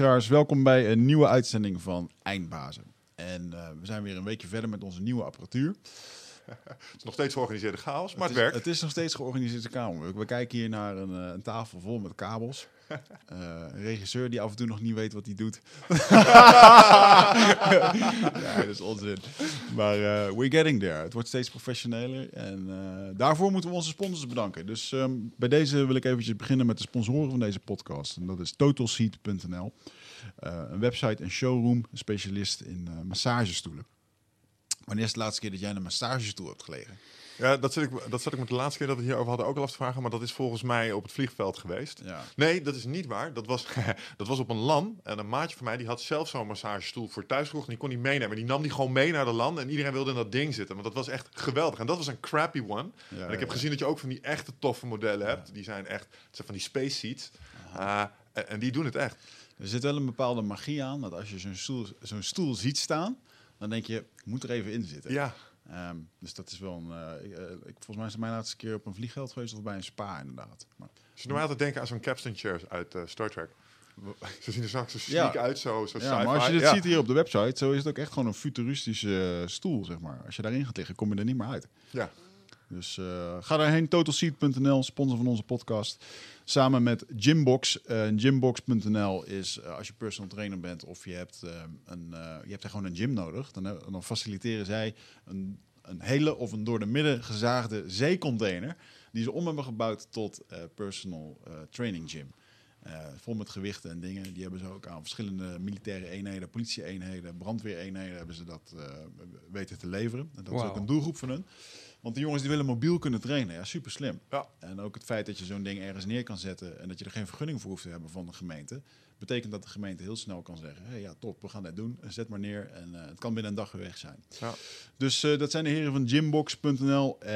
Trouwens, welkom bij een nieuwe uitzending van Eindbazen. En uh, we zijn weer een weekje verder met onze nieuwe apparatuur. Het is nog steeds georganiseerde chaos, maar het, het, werkt. Het is nog steeds georganiseerde kamer. We kijken hier naar een, uh, een tafel vol met kabels. Uh, een regisseur die af en toe nog niet weet wat hij doet. ja, dat is onzin. Maar uh, we're getting there. Het wordt steeds professioneler. En uh, daarvoor moeten we onze sponsors bedanken. Dus um, bij deze wil ik eventjes beginnen met de sponsoren van deze podcast. En dat is totalseat.nl. Een website en showroom, specialist in massagestoelen. Wanneer is de laatste keer dat jij een massagestoel hebt gelegen? Ja, dat zat, ik, dat zat ik met de laatste keer dat we hierover hadden ook al af te vragen. Maar dat is volgens mij op het vliegveld geweest. Ja. Nee, dat is niet waar. Dat was, dat was op een LAN. En een maatje van mij die had zelf zo'n massagestoel voor thuis gekocht. En die kon die meenemen. Die nam die gewoon mee naar de LAN. En iedereen wilde in dat ding zitten. Want dat was echt geweldig. En dat was een crappy one. Ja, en ik heb ja. gezien dat je ook van die echte toffe modellen hebt. Die zijn echt, het zijn van die space seats. Uh, en, en die doen het echt. Er zit wel een bepaalde magie aan. Dat als je zo'n stoel, zo'n stoel ziet staan, dan denk je, moet er even in zitten. Ja. Um, dus dat is wel een. Uh, uh, ik, volgens mij is het mijn laatste keer op een vliegveld geweest of bij een spa, inderdaad. Maar, dus normaal te denken aan zo'n capstan chairs uit uh, Star Trek. Ze zien er straks zo chic Ja. uit, zo, zo ja, maar als je dit ja. ziet hier op de website, zo is het ook echt gewoon een futuristische stoel, zeg maar. Als je daarin gaat liggen, kom je er niet meer uit. Ja. Dus uh, ga daarheen, totalseat.nl, sponsor van onze podcast. Samen met Gymbox. Uh, Gymbox.nl is uh, als je personal trainer bent of je hebt, een, je hebt er gewoon een gym nodig. Dan, dan faciliteren zij een, een hele of een door de midden gezaagde zeecontainer. Die ze om hebben gebouwd tot personal training gym. Vol met gewichten en dingen. Die hebben ze ook aan verschillende militaire eenheden, politie-eenheden, brandweereenheden hebben ze dat weten te leveren. En dat wow. is ook een doelgroep van hun. Want de jongens die willen mobiel kunnen trainen. Ja, super slim. Ja. En ook het feit dat je zo'n ding ergens neer kan zetten en dat je er geen vergunning voor hoeft te hebben van de gemeente. Betekent dat de gemeente heel snel kan zeggen: hey, ja, top, we gaan dit doen. Zet maar neer. En uh, het kan binnen een dag weer weg zijn. Ja. Dus uh, dat zijn de heren van gymbox.nl. Uh,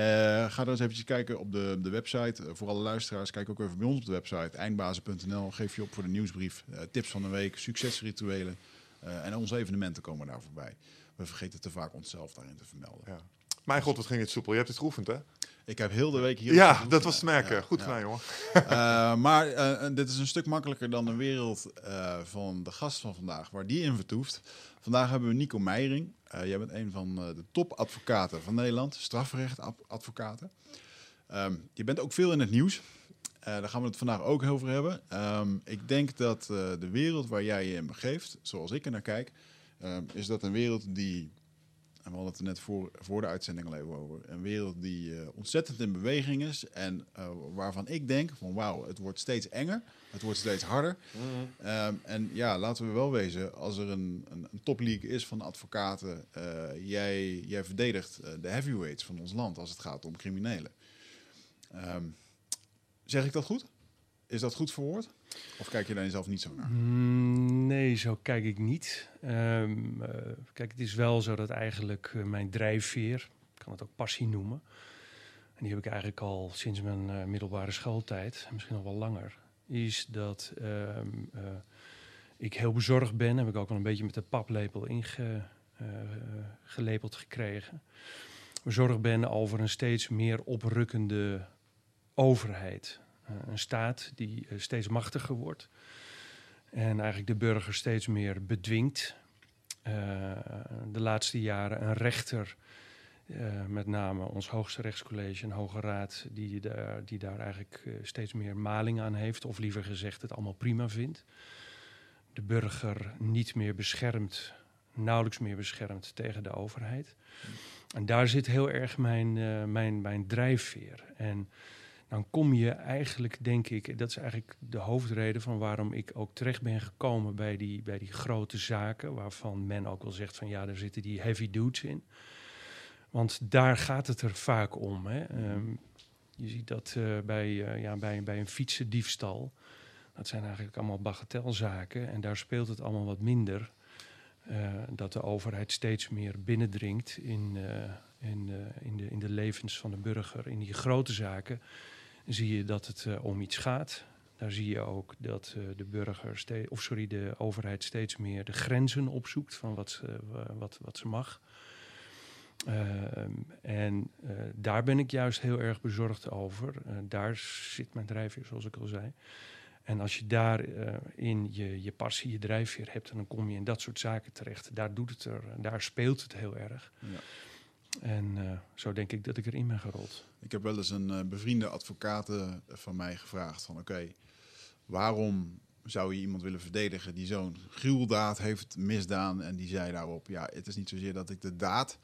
ga er eens eventjes kijken op de, de website. voor alle luisteraars, kijk ook even bij ons op de website. Eindbazen.nl. Geef je op voor de nieuwsbrief. eh, tips van de week, succesrituelen. eh, en onze evenementen komen daar voorbij. We vergeten te vaak onszelf daarin te vermelden. Ja. Mijn god, wat ging het soepel. Je hebt het geoefend, hè? Ik heb heel de week hier. Ja, dat was te merken. Ja, Goed ja. gedaan, jongen. Uh, maar uh, dit is een stuk makkelijker dan de wereld uh, van de gast van vandaag, waar die in vertoeft. Vandaag hebben we Nico Meijering. Jij bent een van de topadvocaten van Nederland, strafrechtadvocaten. Um, je bent ook veel in het nieuws. Daar gaan we het vandaag ook over hebben. Um, ik denk dat de wereld waar jij je in begeeft, zoals ik er naar kijk, um, is dat een wereld die, en we hadden het er net voor, voor de uitzending al even over, een wereld die uh, ontzettend in beweging is en uh, waarvan ik denk van wauw, het wordt steeds enger, het wordt steeds harder. Mm. Um, en ja, laten we wel wezen, als er een, een, een topleague is van advocaten, uh, jij, jij verdedigt de heavyweights van ons land als het gaat om criminelen. Um, zeg ik dat goed? Is dat goed verwoord? Of kijk je daar zelf niet zo naar? Mm, nee, zo kijk ik niet. Um, uh, kijk, het is wel zo dat eigenlijk uh, mijn drijfveer, ik kan het ook passie noemen, en die heb ik eigenlijk al sinds mijn uh, middelbare schooltijd, misschien nog wel langer, is dat um, ik heel bezorgd ben, heb ik ook al een beetje met de paplepel ingelepeld gekregen. Bezorgd ben over een steeds meer oprukkende overheid. Uh, een staat die uh, steeds machtiger wordt en eigenlijk de burger steeds meer bedwingt. Uh, de laatste jaren een rechter, met name ons hoogste rechtscollege en Hoge Raad, die daar, die daar eigenlijk steeds meer maling aan heeft, of liever gezegd het allemaal prima vindt. De burger niet meer beschermd, nauwelijks meer beschermd tegen de overheid. En daar zit heel erg mijn, mijn, mijn drijfveer. En dan kom je eigenlijk, denk ik, dat is eigenlijk de hoofdreden van waarom ik ook terecht ben gekomen bij die, bij die grote zaken, waarvan men ook wel zegt van ja, daar zitten die heavy dudes in. Want daar gaat het er vaak om. Hè. Um, je ziet dat uh, bij, uh, ja, bij, bij een fietsendiefstal. Dat zijn eigenlijk allemaal bagatelzaken. En daar speelt het allemaal wat minder. Uh, dat de overheid steeds meer binnendringt in, in, in, de, in de levens van de burger. In die grote zaken zie je dat het uh, om iets gaat. Daar zie je ook dat uh, de burger, of sorry, de overheid steeds meer de grenzen opzoekt van wat ze, wat, wat ze mag. en daar ben ik juist heel erg bezorgd over. daar zit mijn drijfveer, zoals ik al zei. En als je daarin in je, je passie, je drijfveer hebt, en dan kom je in dat soort zaken terecht. Daar doet het er, daar speelt het heel erg. Ja. En eh, zo denk ik dat ik erin ben gerold. Ik heb wel eens een eh, bevriende advocaat van mij gevraagd van oké, waarom zou je iemand willen verdedigen die zo'n gruweldaad heeft misdaan? En die zei daarop, ja, het is niet zozeer dat ik de daad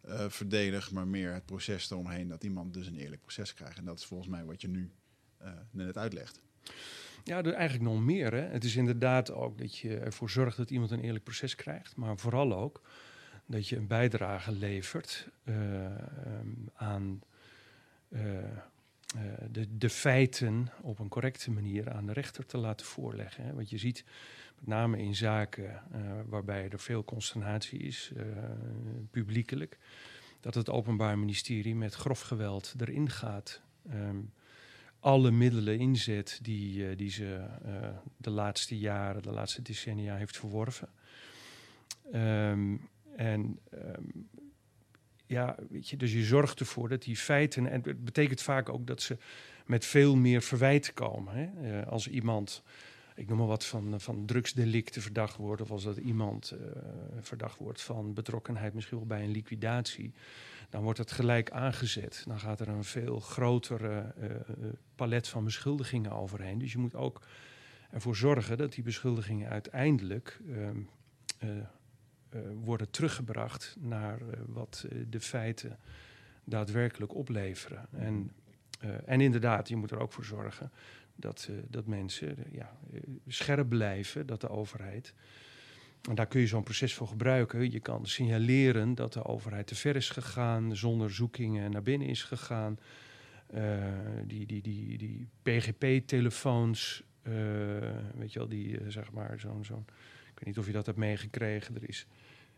eh, verdedig, maar meer het proces eromheen dat iemand dus een eerlijk proces krijgt. En dat is volgens mij wat je nu net uitlegt. Ja, er eigenlijk nog meer. Hè. Het is inderdaad ook dat je ervoor zorgt dat iemand een eerlijk proces krijgt, maar vooral ook dat je een bijdrage levert uh, aan uh, de, de, feiten op een correcte manier aan de rechter te laten voorleggen. Want je ziet, met name in zaken waarbij er veel consternatie is, publiekelijk, dat het Openbaar Ministerie met grof geweld erin gaat. Um, alle middelen inzet die, die ze de laatste jaren, de laatste decennia heeft verworven. Um, en ehm, ja, weet je, dus je zorgt ervoor dat die feiten. En het betekent vaak ook dat ze met veel meer verwijten komen. Hè? Uh, als iemand, ik noem maar wat, van, van drugsdelicten verdacht wordt. Of als dat iemand uh, verdacht wordt van betrokkenheid, misschien wel bij een liquidatie. Dan wordt het gelijk aangezet. Dan gaat er een veel grotere uh, palet van beschuldigingen overheen. Dus je moet ook ervoor zorgen dat die beschuldigingen uiteindelijk. Ehm, worden teruggebracht naar uh, wat uh, de feiten daadwerkelijk opleveren. En, en inderdaad, je moet er ook voor zorgen dat, dat mensen ja, scherp blijven, dat de overheid. En daar kun je zo'n proces voor gebruiken. Je kan signaleren dat de overheid te ver is gegaan, zonder zoekingen naar binnen is gegaan. die, die, die, die PGP-telefoons, weet je wel, die zeg maar zo'n. zo'n weet niet of je dat hebt meegekregen. Er is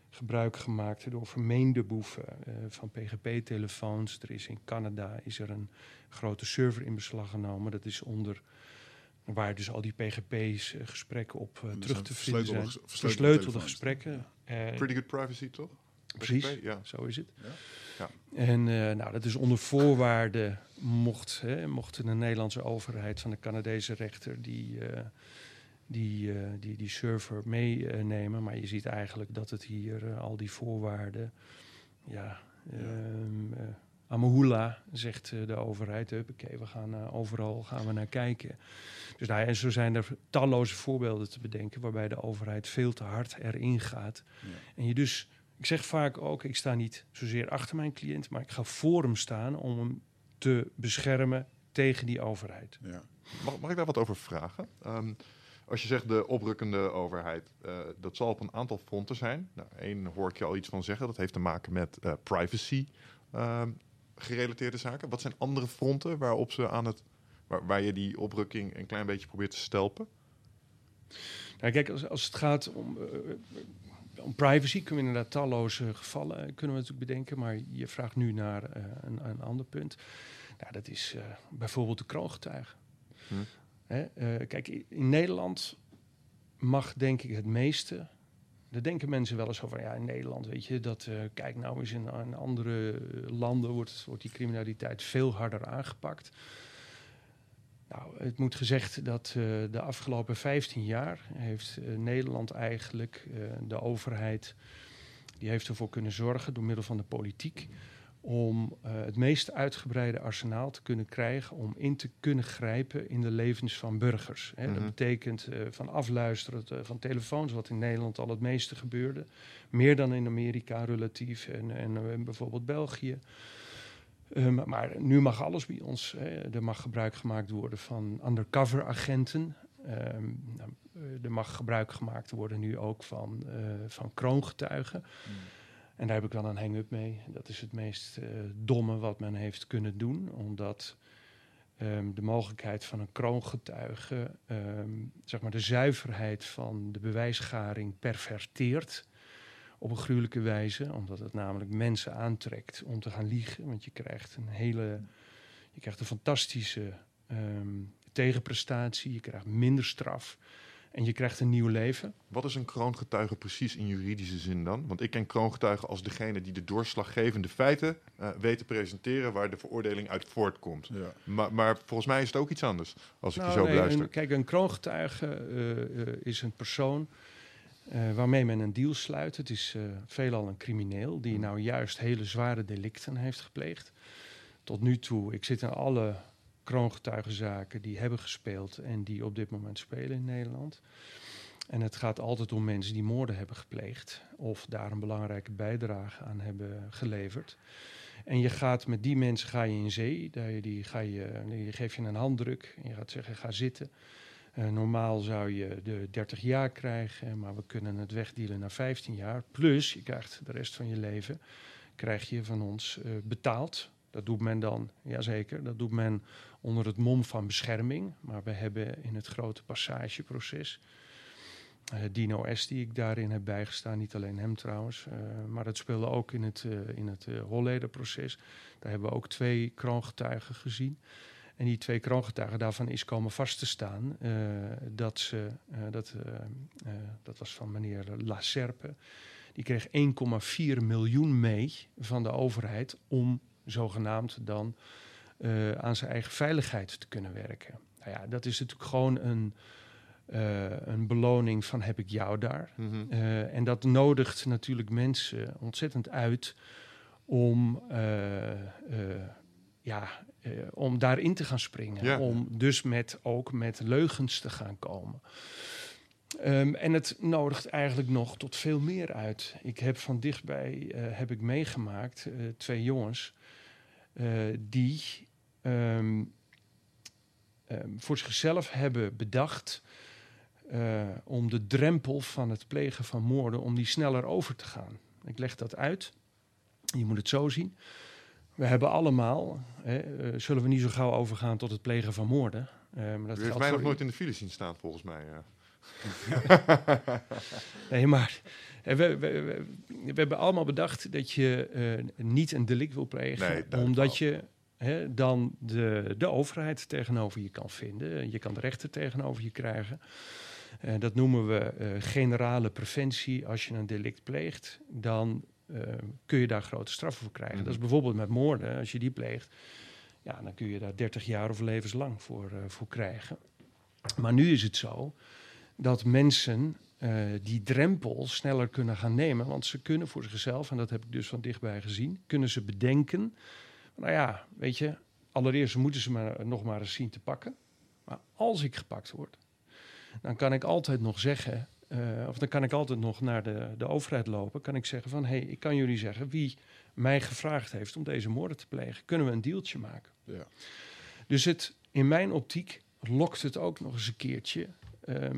gebruik gemaakt door vermeende boeven uh, van PGP-telefoons. Er is in Canada is er een grote server in beslag genomen. Dat is onder waar dus al die PGP's uh, eh, gesprekken op uh, terug te vinden zijn. Versleutelde gesprekken. Pretty good privacy, toch? Precies, PGP, ja. zo is het. Ja. Ja. En nou, dat is onder voorwaarde mocht, hè, mocht de Nederlandse overheid van de Canadese rechter die die, uh, die, die server meenemen. maar je ziet eigenlijk dat het hier uh, al die voorwaarden. Ja, ja. Um, Amahula, zegt de overheid. Oké, we gaan overal gaan we naar kijken. Dus nou, en zo zijn er talloze voorbeelden te bedenken waarbij de overheid veel te hard erin gaat. Ja. En je dus, ik zeg vaak ook, ik sta niet zozeer achter mijn cliënt, maar ik ga voor hem staan om hem te beschermen tegen die overheid. Ja. Mag, mag ik daar wat over vragen? Um, als je zegt de oprukkende overheid, uh, dat zal op een aantal fronten zijn. Nou, Eén hoor ik je al iets van zeggen, dat heeft te maken met uh, privacy uh, gerelateerde zaken. Wat zijn andere fronten waarop ze aan het, waar, waar, je die oprukking een klein beetje probeert te stelpen? Nou, kijk, als, als het gaat om, uh, om privacy, kunnen we inderdaad talloze gevallen kunnen we natuurlijk bedenken. Maar je vraagt nu naar een, een, ander punt. Nou, dat is bijvoorbeeld de kroongetuigen. Hm. Uh, kijk, in Nederland mag denk ik het meeste. Daar denken mensen wel eens over. Ja, in Nederland, weet je, dat. Uh, kijk, nou eens in, andere landen wordt, die criminaliteit veel harder aangepakt. Nou, het moet gezegd dat uh, de afgelopen 15 jaar heeft Nederland eigenlijk de overheid. Die heeft ervoor kunnen zorgen door middel van de politiek om uh, het meest uitgebreide arsenaal te kunnen krijgen om in te kunnen grijpen in de levens van burgers. Hè. Dat mhm. betekent uh, van afluisteren uh, van telefoons, wat in Nederland al het meeste gebeurde, meer dan in Amerika relatief en, en bijvoorbeeld België. Um, maar nu mag alles bij ons. Hè. Er mag gebruik gemaakt worden van undercover agenten. Um, nou, er mag gebruik gemaakt worden nu ook van, van kroongetuigen. Mm. En daar heb ik dan een hang-up mee. Dat is het meest uh, domme wat men heeft kunnen doen, omdat um, de mogelijkheid van een kroongetuige, um, zeg maar de zuiverheid van de bewijsgaring perverteert op een gruwelijke wijze, omdat het namelijk mensen aantrekt om te gaan liegen, want je krijgt een hele, je krijgt een fantastische um, tegenprestatie, je krijgt minder straf. En je krijgt een nieuw leven. Wat is een kroongetuige precies in juridische zin dan? Want ik ken kroongetuigen als degene die de doorslaggevende feiten uh, weet te presenteren waar de veroordeling uit voortkomt. Ja. Maar, maar volgens mij is het ook iets anders als ik Nou, je zo nee, beluister. een- kijk, een kroongetuige eh, eh, is een persoon eh, waarmee men een deal sluit. Het is eh, veelal een crimineel die nou juist hele zware delicten heeft gepleegd. Tot nu toe, ik zit in alle kroongetuigenzaken die hebben gespeeld en die op dit moment spelen in Nederland. En het gaat altijd om mensen die moorden hebben gepleegd of daar een belangrijke bijdrage aan hebben geleverd. En je gaat met die mensen ga je in zee, je die, ga je, je geeft je een handdruk en je gaat zeggen ga zitten. Eh, normaal zou je de 30 jaar krijgen, maar we kunnen het wegdealen naar 15 jaar. Plus je krijgt de rest van je leven, krijg je van ons eh, betaald. Dat doet men dan, jazeker, dat doet men onder het mom van bescherming. Maar we hebben in het grote passageproces, eh, Dino S die ik daarin heb bijgestaan, niet alleen hem trouwens, eh, maar dat speelde ook in het, eh in het Hollederproces. Daar hebben we ook twee kroongetuigen gezien. En die twee kroongetuigen, daarvan is komen vast te staan dat ze, dat, dat was van meneer La Serpe, die kreeg 1,4 miljoen mee van de overheid om zogenaamd dan eh, aan zijn eigen veiligheid te kunnen werken. Nou ja, dat is natuurlijk gewoon een, eh, een beloning van heb ik jou daar. Mhm. Eh, en dat nodigt natuurlijk mensen ontzettend uit om, ja, om daarin te gaan springen. Ja. Om dus met, ook met leugens te gaan komen. Ehm, en het nodigt eigenlijk nog tot veel meer uit. Ik heb van dichtbij heb ik meegemaakt twee jongens die ehm, ehm, voor zichzelf hebben bedacht eh, om de drempel van het plegen van moorden, om die sneller over te gaan. Ik leg dat uit. Je moet het zo zien. We hebben allemaal, hè, eh, zullen we niet zo gauw overgaan tot het plegen van moorden. eh, maar dat U heeft mij nog nooit in de file zien staan, volgens mij. ja. Nee, maar eh, we, we, we, we hebben allemaal bedacht dat je eh, niet een delict wil plegen, Nee, omdat je hè, dan de, de overheid tegenover je kan vinden. Je kan de rechter tegenover je krijgen. Eh, dat noemen we eh, generale preventie. Als je een delict pleegt, dan kun je daar grote straffen voor krijgen. Mhm. Dat is bijvoorbeeld met moorden. Als je die pleegt, ja, dan kun je daar 30 jaar of levenslang voor, voor krijgen. Maar nu is het zo dat mensen die drempel sneller kunnen gaan nemen. Want ze kunnen voor zichzelf, en dat heb ik dus van dichtbij gezien, kunnen ze bedenken. Nou ja, weet je, allereerst moeten ze me nog maar eens zien te pakken. Maar als ik gepakt word, dan kan ik altijd nog zeggen, eh, of dan kan ik altijd nog naar de, de overheid lopen. Kan ik zeggen van, hé, hey, ik kan jullie zeggen wie mij gevraagd heeft om deze moorden te plegen. Kunnen we een dealtje maken? Ja. Dus het, in mijn optiek lokt het ook nog eens een keertje eh,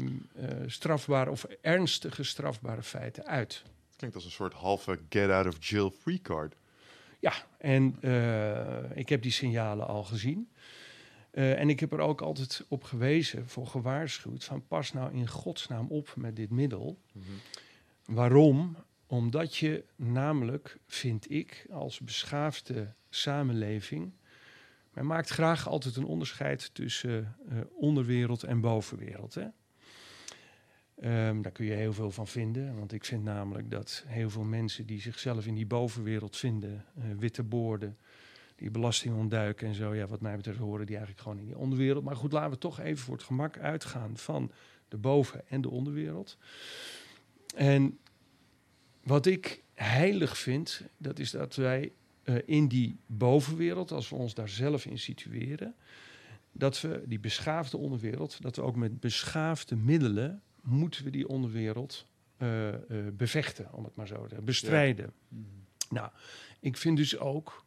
strafbare of ernstige strafbare feiten uit. Het klinkt als een soort halve get-out-of-jail-free card. Ja, en eh, ik heb die signalen al gezien. Eh, en ik heb er ook altijd op gewezen, voor gewaarschuwd, van pas nou in godsnaam op met dit middel. Waarom? Omdat je namelijk, vind ik, als beschaafde samenleving, men maakt graag altijd een onderscheid tussen eh, onderwereld en bovenwereld. Hè? Ehm, daar kun je heel veel van vinden, want ik vind namelijk dat heel veel mensen die zichzelf in die bovenwereld vinden, eh, witte boorden, die belasting ontduiken en zo, ja, wat mij betreft horen die eigenlijk gewoon in die onderwereld. Maar goed, laten we toch even voor het gemak uitgaan van de boven- en de onderwereld. En wat ik heilig vind, dat is dat wij eh, in die bovenwereld, als we ons daar zelf in situeren, dat we die beschaafde onderwereld, dat we ook met beschaafde middelen moeten we die onderwereld eh, eh, bevechten, om het maar zo te zeggen, bestrijden. Nou, ik vind dus ook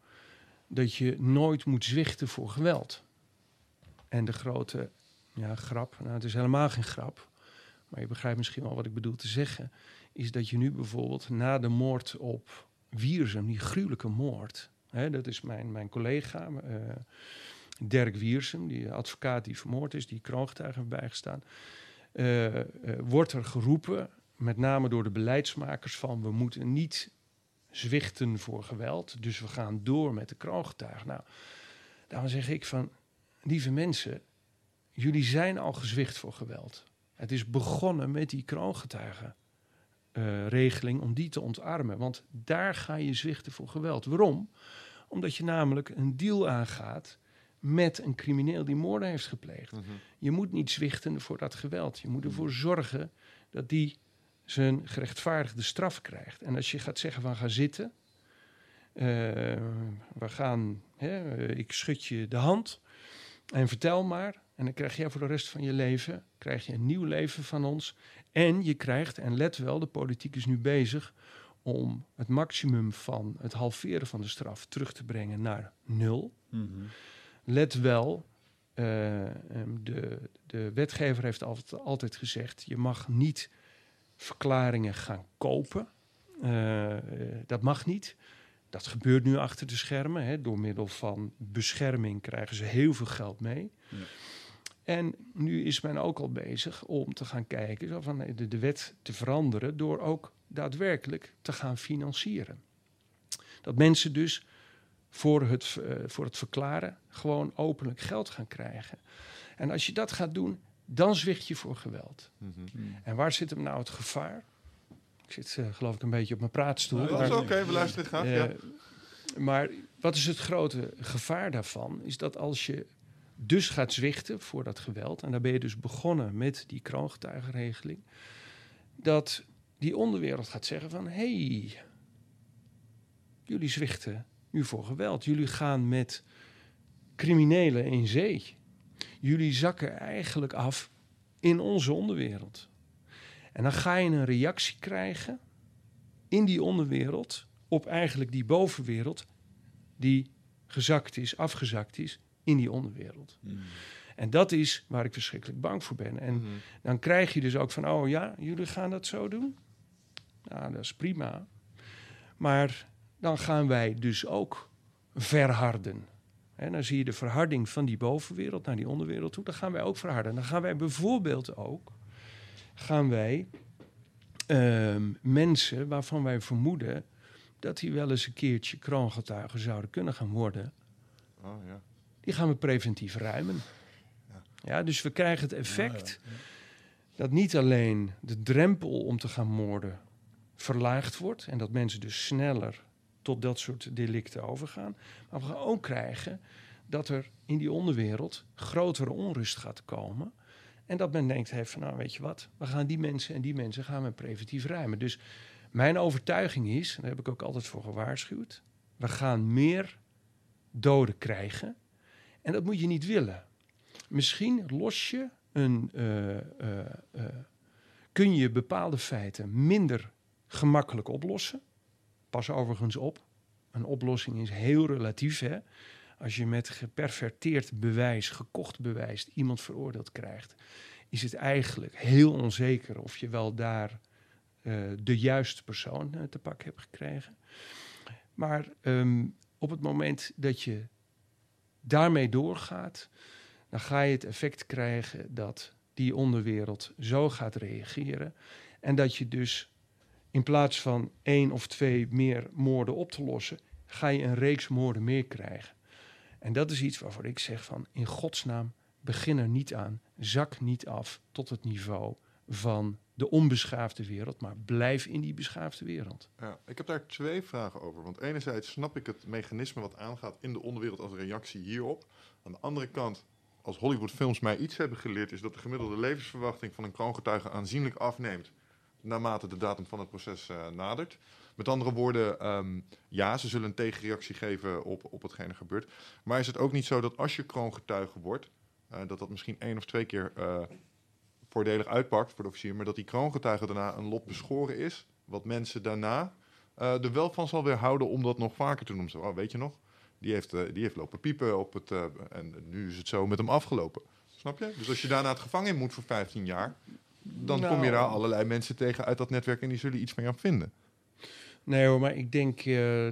dat je nooit moet zwichten voor geweld. En de grote ja, grap, nou het is helemaal geen grap, maar je begrijpt misschien wel wat ik bedoel te zeggen, is dat je nu bijvoorbeeld na de moord op Wiersum, die gruwelijke moord, dat is mijn, mijn collega eh, Dirk Wiersum, die advocaat die vermoord is, die kroongetuige heeft bijgestaan, eh, eh, wordt er geroepen, met name door de beleidsmakers, van we moeten niet zwichten voor geweld, dus we gaan door met de kroongetuigen. Nou, daarom zeg ik van, lieve mensen, jullie zijn al gezwicht voor geweld. Het is begonnen met die kroongetuigenregeling om die te ontarmen. Want daar ga je zwichten voor geweld. Waarom? Omdat je namelijk een deal aangaat met een crimineel die moorden heeft gepleegd. Mhm. Je moet niet zwichten voor dat geweld. Je moet ervoor zorgen dat die zijn gerechtvaardigde straf krijgt. En als je gaat zeggen van ga zitten, eh, we gaan, hè, eh, ik schud je de hand en vertel maar. En dan krijg jij voor de rest van je leven krijg je een nieuw leven van ons. En je krijgt, en let wel, de politiek is nu bezig om het maximum van het halveren van de straf terug te brengen naar nul. Mhm. Let wel, eh, ehm, de, de wetgever heeft altijd, altijd gezegd: je mag niet verklaringen gaan kopen. Eh, eh, dat mag niet. Dat gebeurt nu achter de schermen. Hè. Door middel van bescherming krijgen ze heel veel geld mee. Ja. En nu is men ook al bezig om te gaan kijken, zo van de, de wet te veranderen, door ook daadwerkelijk te gaan financieren. Dat mensen dus voor het, eh, voor het verklaren gewoon openlijk geld gaan krijgen. En als je dat gaat doen, dan zwicht je voor geweld. Mhm. En waar zit hem nou het gevaar? Ik zit eh, geloof ik een beetje op mijn praatstoel. Dat is oké, we luisteren graag. eh, ja. maar wat is het grote gevaar daarvan? Is dat als je dus gaat zwichten voor dat geweld... en daar ben je dus begonnen met die kroongetuigenregeling... dat die onderwereld gaat zeggen van... hey, jullie zwichten nu voor geweld. Jullie gaan met criminelen in zee. Jullie zakken eigenlijk af in onze onderwereld. En dan ga je een reactie krijgen in die onderwereld op eigenlijk die bovenwereld die gezakt is, afgezakt is in die onderwereld. Mhm. En dat is waar ik verschrikkelijk bang voor ben. En Mhm. dan krijg je dus ook van, oh ja, jullie gaan dat zo doen? Nou, dat is prima. Maar dan gaan wij dus ook verharden. En dan zie je de verharding van die bovenwereld naar die onderwereld toe. Dan gaan wij ook verharden. Dan gaan wij bijvoorbeeld ook, gaan wij ehm, mensen waarvan wij vermoeden dat die wel eens een keertje kroongetuigen zouden kunnen gaan worden, Oh, ja. Die gaan we preventief ruimen. Ja. Dus we krijgen het effect dat niet alleen de drempel om te gaan moorden verlaagd wordt en dat mensen dus sneller tot dat soort delicten overgaan, maar we gaan ook krijgen dat er in die onderwereld grotere onrust gaat komen en dat men denkt heeft van nou weet je wat, we gaan die mensen en die mensen gaan we preventief ruimen. Dus mijn overtuiging is, en daar heb ik ook altijd voor gewaarschuwd, we gaan meer doden krijgen en dat moet je niet willen. Misschien los je een, eh, eh, eh, kun je bepaalde feiten minder gemakkelijk oplossen. Pas overigens op, een oplossing is heel relatief. Hè? Als je met geperverteerd bewijs, gekocht bewijs, iemand veroordeeld krijgt, is het eigenlijk heel onzeker of je wel daar de juiste persoon eh, te pak hebt gekregen. Maar ehm, op het moment dat je daarmee doorgaat, dan ga je het effect krijgen dat die onderwereld zo gaat reageren. En dat je dus in plaats van één of twee meer moorden op te lossen, ga je een reeks moorden meer krijgen. En dat is iets waarvoor ik zeg van in godsnaam begin er niet aan, zak niet af tot het niveau van de onbeschaafde wereld, maar blijf in die beschaafde wereld. Ja, ik heb daar twee vragen over. Want enerzijds snap ik het mechanisme wat aangaat in de onderwereld als reactie hierop. Aan de andere kant, als Hollywoodfilms mij iets hebben geleerd, is dat de gemiddelde levensverwachting van een kroongetuige aanzienlijk afneemt naarmate de datum van het proces eh, nadert. Met andere woorden, ehm, ja, ze zullen een tegenreactie geven op, op hetgene gebeurt. Maar is het ook niet zo dat als je kroongetuige wordt, eh, dat dat misschien één of twee keer eh, voordelig uitpakt voor de officier, maar dat die kroongetuige daarna een lot beschoren is, wat mensen daarna eh, er wel van zal weerhouden om dat nog vaker te doen. Zo, oh, weet je nog, die heeft, eh, die heeft lopen piepen op het, eh, en nu is het zo met hem afgelopen. Snap je? Dus als je daarna het gevangen in moet voor 15 jaar, dan kom je Nou. daar allerlei mensen tegen uit dat netwerk en die zullen iets mee aan vinden. Nee hoor, maar ik denk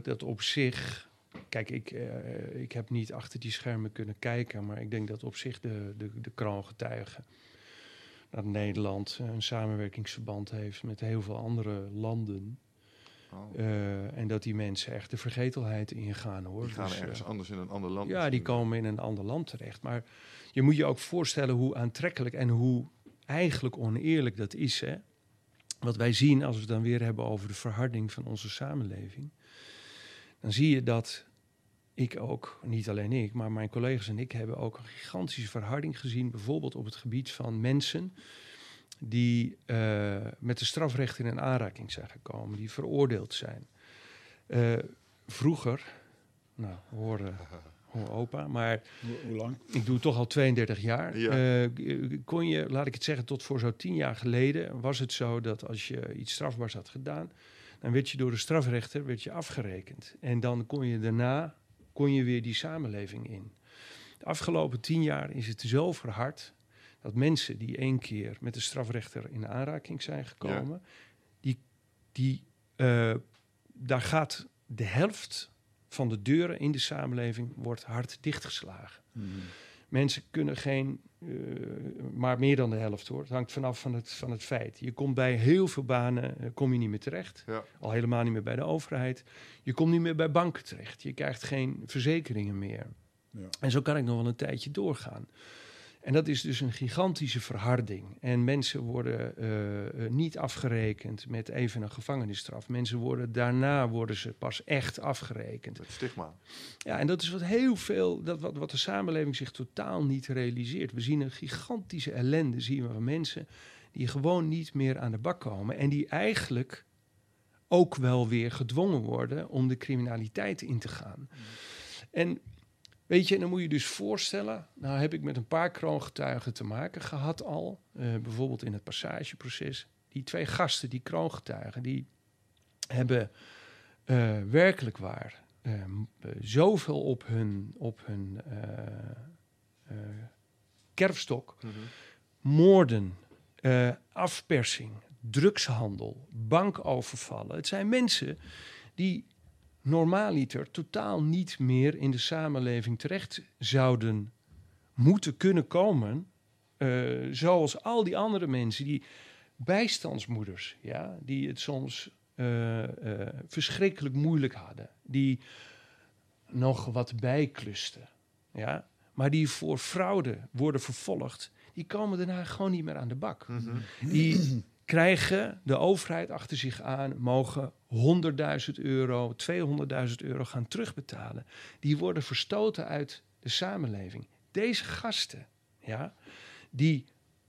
dat op zich. Kijk, ik, ik heb niet achter die schermen kunnen kijken, maar ik denk dat op zich de, de, de kroongetuigen. Dat Nederland een samenwerkingsverband heeft met heel veel andere landen. Oh, eh, en dat die mensen echt de vergetelheid ingaan hoor. die gaan Dus, ergens eh, anders in een ander land. ja, die komen in een ander land terecht. Maar je moet je ook voorstellen hoe aantrekkelijk en hoe eigenlijk oneerlijk dat is. Hè? Wat wij zien als we het dan weer hebben over de verharding van onze samenleving. Dan zie je dat ik ook, niet alleen ik, maar mijn collega's en ik hebben ook een gigantische verharding gezien. Bijvoorbeeld op het gebied van mensen die uh, met de strafrecht in een aanraking zijn gekomen, die veroordeeld zijn. Uh, vroeger, nou, horen hoor opa, maar hoe, lang? Ik doe het toch al 32 jaar. Ja. Uh, kon je, laat ik het zeggen, tot voor zo tien jaar geleden was het zo dat als je iets strafbaars had gedaan, dan werd je door de strafrechter werd je afgerekend. En dan kon je daarna kon je weer die samenleving in. De afgelopen tien jaar is het zo verhard dat mensen die één keer met de strafrechter in aanraking zijn gekomen, die, die, uh, daar gaat de helft van de deuren in de samenleving wordt hard dichtgeslagen. Mm. Mensen kunnen geen, uh, maar meer dan de helft hoor. Het hangt vanaf van het, van het feit. Je komt bij heel veel banen, uh, kom je niet meer terecht. Ja. Al helemaal niet meer bij de overheid. Je komt niet meer bij banken terecht. Je krijgt geen verzekeringen meer. Ja. En zo kan ik nog wel een tijdje doorgaan. En dat is dus een gigantische verharding. En mensen worden uh, niet afgerekend met even een gevangenisstraf. Mensen worden daarna worden ze pas echt afgerekend. Het stigma. Ja, en dat is wat heel veel, dat wat, wat de samenleving zich totaal niet realiseert. We zien een gigantische ellende, zien we van mensen die gewoon niet meer aan de bak komen. En die eigenlijk ook wel weer gedwongen worden om de criminaliteit in te gaan. Mm. En Weet je, en dan moet je dus voorstellen, nou heb ik met een paar kroongetuigen te maken gehad al, uh, bijvoorbeeld in het passageproces. Die twee gasten, die kroongetuigen, die hebben uh, werkelijk waar uh, zoveel op hun, op hun kerfstok. Mm -hmm. Moorden, afpersing, drugshandel, bankovervallen. Het zijn mensen die normaaliter totaal niet meer in de samenleving terecht zouden moeten kunnen komen. Uh, zoals al die andere mensen, die bijstandsmoeders, ja, die het soms uh, uh, verschrikkelijk moeilijk hadden, die nog wat bijklusten, ja, maar die voor fraude worden vervolgd, die komen daarna gewoon niet meer aan de bak. Mm -hmm. Die krijgen de overheid achter zich aan, mogen 100.000 euro, 200.000 euro gaan terugbetalen. Die worden verstoten uit de samenleving. Deze gasten, ja, die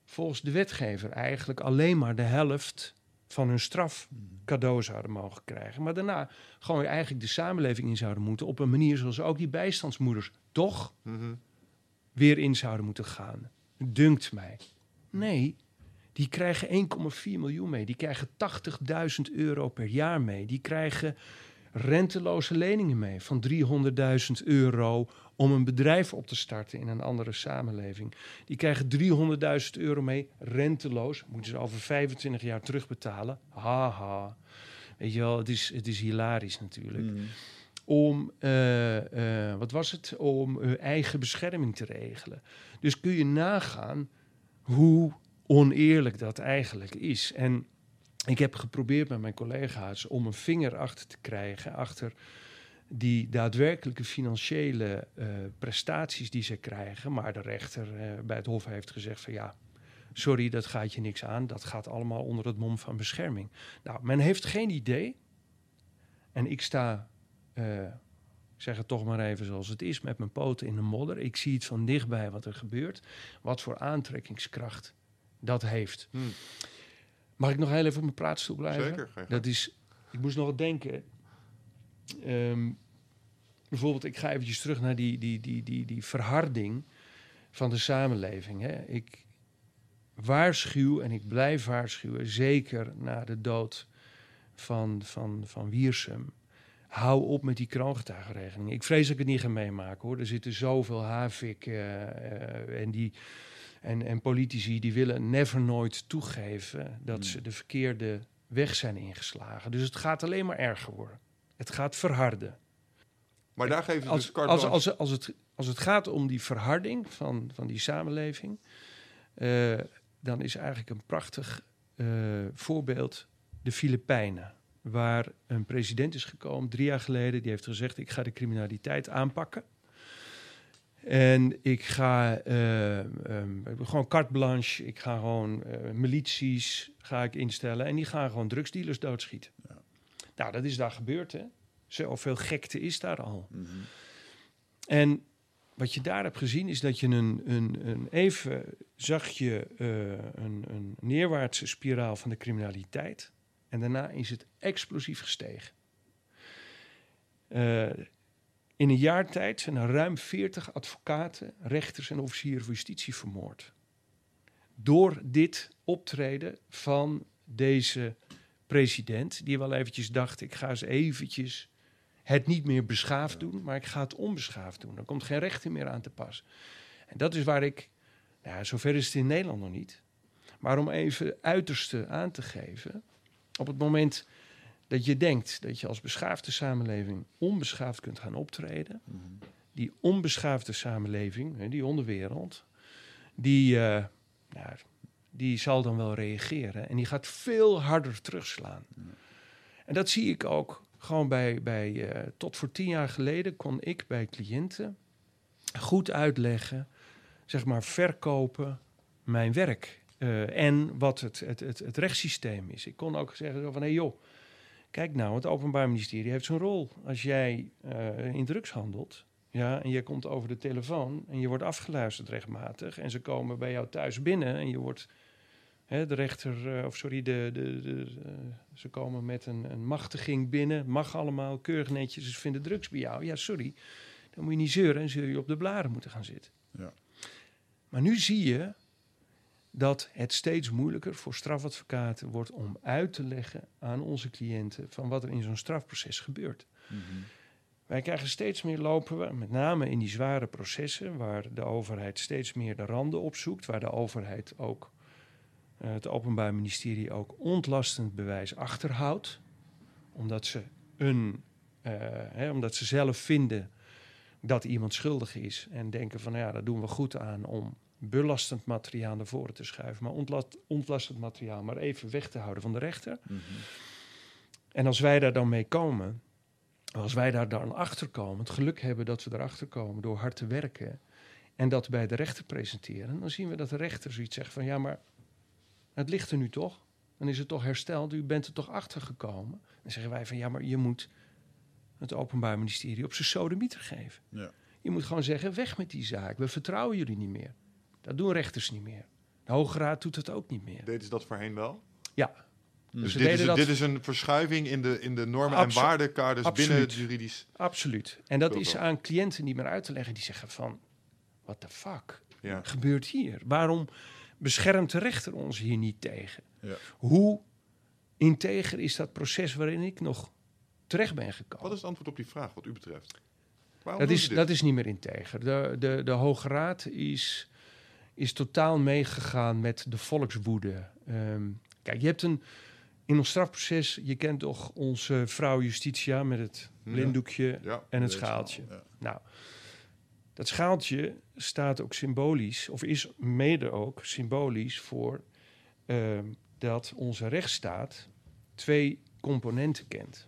volgens de wetgever eigenlijk alleen maar de helft van hun straf cadeau zouden mogen krijgen. Maar daarna gewoon eigenlijk de samenleving in zouden moeten op een manier zoals ook die bijstandsmoeders toch mm-hmm. weer in zouden moeten gaan. Dunkt mij. Nee, die krijgen 1,4 miljoen mee. Die krijgen 80.000 euro per jaar mee. Die krijgen renteloze leningen mee van 300.000 euro om een bedrijf op te starten in een andere samenleving. Die krijgen 300.000 euro mee, renteloos. Moeten ze over 25 jaar terugbetalen. Haha. Weet je wel, het is, het is hilarisch natuurlijk. Mm. Om, uh, uh, wat was het? Om hun eigen bescherming te regelen. Dus kun je nagaan hoe oneerlijk dat eigenlijk is. En ik heb geprobeerd met mijn collega's om een vinger achter te krijgen achter die daadwerkelijke financiële uh, prestaties die ze krijgen. Maar de rechter uh, bij het Hof heeft gezegd van ja, sorry, dat gaat je niks aan. Dat gaat allemaal onder het mom van bescherming. Nou, men heeft geen idee. En ik sta, ik zeg het toch maar even zoals het is, met mijn poten in de modder. Ik zie het van dichtbij wat er gebeurt. Wat voor aantrekkingskracht dat heeft. Hmm. Mag ik nog heel even op mijn praatstoel blijven? Zeker. Dat is, ik moest nog wat denken. Um, bijvoorbeeld, ik ga eventjes terug naar die, die, die, die, die verharding van de samenleving. Hè. Ik waarschuw en ik blijf waarschuwen, zeker na de dood van, van, van Wiersum. Hou op met die kroongetuigenregeling. Ik vrees dat ik het niet ga meemaken hoor. Er zitten zoveel havik uh, uh, en die en, en politici die willen never nooit toegeven dat ze de verkeerde weg zijn ingeslagen. Dus het gaat alleen maar erger worden. Het gaat verharden. Maar daar geven ze als, dus als, als, als, het, als het gaat om die verharding van, van die samenleving, uh, dan is eigenlijk een prachtig uh, voorbeeld de Filipijnen. Waar een president is gekomen drie jaar geleden, die heeft gezegd: Ik ga de criminaliteit aanpakken. En ik ga eh, ehm, gewoon carte blanche. Ik ga gewoon eh, milities ga ik instellen. En die gaan gewoon drugsdealers doodschieten. Ja. Nou, dat is daar gebeurd, hè. Zoveel gekte is daar al. Mhm. En wat je daar hebt gezien is dat je een, een, een even zag je eh, een, een neerwaartse spiraal van de criminaliteit. En daarna is het explosief gestegen. In een jaar tijd zijn er ruim 40 advocaten, rechters en officieren van justitie vermoord. Door dit optreden van deze president, die wel eventjes dacht: ik ga eens eventjes het niet meer beschaafd doen, maar ik ga het onbeschaafd doen. Er komt geen rechten meer aan te pas. En dat is waar ik, ja, zover is het in Nederland nog niet, maar om even uiterste aan te geven, op het moment dat je denkt dat je als beschaafde samenleving onbeschaafd kunt gaan optreden, Mhm. die onbeschaafde samenleving, die onderwereld, die, eh, nou, die zal dan wel reageren en die gaat veel harder terugslaan. En dat zie ik ook gewoon bij, bij eh, tot voor tien jaar geleden kon ik bij cliënten goed uitleggen, zeg maar verkopen mijn werk eh, en wat het, het, het, het rechtssysteem is. Ik kon ook zeggen zo van, hé hey joh, kijk nou, het Openbaar Ministerie heeft zijn rol. Als jij eh, in drugs handelt, ja, en je komt over de telefoon en je wordt afgeluisterd rechtmatig en ze komen bij jou thuis binnen en je wordt hè, de rechter, eh, of sorry, de, de, de, eh, ze komen met een, een machtiging binnen, mag allemaal, keurig netjes, ze vinden drugs bij jou. Ja, sorry, dan moet je niet zeuren en zul je op de blaren moeten gaan zitten. Ja. Maar nu zie je dat het steeds moeilijker voor strafadvocaten wordt om uit te leggen aan onze cliënten van wat er in zo'n strafproces gebeurt. Mhm. Wij krijgen steeds meer lopen, we, met name in die zware processen, waar de overheid steeds meer de randen opzoekt, waar de overheid ook, eh, het Openbaar Ministerie ook ontlastend bewijs achterhoudt, omdat ze, een, eh, hè, omdat ze zelf vinden dat iemand schuldig is en denken van nou ja, daar doen we goed aan om belastend materiaal naar voren te schuiven, maar ontlast, ontlastend materiaal maar even weg te houden van de rechter. Mhm. En als wij daar dan mee komen, als wij daar dan achter komen, het geluk hebben dat we erachter komen door hard te werken en dat bij de rechter presenteren, dan zien we dat de rechter zoiets zegt van ja, maar het ligt er nu toch? Dan is het toch hersteld, u bent er toch achter gekomen? Dan zeggen wij van ja, maar je moet het Openbaar Ministerie op zijn sodemieter geven. Ja. Je moet gewoon zeggen, weg met die zaak, we vertrouwen jullie niet meer. Dat doen rechters niet meer. De Hoge Raad doet het ook niet meer. Deden ze dat voorheen wel? Ja. Dus ze dit is, dat- dit is een verschuiving in de, in de normen en waardenkaders binnen het juridisch. Absoluut. En dat is aan cliënten niet meer uit te leggen. Die zeggen van, what the fuck Ja. gebeurt hier? Waarom beschermt de rechter ons hier niet tegen? Ja. Hoe integer is dat proces waarin ik nog terecht ben gekomen? Wat is het antwoord op die vraag wat u betreft? Waarom Dat is, dat is niet meer integer. De, de, de Hoge Raad is, is totaal meegegaan met de volkswoede. Ehm, kijk, je hebt een. In ons strafproces, je kent toch onze vrouw Justitia met het blinddoekje Ja. en het schaaltje. ja. Nou, dat schaaltje staat ook symbolisch, of is mede ook symbolisch voor ehm, dat onze rechtsstaat twee componenten kent.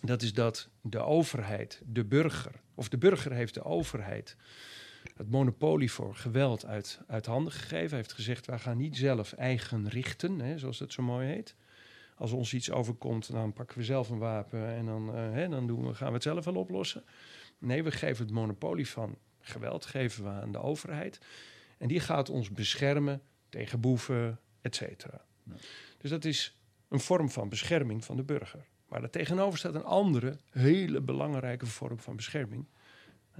Dat is dat de overheid, de burger, of de burger heeft de overheid het monopolie voor geweld uit, uit handen gegeven. Hij heeft gezegd, wij gaan niet zelf eigen richten, hè, zoals dat zo mooi heet. Als ons iets overkomt, dan pakken we zelf een wapen en dan, eh, hè, dan doen we, gaan we het zelf wel oplossen. Nee, we geven het monopolie van geweld geven we aan de overheid. En die gaat ons beschermen tegen boeven, et cetera. Ja. Dus dat is een vorm van bescherming van de burger. Maar daar tegenover staat een andere, hele belangrijke vorm van bescherming.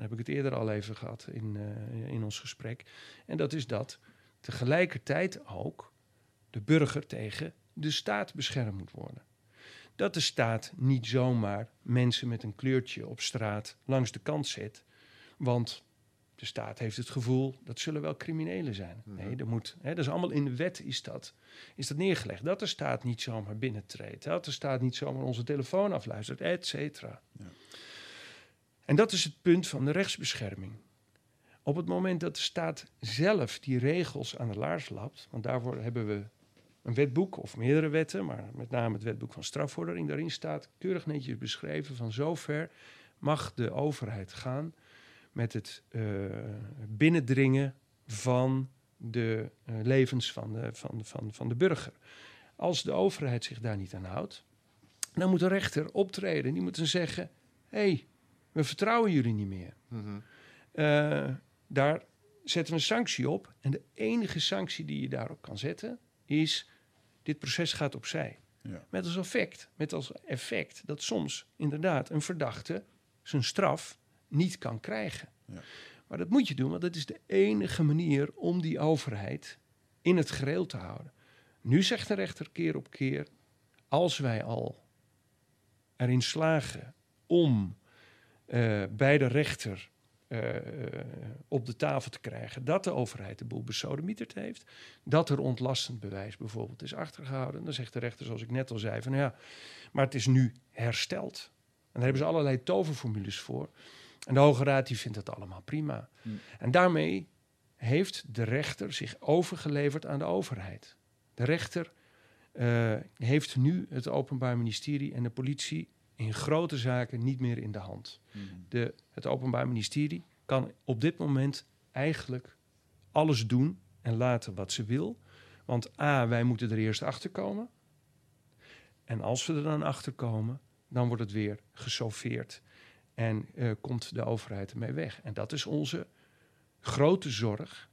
Daar heb ik het eerder al even gehad in, eh, in ons gesprek. En dat is dat tegelijkertijd ook de burger tegen de staat beschermd moet worden. Dat de staat niet zomaar mensen met een kleurtje op straat langs de kant zet. Want de staat heeft het gevoel dat zullen wel criminelen zijn. Nee, dat moet. Hè, dat is allemaal in de wet is dat, is dat neergelegd. Dat de staat niet zomaar binnentreedt. Dat de staat niet zomaar onze telefoon afluistert, et cetera. Ja. En dat is het punt van de rechtsbescherming. Op het moment dat de staat zelf die regels aan de laars lapt, want daarvoor hebben we een wetboek of meerdere wetten, maar met name het wetboek van strafvordering, daarin staat keurig netjes beschreven van zover mag de overheid gaan met het eh, binnendringen van de eh, levens van de, van, van, van de burger. Als de overheid zich daar niet aan houdt, dan moet de rechter optreden. Die moet dan zeggen: hé, hey, we vertrouwen jullie niet meer. Mhm. Eh, daar zetten we een sanctie op. En de enige sanctie die je daarop kan zetten is: dit proces gaat opzij. Ja. Met als effect, met als effect dat soms inderdaad een verdachte zijn straf niet kan krijgen. Ja. Maar dat moet je doen, want dat is de enige manier om die overheid in het gereel te houden. Nu zegt de rechter keer op keer: als wij al erin slagen om eh, bij de rechter eh, op de tafel te krijgen dat de overheid de boel besodemieterd heeft, dat er ontlastend bewijs bijvoorbeeld is achtergehouden, dan zegt de rechter, zoals ik net al zei, van ja, maar het is nu hersteld. En daar hebben ze allerlei toverformules voor. En de Hoge Raad die vindt dat allemaal prima. Hmm. En daarmee heeft de rechter zich overgeleverd aan de overheid. De rechter eh, heeft nu het Openbaar Ministerie en de politie in grote zaken niet meer in de hand. Mhm. De, het Openbaar Ministerie kan op dit moment eigenlijk alles doen en laten wat ze wil. Want A, wij moeten er eerst achter komen. En als we er dan achter komen, dan wordt het weer gesoffeerd. En eh, komt de overheid ermee weg. En dat is onze grote zorg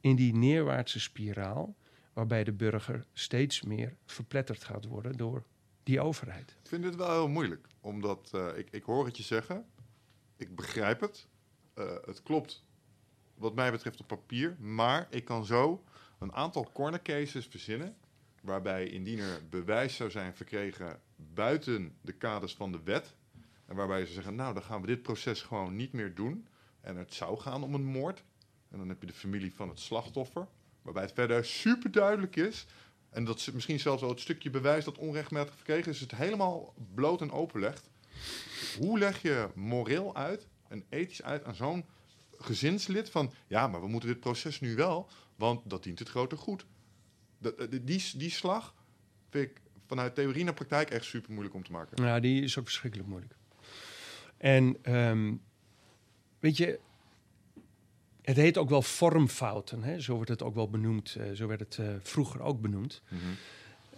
in die neerwaartse spiraal, waarbij de burger steeds meer verpletterd gaat worden door die overheid. Ik vind dit wel heel moeilijk, omdat eh, ik, ik hoor het je zeggen, ik begrijp het, eh, het klopt wat mij betreft op papier, maar ik kan zo een aantal corner cases verzinnen waarbij indien er bewijs zou zijn verkregen buiten de kaders van de wet en waarbij ze zeggen, nou dan gaan we dit proces gewoon niet meer doen en het zou gaan om een moord. En dan heb je de familie van het slachtoffer, waarbij het verder super duidelijk is en dat ze misschien zelfs wel het stukje bewijs dat onrechtmatig verkregen is, het helemaal bloot en open legt. Hoe leg je moreel uit en ethisch uit aan zo'n gezinslid van, ja, maar we moeten dit proces nu wel, want dat dient het grote goed. Dat, eh, die, die slag vind ik vanuit theorie naar praktijk echt super moeilijk om te maken. Nou, die is ook verschrikkelijk moeilijk. En ehm, weet je, het heet ook wel vormfouten. Hè? Zo wordt het ook wel benoemd. eh, zo werd het eh, vroeger ook benoemd. Mhm.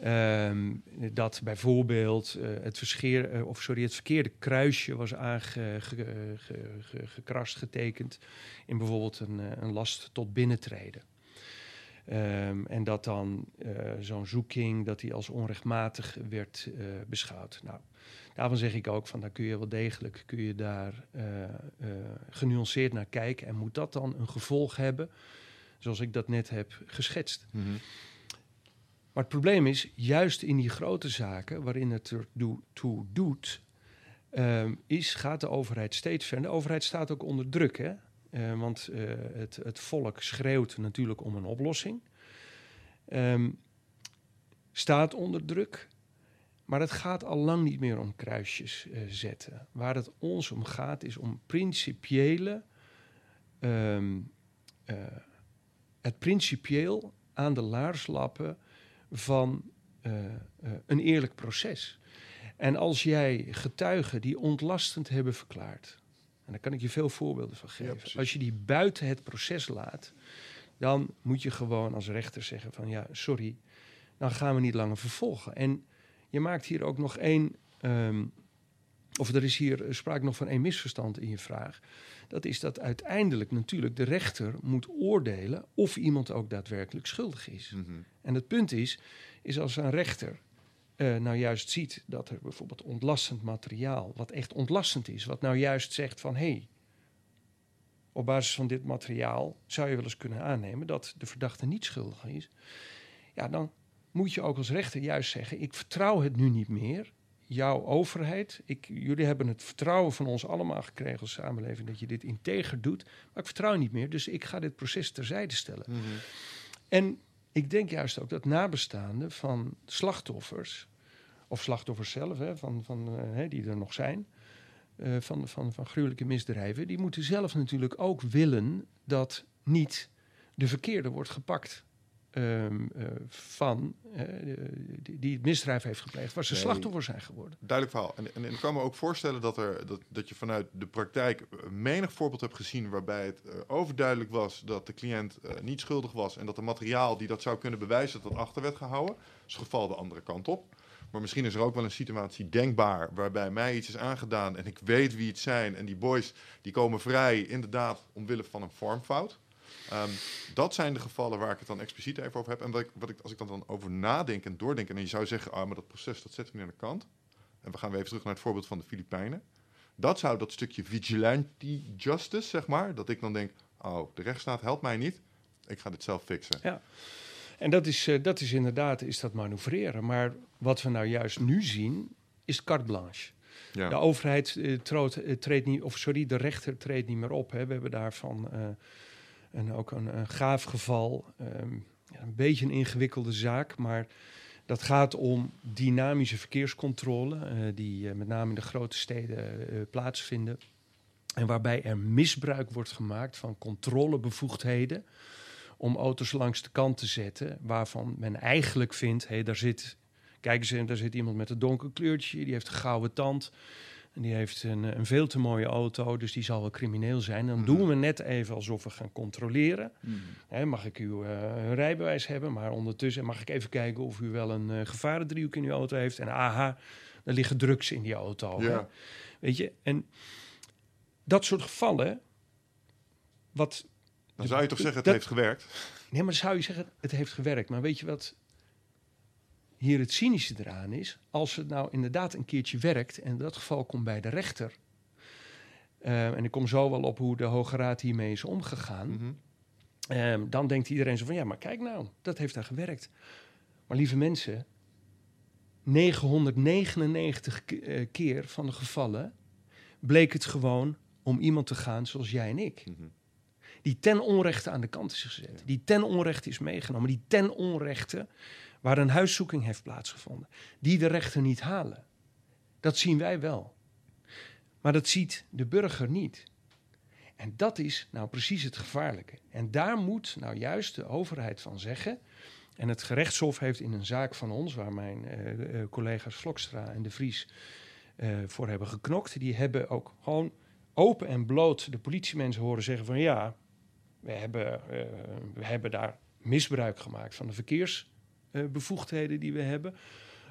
Ehm, dat bijvoorbeeld eh, het, verscheer, of sorry, het verkeerde kruisje was aangekrast, getekend in bijvoorbeeld een, een last tot binnentreden. Ehm, en dat dan zo'n zoeking dat die als onrechtmatig werd beschouwd. Nou, daarvan zeg ik ook van daar kun je wel degelijk kun je daar eh, eh, genuanceerd naar kijken. En moet dat dan een gevolg hebben, zoals ik dat net heb geschetst? Mhm. Maar het probleem is, juist in die grote zaken waarin het er toe doet, ehm, is, gaat de overheid steeds verder. De overheid staat ook onder druk, hè? Eh, want het, het volk schreeuwt natuurlijk om een oplossing. Ehm, staat onder druk. Maar het gaat al lang niet meer om kruisjes eh, zetten. Waar het ons om gaat, is om principiële. ehm, eh, het principieel aan de laars lappen van eh, een eerlijk proces. En als jij getuigen die ontlastend hebben verklaard, en daar kan ik je veel voorbeelden van geven. als je die buiten het proces laat, dan moet je gewoon als rechter zeggen van ja, sorry, dan gaan we niet langer vervolgen. En je maakt hier ook nog één, ehm, of er is hier sprake nog van één misverstand in je vraag. Dat is dat uiteindelijk natuurlijk de rechter moet oordelen of iemand ook daadwerkelijk schuldig is. Mhm. En het punt is, is als een rechter eh, nou juist ziet dat er bijvoorbeeld ontlastend materiaal, wat echt ontlastend is, wat nou juist zegt van hé, hey, op basis van dit materiaal zou je wel eens kunnen aannemen dat de verdachte niet schuldig is. Ja, dan moet je ook als rechter juist zeggen: ik vertrouw het nu niet meer. Jouw overheid, ik, jullie hebben het vertrouwen van ons allemaal gekregen als samenleving dat je dit integer doet, maar ik vertrouw niet meer, dus ik ga dit proces terzijde stellen. Mhm. En ik denk juist ook dat nabestaanden van slachtoffers, of slachtoffers zelf, hè, van, van, eh, hè, die er nog zijn, eh, van, van, van gruwelijke misdrijven, die moeten zelf natuurlijk ook willen dat niet de verkeerde wordt gepakt ehm, eh, van eh, die, die het misdrijf heeft gepleegd, waar ze Nee. slachtoffer zijn geworden. Duidelijk verhaal. En, en, en ik kan me ook voorstellen dat, er, dat, dat je vanuit de praktijk eh, menig voorbeeld hebt gezien waarbij het overduidelijk was dat de cliënt niet schuldig was en dat de materiaal die dat zou kunnen bewijzen dat dat achter werd gehouden. Is het geval de andere kant op. Maar misschien is er ook wel een situatie denkbaar waarbij mij iets is aangedaan en ik weet wie het zijn en die boys die komen vrij inderdaad omwille van een vormfout. Ehm, dat zijn de gevallen waar ik het dan expliciet even over heb. En wat ik, wat ik, als ik dan, dan over nadenk en doordenk... en je zou zeggen, ah, maar dat proces, dat zetten we nu aan de kant. En we gaan weer even terug naar het voorbeeld van de Filipijnen. Dat zou dat stukje vigilante justice, zeg maar... dat ik dan denk, oh, de rechtsstaat helpt mij niet. Ik ga dit zelf fixen. En dat is, eh, dat is inderdaad is dat manoeuvreren. Maar wat we nou juist nu zien, is carte blanche. Ja. De overheid eh, troot- eh, treedt niet, of sorry, de rechter treedt niet meer op. Hè. We hebben daarvan een, ook een, gaaf geval. ehm, een beetje een ingewikkelde zaak, maar dat gaat om dynamische verkeerscontrole, eh, die eh, met name in de grote steden eh, plaatsvinden. En waarbij er misbruik wordt gemaakt van controlebevoegdheden om auto's langs de kant te zetten, waarvan men eigenlijk vindt, hé, daar zit, kijk eens, daar zit iemand met een donker kleurtje, die heeft een gouden tand, en die heeft een, een veel te mooie auto, dus die zal wel crimineel zijn. Dan Mhm. doen we net even alsof we gaan controleren. Mhm. Hè, mag ik uw eh, rijbewijs hebben, maar ondertussen mag ik even kijken of u wel een eh, gevarendriehoek in uw auto heeft. En aha, er liggen drugs in die auto. Ja. Weet je, en dat soort gevallen, wat Dan zou je toch zeggen, het Dat- heeft gewerkt. Nee, maar dan zou je zeggen, het heeft gewerkt. Maar weet je wat hier het cynische eraan is? Als het nou inderdaad een keertje werkt, en in dat geval komt bij de rechter... eh, en ik kom zo wel op hoe de Hoge Raad hiermee is omgegaan... Mhm. Ehm, dan denkt iedereen zo van, ja, maar kijk nou, dat heeft daar gewerkt. Maar lieve mensen, 999 ke- eh, keer van de gevallen bleek het gewoon om iemand te gaan zoals jij en ik. Mhm. Die ten onrechte aan de kant is gezet. Die ten onrechte is meegenomen. Die ten onrechte waar een huiszoeking heeft plaatsgevonden. Die de rechter niet halen. Dat zien wij wel. Maar dat ziet de burger niet. En dat is nou precies het gevaarlijke. En daar moet nou juist de overheid van zeggen. En het gerechtshof heeft in een zaak van ons, waar mijn eh, eh, collega's Vlokstra en De Vries eh, voor hebben geknokt, die hebben ook gewoon open en bloot de politiemensen horen zeggen van ja, we hebben, we hebben daar misbruik gemaakt van de verkeersbevoegdheden die we hebben.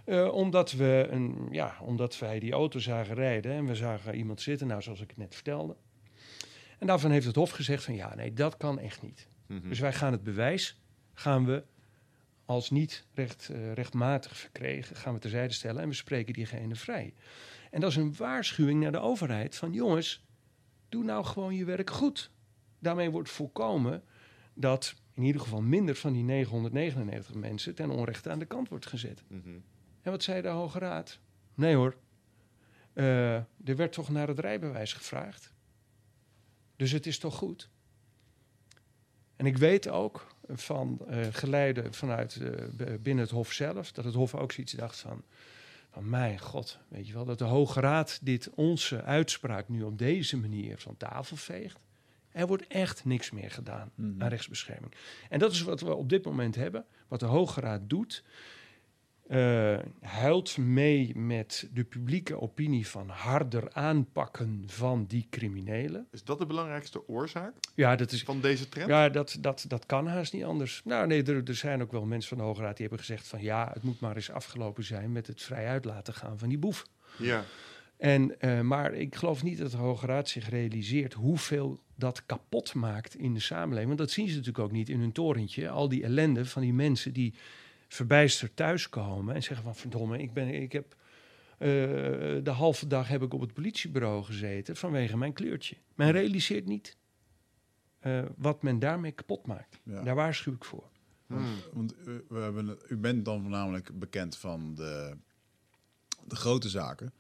Eh, omdat, we een, ja, omdat wij die auto zagen rijden en we zagen iemand zitten, nou zoals ik het net vertelde. En daarvan heeft het Hof gezegd van ja, nee, dat kan echt niet. Mhm. Dus wij gaan het bewijs, gaan we als niet recht, eh, rechtmatig verkregen, gaan we terzijde stellen en we spreken diegene vrij. En dat is een waarschuwing naar de overheid van jongens, doe nou gewoon je werk goed. Daarmee wordt voorkomen dat in ieder geval minder van die 999 mensen ten onrechte aan de kant wordt gezet. Mhm. En wat zei de Hoge Raad? Nee hoor, Eh, er werd toch naar het rijbewijs gevraagd. Dus het is toch goed? En ik weet ook van eh geleiden vanuit eh, binnen het Hof zelf, dat het Hof ook zoiets dacht van, van mijn god, weet je wel, dat de Hoge Raad dit onze uitspraak nu op deze manier van tafel veegt. Er wordt echt niks meer gedaan Mhm. aan rechtsbescherming. En dat is wat we op dit moment hebben. Wat de Hoge Raad doet, eh, huilt mee met de publieke opinie van harder aanpakken van die criminelen. Is dat de belangrijkste oorzaak Ja, dat is. van deze trend? Ja, dat, dat, dat kan haast niet anders. Nou, nee, er, er zijn ook wel mensen van de Hoge Raad die hebben gezegd van ja, het moet maar eens afgelopen zijn met het vrij uit laten gaan van die boef. Ja. En, eh, maar ik geloof niet dat de Hoge Raad zich realiseert hoeveel dat kapot maakt in de samenleving. Want dat zien ze natuurlijk ook niet in hun torentje. Al die ellende van die mensen die verbijsterd thuiskomen en zeggen van verdomme, ik, ben, ik heb eh, de halve dag heb ik op het politiebureau gezeten vanwege mijn kleurtje. Men realiseert niet eh, wat men daarmee kapot maakt. Ja. Daar waarschuw ik voor. Hmm. want u, we hebben, het- u bent dan voornamelijk bekend van de, de grote zaken.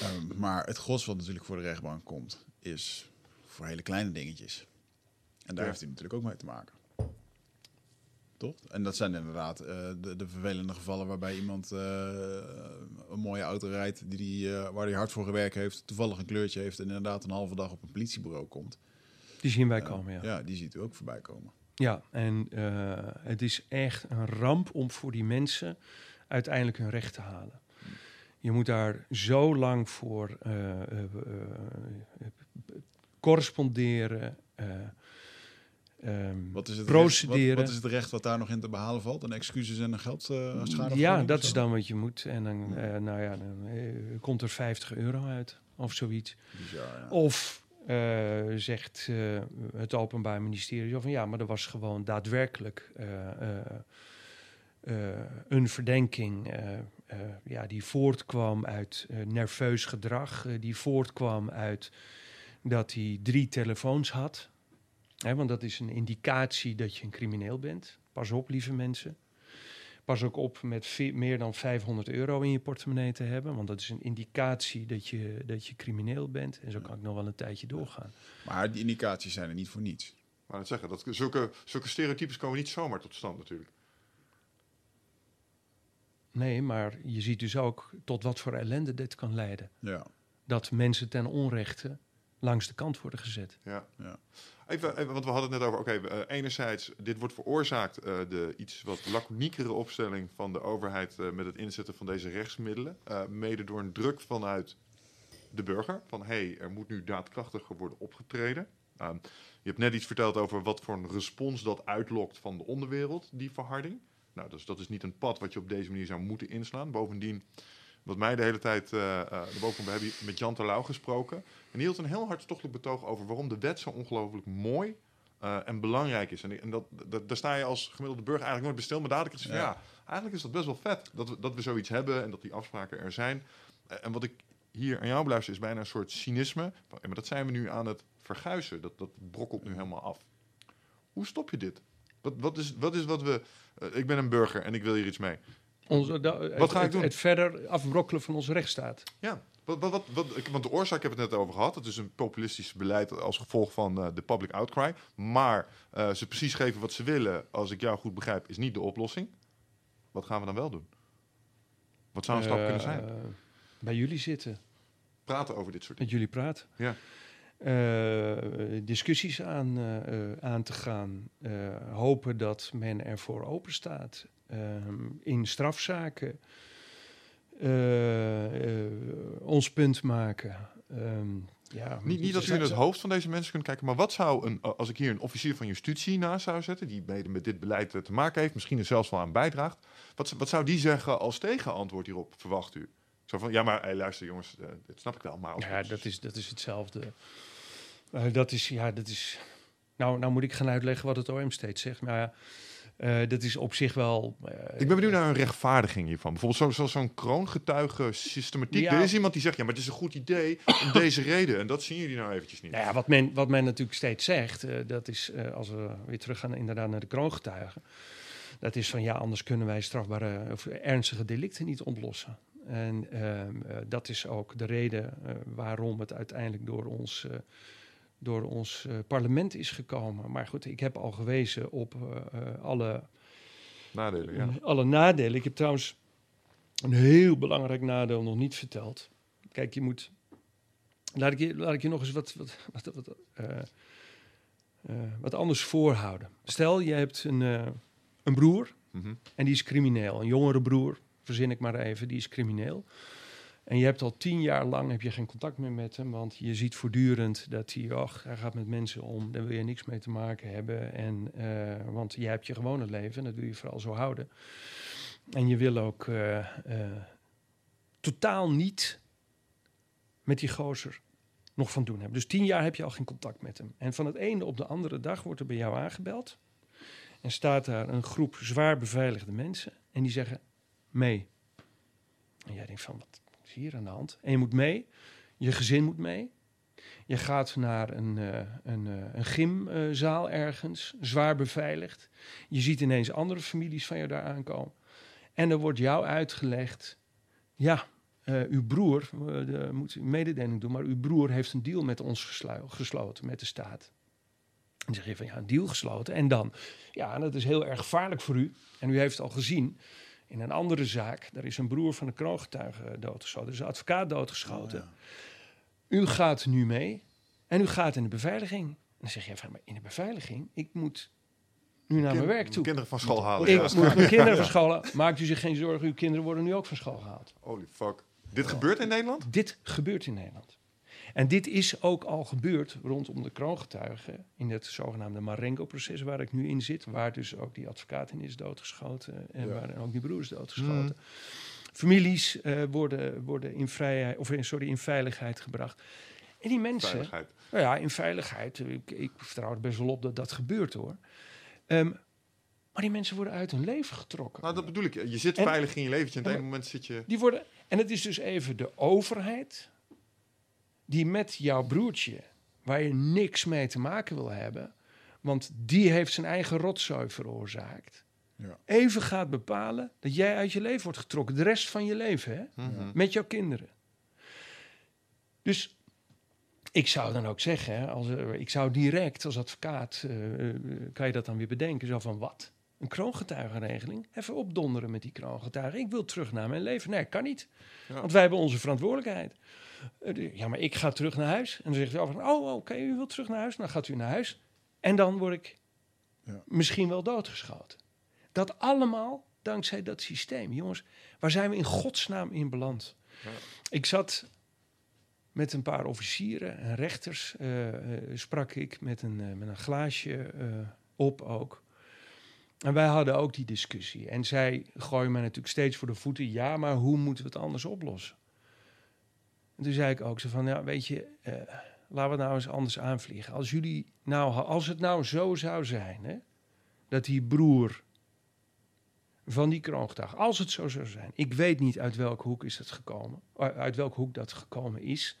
Ehm, maar het gros wat natuurlijk voor de rechtbank komt, is voor hele kleine dingetjes. En daar Ja. heeft u natuurlijk ook mee te maken. Toch? En dat zijn inderdaad eh, de, de vervelende gevallen waarbij iemand eh, een mooie auto rijdt die, die, eh, waar hij hard voor gewerkt heeft, toevallig een kleurtje heeft en inderdaad een halve dag op een politiebureau komt. Die zien wij komen, ja. ja, die ziet u ook voorbij komen. Ja, en het is echt een ramp om voor die mensen uiteindelijk hun recht te halen. Je moet daar zo lang voor eh, eh, eh, corresponderen. eh, ehm, Wat is, het Procederen. Recht, wat, wat is het recht wat daar nog in te behalen valt? Een excuses en een geldschade? ja, dat is dan wat je moet. En dan, nou ja, dan komt er 50 euro uit of zoiets. Bizar, ja. Of zegt het Openbaar Ministerie van ja, maar er was gewoon daadwerkelijk een verdenking eh, ja, die voortkwam uit eh, nerveus gedrag, eh, die voortkwam uit dat hij drie telefoons had. Hè, want dat is een indicatie dat je een crimineel bent. Pas op, lieve mensen. Pas ook op met meer dan 500 euro in je portemonnee te hebben. Want dat is een indicatie dat je, dat je crimineel bent. En zo kan ik nog wel een tijdje doorgaan. Maar die indicaties zijn er niet voor niets. Maar het zeggen, dat, zulke, zulke stereotypes komen niet zomaar tot stand natuurlijk. Nee, maar je ziet dus ook tot wat voor ellende dit kan leiden. Ja. Dat mensen ten onrechte langs de kant worden gezet. Ja. Ja. Even, even, want we hadden het net over, oké, eh, enerzijds, dit wordt veroorzaakt, eh, de iets wat laconiekere opstelling van de overheid eh, met het inzetten van deze rechtsmiddelen. mede door een druk vanuit de burger, van hé, hey, er moet nu daadkrachtiger worden opgetreden. Ehm, je hebt net iets verteld over wat voor een respons dat uitlokt van de onderwereld, die verharding. Nou, dus dat is niet een pad wat je op deze manier zou moeten inslaan. Bovendien, wat mij de hele tijd uh, uh, erboven komt, we hebben met Jan Terlouw gesproken. En die hield een heel hartstochtelijk betoog over waarom de wet zo ongelooflijk mooi uh, en belangrijk is. En, en dat, dat, daar sta je als gemiddelde burger eigenlijk nooit bij stil. Maar dadelijk is het van, ja. ja, eigenlijk is dat best wel vet. Dat we, dat we zoiets hebben en dat die afspraken er zijn. Uh, en wat ik hier aan jou beluister is bijna een soort cynisme. Maar dat zijn we nu aan het verguizen. Dat, dat brokkelt nu helemaal af. Hoe stop je dit? Wat, wat, is, wat is wat we... Uh, ik ben een burger en ik wil hier iets mee. Onze, da, wat het, ga ik het, doen? Het verder afbrokkelen van onze rechtsstaat. Ja, wat, wat, wat, wat, want de oorzaak hebben we het net over gehad. Het is een populistisch beleid als gevolg van uh, de public outcry. Maar uh, ze precies geven wat ze willen, als ik jou goed begrijp, is niet de oplossing. Wat gaan we dan wel doen? Wat zou een stap kunnen zijn? Bij jullie zitten. Praten over dit soort dingen. Met jullie praten. Ja. Uh, discussies aan, uh, aan te gaan. Hopen dat men ervoor open staat. in strafzaken. ons punt maken. Um, ja, niet, niet dat u in het hoofd van deze mensen kunt kijken, maar wat zou een, als ik hier een officier van justitie naast zou zetten, die mede met dit beleid te maken heeft, misschien er zelfs wel aan bijdraagt, wat, wat zou die zeggen als tegenantwoord hierop, verwacht u? Zo van, ja, maar hey, luister jongens, uh, dat snap ik wel. Maar ja, dat is, dat is hetzelfde. Uh, dat is, ja, dat is... Nou, nou moet ik gaan uitleggen wat het OM steeds zegt. Maar ja, uh, dat is op zich wel... uh, ik ben benieuwd naar een rechtvaardiging hiervan. Bijvoorbeeld zo'n zo, zo kroongetuige systematiek. Ja. Er is iemand die zegt, ja, maar het is een goed idee om deze reden. En dat zien jullie nou eventjes niet. Nou ja, wat men, wat men natuurlijk steeds zegt, uh, dat is, als we weer teruggaan inderdaad naar de kroongetuigen... dat is van, ja, anders kunnen wij strafbare of ernstige delicten niet ontlossen. En uh, dat is ook de reden waarom het uiteindelijk door ons, door ons parlement is gekomen. Maar goed, ik heb al gewezen op alle nadelen. Ja. alle nadelen. Ik heb trouwens een heel belangrijk nadeel nog niet verteld. Kijk, je moet. Laat ik je, laat ik je nog eens wat, wat, wat, wat, wat anders voorhouden. Stel, je hebt een, een broer mm -hmm. en die is crimineel, een jongere broer verzin ik maar even, die is crimineel. En je hebt al tien jaar lang heb je geen contact meer met hem, want je ziet voortdurend dat hij, ach, hij gaat met mensen om, daar wil je niks mee te maken hebben. En, uh, want jij hebt je gewone leven en dat wil je vooral zo houden. En je wil ook uh, uh, totaal niet met die gozer nog van doen hebben. Dus tien jaar heb je al geen contact met hem. En van het ene op de andere dag wordt er bij jou aangebeld. En staat daar een groep zwaar beveiligde mensen. En die zeggen, mee. En jij denkt van, wat hier aan de hand? En je moet mee, je gezin moet mee. Je gaat naar een, uh, een, uh, een gymzaal ergens, zwaar beveiligd. Je ziet ineens andere families van je daar aankomen. En er wordt jou uitgelegd, ja, uh, uw broer, de, moet u mededeling doen, maar uw broer heeft een deal met ons geslo gesloten, met de staat. En zeg je van, ja, een deal gesloten. En dan, ja, dat is heel erg gevaarlijk voor u. En u heeft al gezien, in een andere zaak, daar is een broer van de kroongetuige doodgeschoten. Is een advocaat doodgeschoten. Oh, ja. U gaat nu mee en u gaat in de beveiliging. En dan zeg je van, maar in de beveiliging, ik moet nu naar mijn werk toe. Kinderen van school halen. Ik ja. moet mijn kinderen van school halen. Maakt u zich geen zorgen, uw kinderen worden nu ook van school gehaald. Holy fuck. Dit gebeurt in Nederland? Dit gebeurt in Nederland. En dit is ook al gebeurd rondom de kroongetuigen in het zogenaamde Marengo-proces waar ik nu in zit, waar dus ook die advocaat in is doodgeschoten en Ja. waar ook die broer is doodgeschoten. Families eh, worden, worden in, vrijheid, of in, sorry, in veiligheid gebracht. En die mensen, Veiligheid. nou ja, in veiligheid. Ik, ik vertrouw er best wel op dat dat gebeurt hoor. Ehm, maar die mensen worden uit hun leven getrokken. Nou, dat bedoel ik. Je zit En- veilig in je leventje en op het ene moment zit je... Die worden, en het is dus even de overheid die met jouw broertje, waar je niks mee te maken wil hebben, want die heeft zijn eigen rotzooi veroorzaakt, Ja. even gaat bepalen dat jij uit je leven wordt getrokken, de rest van je leven, hè? Mhm. met jouw kinderen. Dus ik zou dan ook zeggen, hè, als, eh, ik zou direct als advocaat, eh, eh, kan je dat dan weer bedenken, zo van wat? Een kroongetuigenregeling? Even opdonderen met die kroongetuigen. Ik wil terug naar mijn leven. Nee, kan niet. Ja. Want wij hebben onze verantwoordelijkheid. Eh, de- Ja, maar ik ga terug naar huis. En dan zegt hij van, oh, oké, u wilt terug naar huis. Dan gaat u naar huis. En dan word ik Ja. misschien wel doodgeschoten. Dat allemaal dankzij dat systeem. Jongens, waar zijn we in godsnaam in beland? Ja. Ik zat met een paar officieren en rechters. eh, eh, sprak ik met een, eh, met een glaasje eh, op ook. En wij hadden ook die discussie. En zij gooien mij natuurlijk steeds voor de voeten. Ja, maar hoe moeten we het anders oplossen? En toen zei ik ook zo van, ja, weet je, eh, laten we nou eens anders aanvliegen. Als jullie nou, als het nou zo zou zijn, hè, dat die broer van die kroongetuige, als het zo zou zijn, ik weet niet uit welke hoek is dat gekomen, eh, uit welke hoek dat gekomen is.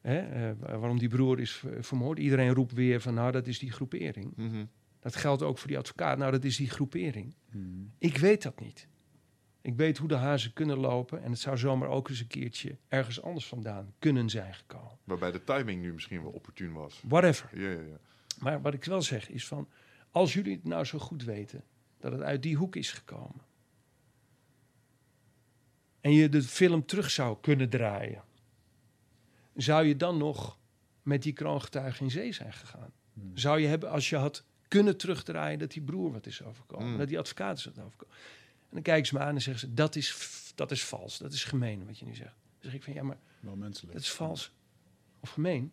Hè, eh, waarom die broer is ver- vermoord. Iedereen roept weer van, nou, dat is die groepering. Mhm. Dat geldt ook voor die advocaat. Nou, dat is die groepering. Hmm. Ik weet dat niet. Ik weet hoe de hazen kunnen lopen. En het zou zomaar ook eens een keertje ergens anders vandaan kunnen zijn gekomen. Waarbij de timing nu misschien wel opportun was. Whatever. Ja, ja, ja. Maar wat ik wel zeg is van... Als jullie het nou zo goed weten dat het uit die hoek is gekomen... en je de film terug zou kunnen draaien... zou je dan nog met die kroongetuige in zee zijn gegaan? Hmm. Zou je hebben, als je had kunnen terugdraaien... dat die broer wat is overkomen, Mm. dat die advocaat is wat overkomen... en dan kijken ze me aan en zeggen ze... dat is, dat is vals, dat is gemeen wat je nu zegt. Dan zeg ik van, ja, maar Wel menselijk. dat is vals of gemeen...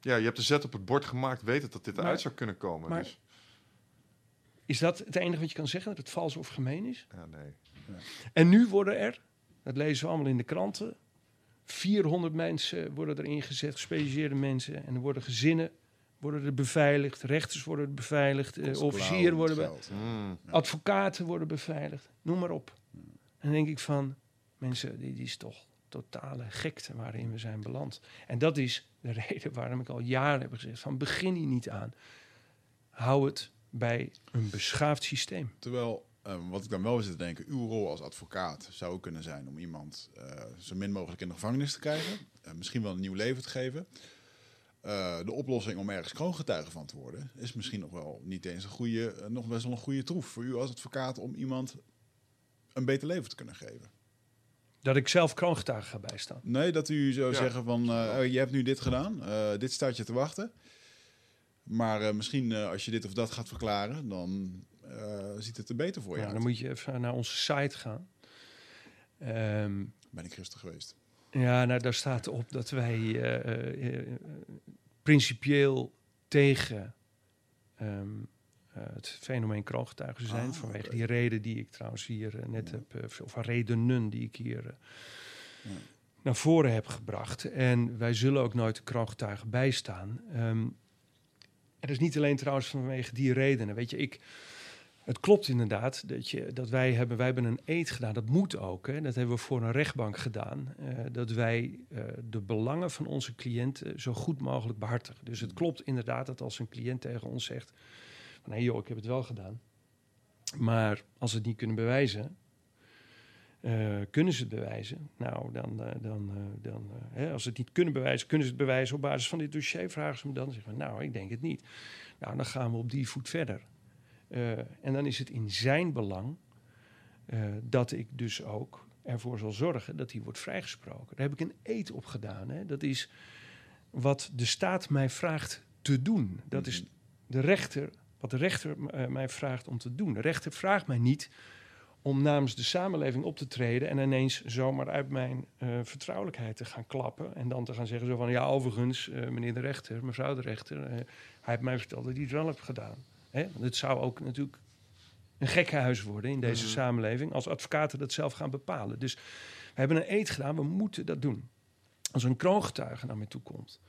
Ja, je hebt de zet op het bord gemaakt, weten dat dit Maar- eruit zou kunnen komen. maar- dus, Is dat het enige wat je kan zeggen, dat het vals of gemeen is? ja, nee. En nu worden er, dat lezen we allemaal in de kranten, 400 mensen worden erin gezet, gespecialiseerde mensen. En er worden gezinnen worden er beveiligd, rechters worden beveiligd, eh, officieren worden met be- geld. Mm. advocaten worden beveiligd, noem maar op. En dan denk ik van, mensen, dit is toch totale gekte waarin we zijn beland. En dat is de reden waarom ik al jaren heb gezegd van begin hier niet aan. Hou het bij een beschaafd systeem. Terwijl, eh, wat ik dan wel zit te denken, uw rol als advocaat zou kunnen zijn om iemand eh, zo min mogelijk in de gevangenis te krijgen. eh, misschien wel een nieuw leven te geven. Eh, de oplossing om ergens kroongetuige van te worden, is misschien nog wel niet eens een goede, eh, nog best wel een goede troef voor u als advocaat om iemand een beter leven te kunnen geven. Dat ik zelf kroongetuige ga bijstaan. Nee, dat u zou Ja. zeggen van, eh, oh, je hebt nu dit gedaan, eh, dit staat je te wachten. Maar eh, misschien eh, als je dit of dat gaat verklaren, dan eh, ziet het er beter voor je Nou, uit. dan moet je even naar onze site gaan. Ehm, Ben ik gisteren geweest. Ja, nou, daar staat op dat wij eh, eh, eh, principieel tegen ehm, eh, het fenomeen kroongetuigen zijn. Ah, vanwege die reden die ik trouwens hier net Ja. heb, of redenen die ik hier Ja. naar voren heb gebracht. En wij zullen ook nooit de kroongetuigen bijstaan. Ehm het is niet alleen trouwens vanwege die redenen. Weet je, ik, het klopt inderdaad dat, je, dat wij hebben, wij hebben een eed gedaan. Dat moet ook. Hè. Dat hebben we voor een rechtbank gedaan. eh, dat wij eh, de belangen van onze cliënten zo goed mogelijk behartigen. Dus het klopt inderdaad dat als een cliënt tegen ons zegt... van hé joh, ik heb het wel gedaan. Maar als ze het niet kunnen bewijzen... eh, kunnen ze het bewijzen? Nou, dan, eh, dan, eh, dan eh, hè, als ze het niet kunnen bewijzen, kunnen ze het bewijzen op basis van dit dossier. Vragen ze me dan, dan zeggen we, nou, ik denk het niet. Nou, dan gaan we op die voet verder. Eh, en dan is het in zijn belang eh, dat ik dus ook ervoor zal zorgen dat hij wordt vrijgesproken. Daar heb ik een eed op gedaan. Hè. Dat is wat de staat mij vraagt te doen. Dat is Mhm. de rechter wat de rechter eh, mij vraagt om te doen. De rechter vraagt mij niet om namens de samenleving op te treden en ineens zomaar uit mijn vertrouwelijkheid te gaan klappen en dan te gaan zeggen zo van ja overigens meneer de rechter, mevrouw de rechter, hij heeft mij verteld dat hij het wel heeft gedaan. Hè? Want het zou ook natuurlijk een gekkenhuis worden in deze Mhm. samenleving als advocaten dat zelf gaan bepalen. Dus we hebben een eed gedaan, we moeten dat doen. Als een kroongetuige naar mij toe komt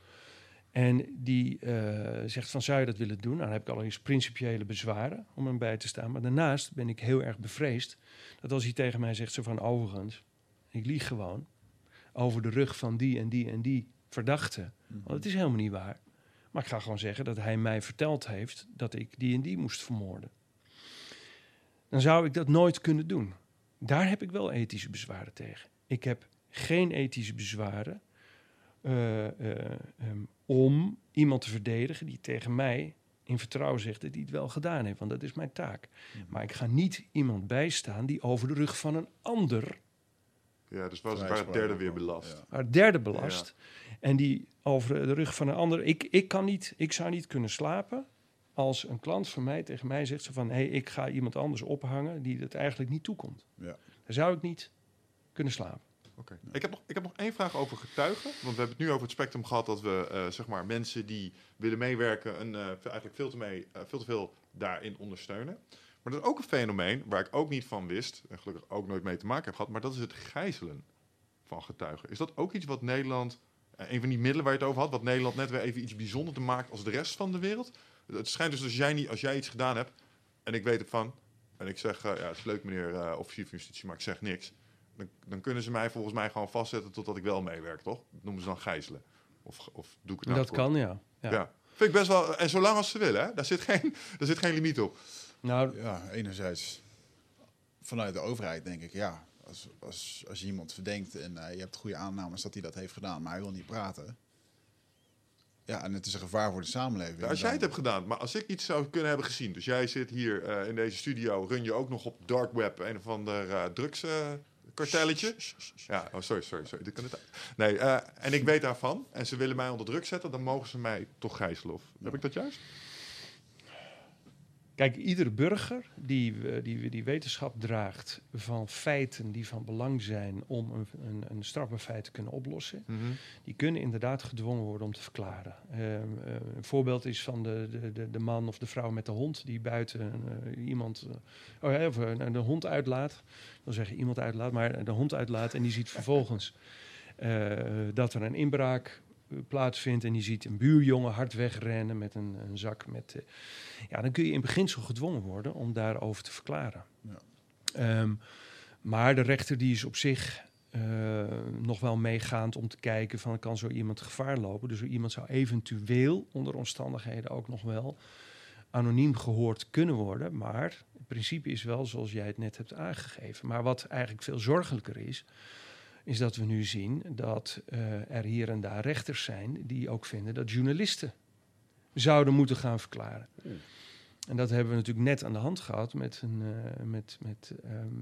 en die eh, zegt van zou je dat willen doen, nou, dan heb ik allereerst principiële bezwaren om hem bij te staan. Maar daarnaast ben ik heel erg bevreesd dat als hij tegen mij zegt zo van overigens, ik lieg gewoon over de rug van die en die en die verdachte. Want het is helemaal niet waar. Maar ik ga gewoon zeggen dat hij mij verteld heeft dat ik die en die moest vermoorden. Dan zou ik dat nooit kunnen doen. Daar heb ik wel ethische bezwaren tegen. Ik heb geen ethische bezwaren eh, eh, ehm, om iemand te verdedigen die tegen mij in vertrouwen zegt dat hij het wel gedaan heeft. Want dat is mijn taak. Maar ik ga niet iemand bijstaan die over de rug van een ander Ja, dus was het waar derde weer belast. ja. haar derde belast. En die over de rug van een ander. Ik, ik, kan niet, ik zou niet kunnen slapen als een klant van mij tegen mij zegt zo van... hé, hey, ik ga iemand anders ophangen die het eigenlijk niet toekomt. Ja. Dan zou ik niet kunnen slapen. Oké. Ik, heb nog, ik heb nog één vraag over getuigen. Want we hebben het nu over het spectrum gehad dat we eh, zeg maar mensen die willen meewerken, een, eh, eigenlijk veel te, mee, eh, veel te veel daarin ondersteunen. Maar dat is ook een fenomeen waar ik ook niet van wist, en gelukkig ook nooit mee te maken heb gehad, maar dat is het gijzelen van getuigen. Is dat ook iets wat Nederland, een van die middelen waar je het over had, wat Nederland net weer even iets bijzonder te maakt als de rest van de wereld? Het schijnt dus als jij, niet, als jij iets gedaan hebt en ik weet ervan, en ik zeg, eh, ja, het is leuk meneer eh, officier van justitie, maar ik zeg niks. Dan, dan kunnen ze mij volgens mij gewoon vastzetten totdat ik wel meewerk, toch? Dat noemen ze dan gijzelen. Of, of doe ik het nou dat kan, ja. Ja. ja. Vind ik best wel. En zolang als ze willen, hè? Daar zit geen, daar zit geen limiet op. Nou, Ja, enerzijds vanuit de overheid denk ik, ja, als, als, als je iemand verdenkt en eh, je hebt goede aannames dat hij dat heeft gedaan, maar hij wil niet praten. Ja, en het is een gevaar voor de samenleving. als jij het hebt gedaan, maar als ik iets zou kunnen hebben gezien. Dus jij zit hier eh, in deze studio, run je ook nog op dark web een of ander uh, drugskartelletje. ja, oh, sorry, sorry, sorry. Dit kan het Nee, eh, en ik weet daarvan. En ze willen mij onder druk zetten, dan mogen ze mij toch gijzelen. Of heb ik dat juist? Kijk, iedere burger die, eh, die, die wetenschap draagt van feiten die van belang zijn om een, een, een strafbaar feit te kunnen oplossen, die kunnen inderdaad gedwongen worden om te verklaren. Ehm, eh, een voorbeeld is van de, de, de, de man of de vrouw met de hond die buiten eh, iemand, oh ja, of de hond uitlaat. Dan zeg je iemand uitlaat, maar de hond uitlaat en die ziet vervolgens dat er een inbraak plaatsvindt en die ziet een buurjongen hard wegrennen met een, een zak met. eh, ja, dan kun je in beginsel gedwongen worden om daarover te verklaren. Ja. Ehm, maar de rechter die is op zich eh, nog wel meegaand om te kijken van kan zo iemand gevaar lopen. Dus zo iemand zou eventueel onder omstandigheden ook nog wel anoniem gehoord kunnen worden. Maar het principe is wel zoals jij het net hebt aangegeven. Maar wat eigenlijk veel zorgelijker is, is dat we nu zien dat eh, er hier en daar rechters zijn die ook vinden dat journalisten zouden moeten gaan verklaren. En dat hebben we natuurlijk net aan de hand gehad met een, eh, met, met, ehm,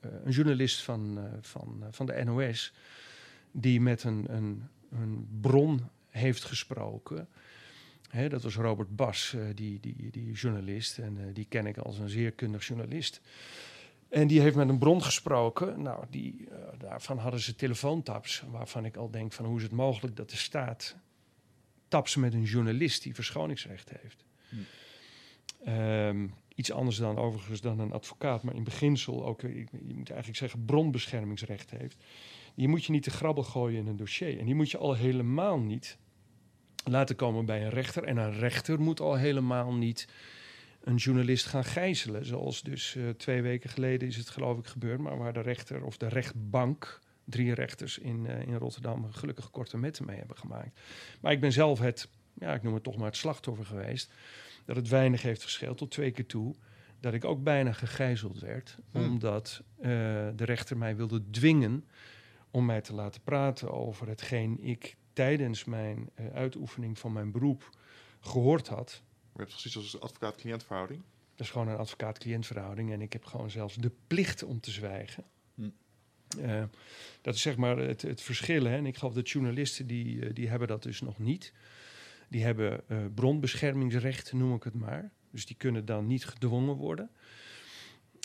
eh, een journalist van, van, van de NOS, die met een, een, een bron heeft gesproken. Dat was Robert Bas, die, die, die journalist. En die ken ik als een zeer kundig journalist. En die heeft met een bron gesproken. Nou, die, eh, daarvan hadden ze telefoontaps. Waarvan ik al denk van hoe is het mogelijk dat de staat taps met een journalist die verschoningsrecht heeft. Ehm, iets anders dan overigens dan een advocaat, maar in beginsel ook, eh, je moet eigenlijk zeggen, bronbeschermingsrecht heeft. Die moet je niet te grabbel gooien in een dossier. En die moet je al helemaal niet laten komen bij een rechter. En een rechter moet al helemaal niet een journalist gaan gijzelen. Zoals dus eh, twee weken geleden is het geloof ik gebeurd, maar waar de rechter of de rechtbank, drie rechters in, eh, in Rotterdam, gelukkig korte metten mee hebben gemaakt. Maar ik ben zelf het, ja, ik noem het toch maar het slachtoffer geweest, dat het weinig heeft gescheeld tot twee keer toe. Dat ik ook bijna gegijzeld werd, Hmm. omdat eh, de rechter mij wilde dwingen om mij te laten praten over hetgeen ik tijdens mijn uitoefening van mijn beroep gehoord had. Je hebt precies als advocaat-cliëntverhouding. Dat is gewoon een advocaat-cliëntverhouding. En ik heb gewoon zelfs de plicht om te zwijgen. Hm. Eh, dat is zeg maar het, het verschil. Hè. En ik geloof dat journalisten die, eh, die hebben dat dus nog niet. Die hebben eh, bronbeschermingsrecht, noem ik het maar. Dus die kunnen dan niet gedwongen worden.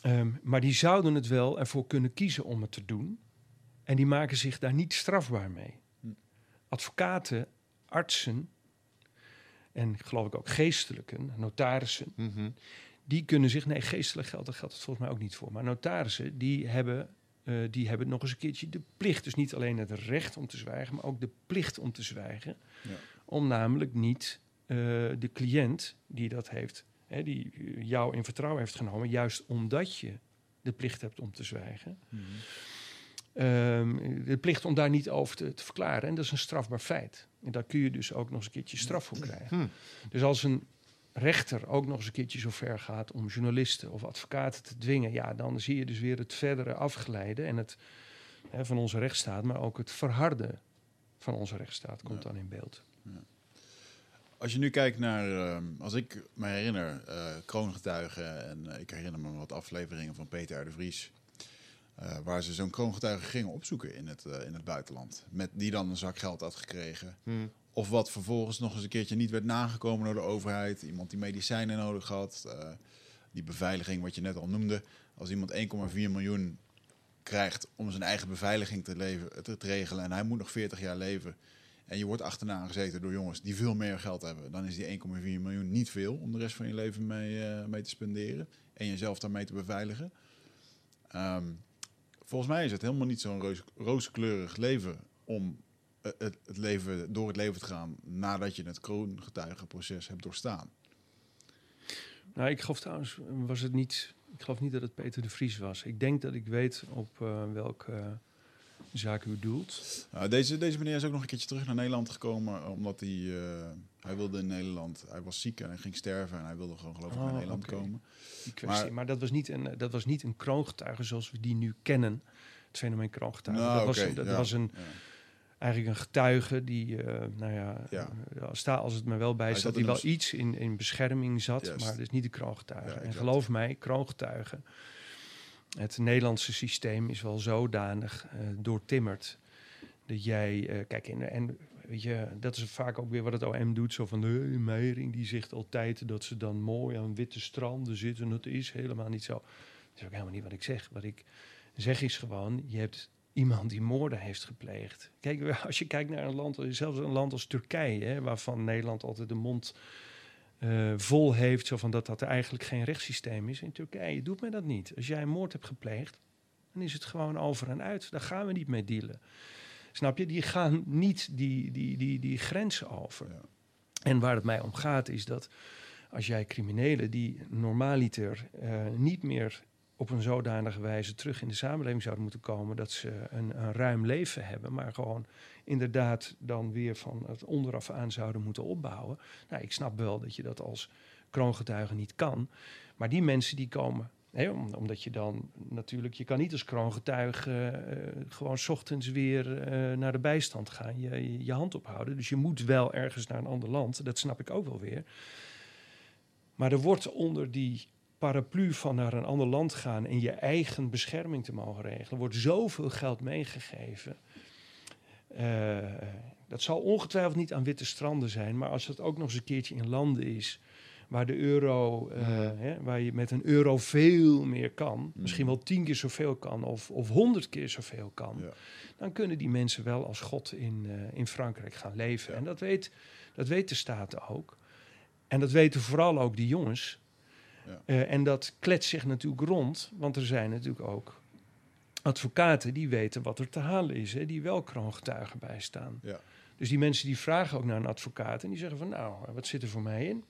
Ehm, maar die zouden het wel ervoor kunnen kiezen om het te doen. En die maken zich daar niet strafbaar mee. Hm. Advocaten, artsen en geloof ik ook geestelijken, notarissen, Mhm. die kunnen zich, nee, geestelijk geld, daar geldt het volgens mij ook niet voor. Maar notarissen, die hebben, eh, die hebben nog eens een keertje de plicht. Dus niet alleen het recht om te zwijgen, maar ook de plicht om te zwijgen. Ja. Om namelijk niet eh, de cliënt die dat heeft, hè, die eh, jou in vertrouwen heeft genomen, juist omdat je de plicht hebt om te zwijgen. Mhm. Ehm, de plicht om daar niet over te, te verklaren. En dat is een strafbaar feit. En daar kun je dus ook nog eens een keertje straf voor krijgen. Hm. Dus als een rechter ook nog eens een keertje zo ver gaat om journalisten of advocaten te dwingen, ja, dan zie je dus weer het verdere afglijden en het hè, van onze rechtsstaat, maar ook het verharden van onze rechtsstaat komt Ja. dan in beeld. Als je nu kijkt naar, ehm, als ik me herinner, eh kroongetuigen en ik herinner me wat afleveringen van Peter R. de Vries, eh, waar ze zo'n kroongetuige gingen opzoeken in het, eh, in het buitenland, met die dan een zak geld had gekregen. Hm. Of wat vervolgens nog eens een keertje niet werd nagekomen door de overheid. Iemand die medicijnen nodig had. eh, die beveiliging, wat je net al noemde. Als iemand 1,4 miljoen krijgt om zijn eigen beveiliging te, leven, te, te regelen. En hij moet nog 40 jaar leven. En je wordt achterna gezeten door jongens die veel meer geld hebben. Dan is die 1,4 miljoen niet veel om de rest van je leven mee, mee te spenderen. En jezelf daarmee te beveiligen. Ehm, volgens mij is het helemaal niet zo'n roos, rooskleurig leven om eh, het, het leven, door het leven te gaan nadat je het kroongetuigenproces hebt doorstaan. Nou, ik geloof trouwens, was het niet, ik geloof niet dat het Peter de Vries was. Ik denk dat ik weet op eh, welke eh, zaak u doelt. Nou, deze, deze meneer is ook nog een keertje terug naar Nederland gekomen, omdat hij, hij wilde in Nederland, hij was ziek en hij ging sterven en hij wilde gewoon geloof ik Oh, naar Nederland komen. Die kwestie. Maar- Maar, dat, was niet een, dat was niet een kroongetuige zoals we die nu kennen. Het fenomeen kroongetuige. Nou, dat was, dat ja, was een, ja. eigenlijk een getuige die, eh, nou ja, Ja. eh, sta, als het me wel bij staat, zat die in wel iets in, in bescherming zat, Juist. maar dat is niet de kroongetuige. Ja, en geloof mij, kroongetuigen, het Nederlandse systeem is wel zodanig eh doortimmerd dat jij, eh, kijk, en, en weet je, dat is vaak ook weer wat het OM doet, zo van de Meijering, die zegt altijd dat ze dan mooi aan witte stranden zitten. Dat is helemaal niet zo. Dat is ook helemaal niet wat ik zeg. Wat ik zeg is gewoon, je hebt iemand die moorden heeft gepleegd. Kijk, als je kijkt naar een land, zelfs een land als Turkije, hè, waarvan Nederland altijd de mond eh, vol heeft, zo van dat dat eigenlijk geen rechtssysteem is. In Turkije doet men dat niet. Als jij een moord hebt gepleegd, dan is het gewoon over en uit. Daar gaan we niet mee dealen. Snap je? Die gaan niet die, die, die, die grenzen over. Ja. En waar het mij om gaat is dat als jij criminelen die normaaliter eh, niet meer op een zodanige wijze terug in de samenleving zouden moeten komen dat ze een, een ruim leven hebben, maar gewoon inderdaad dan weer van het onderaf aan zouden moeten opbouwen. Nou, ik snap wel dat je dat als kroongetuige niet kan, maar die mensen die komen. Omdat je dan natuurlijk, je kan niet als kroongetuige eh, gewoon ochtends weer eh, naar de bijstand gaan, je, je, hand ophouden. Dus je moet wel ergens naar een ander land, dat snap ik ook wel weer. Maar er wordt onder die paraplu van naar een ander land gaan en je eigen bescherming te mogen regelen, wordt zoveel geld meegegeven. Eh, dat zal ongetwijfeld niet aan witte stranden zijn, maar als het ook nog eens een keertje in landen is waar de euro, eh, hè, waar je met een euro veel meer kan, misschien wel tien keer zoveel kan of, of honderd keer zoveel kan, Ja. dan kunnen die mensen wel als God in, eh, in Frankrijk gaan leven. En dat weet, dat weet de Staten ook. En dat weten vooral ook die jongens. Ja. Eh, en dat kletst zich natuurlijk rond, want er zijn natuurlijk ook advocaten die weten wat er te halen is, hè, die wel kroongetuigen bijstaan. Ja. Dus die mensen die vragen ook naar een advocaat en die zeggen van nou, wat zit er voor mij in?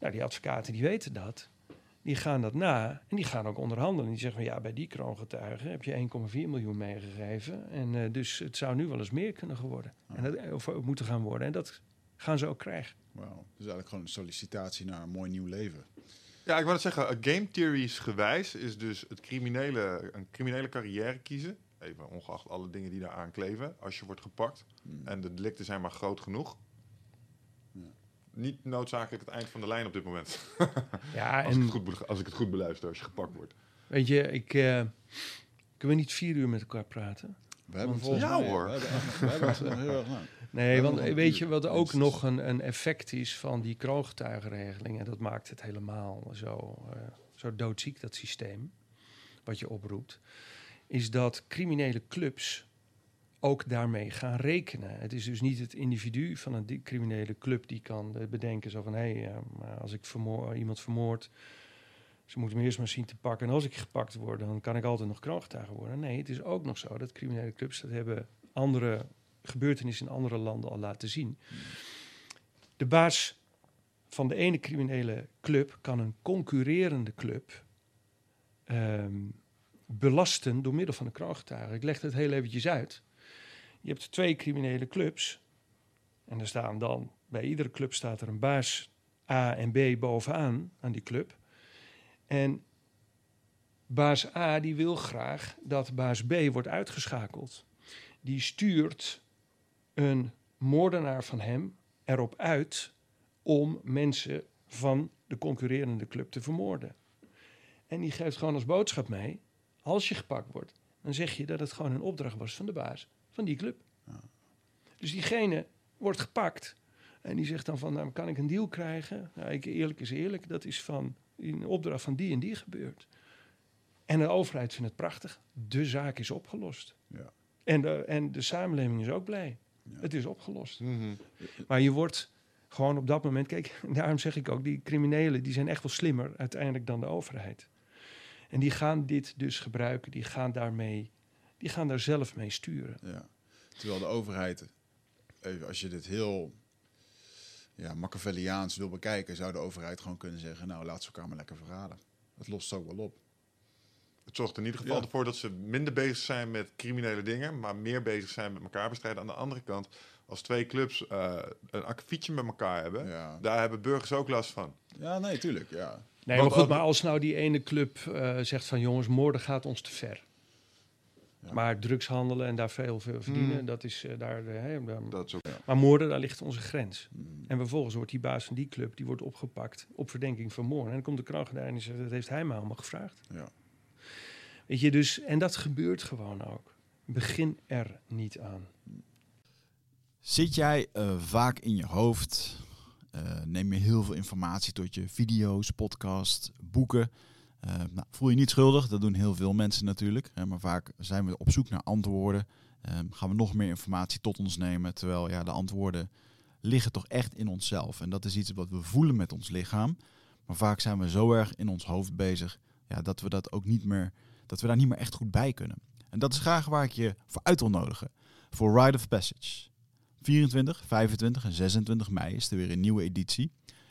Nou, die advocaten die weten dat. Die gaan dat na en die gaan ook onderhandelen. Die zeggen van ja, bij die kroongetuigen heb je 1,4 miljoen meegegeven. En eh, dus het zou nu wel eens meer kunnen geworden. En dat, of eh, moeten gaan worden. En dat gaan ze ook krijgen. Wauw. Dus eigenlijk gewoon een sollicitatie naar een mooi nieuw leven. Ja, ik wou het zeggen, game theories gewijs is dus het criminele, een criminele carrière kiezen. Even ongeacht alle dingen die daar aan kleven. Als je wordt gepakt Hmm. en de delicten zijn maar groot genoeg. Niet noodzakelijk het eind van de lijn op dit moment. Ja, Als, ik en het goed, als ik het goed beluister, als je gepakt wordt. weet je, ik, eh, kunnen we niet vier uur met elkaar praten? We hebben volgens ja, mij, hoor. We hebben, echt- we hebben het heel erg lang. Nee, want een weet je wat ook nog een, een effect is van die kroongetuigenregeling? En dat maakt het helemaal zo, eh, zo doodziek, dat systeem, wat je oproept. Is dat criminele clubs ook daarmee gaan rekenen. Het is dus niet het individu van een criminele club die kan eh, bedenken zo van... hé, hey, eh, als ik vermoor, iemand vermoord, ze moeten me eerst maar zien te pakken. En als ik gepakt word, dan kan ik altijd nog kroongetuige worden. Nee, het is ook nog zo dat criminele clubs... dat hebben andere gebeurtenissen in andere landen al laten zien. De baas van de ene criminele club kan een concurrerende club ehm, belasten door middel van een kroongetuige. Ik leg het heel eventjes uit. Je hebt twee criminele clubs. En er staan dan, bij iedere club staat er een baas A en B bovenaan aan die club. En baas A die wil graag dat baas B wordt uitgeschakeld. Die stuurt een moordenaar van hem erop uit om mensen van de concurrerende club te vermoorden. En die geeft gewoon als boodschap mee, als je gepakt wordt, dan zeg je dat het gewoon een opdracht was van de baas van die club. Dus diegene wordt gepakt en die zegt dan van, nou, kan ik een deal krijgen? Nou, ik, eerlijk is eerlijk, dat is van een opdracht van die en die gebeurd. En de overheid vindt het prachtig. De zaak is opgelost. Ja. En, de, en de samenleving is ook blij. Ja. Het is opgelost. Mhm. Maar je wordt gewoon op dat moment... Kijk, daarom zeg ik ook, die criminelen... die zijn echt wel slimmer uiteindelijk dan de overheid. En die gaan dit dus gebruiken. Die gaan daarmee... Die gaan daar zelf mee sturen. Ja. Terwijl de overheid, even als je dit heel ja, Machiavelliaans wil bekijken, zou de overheid gewoon kunnen zeggen: Nou, laat ze elkaar maar lekker verraden. Het lost zo wel op. Het zorgt in ieder geval Ja. ervoor dat ze minder bezig zijn met criminele dingen, maar meer bezig zijn met elkaar bestrijden. Aan de andere kant, als twee clubs eh, een akkefietje met elkaar hebben, Ja, daar hebben burgers ook last van. ja nee, tuurlijk. Ja. Nee, maar goed, maar als nou die ene club eh, zegt van... jongens, moorden gaat ons te ver. Ja. Maar drugs handelen en daar veel, veel verdienen, Hmm. dat is eh, daar... de hè, daar- Dat is ook, Maar moorden, daar ligt onze grens. Mm. En vervolgens wordt die baas van die club die wordt opgepakt op verdenking van moord. En dan komt de kroongetuige en die zegt, dat heeft hij me allemaal gevraagd. Ja. Weet je, dus, en dat gebeurt gewoon ook. Begin er niet aan. Zit jij eh, vaak in je hoofd? Eh, neem je heel veel informatie tot je video's, podcasts, boeken? Eh, nou, voel je niet schuldig, dat doen heel veel mensen natuurlijk. hè, maar vaak zijn we op zoek naar antwoorden. Ehm, gaan we nog meer informatie tot ons nemen, terwijl ja, de antwoorden liggen toch echt in onszelf. En dat is iets wat we voelen met ons lichaam. Maar vaak zijn we zo erg in ons hoofd bezig ja, dat we dat ook niet meer, dat we daar niet meer echt goed bij kunnen. En dat is graag waar ik je voor uit wil nodigen. Voor Rite of Passage. 24, 25 en 26 mei is er weer een nieuwe editie.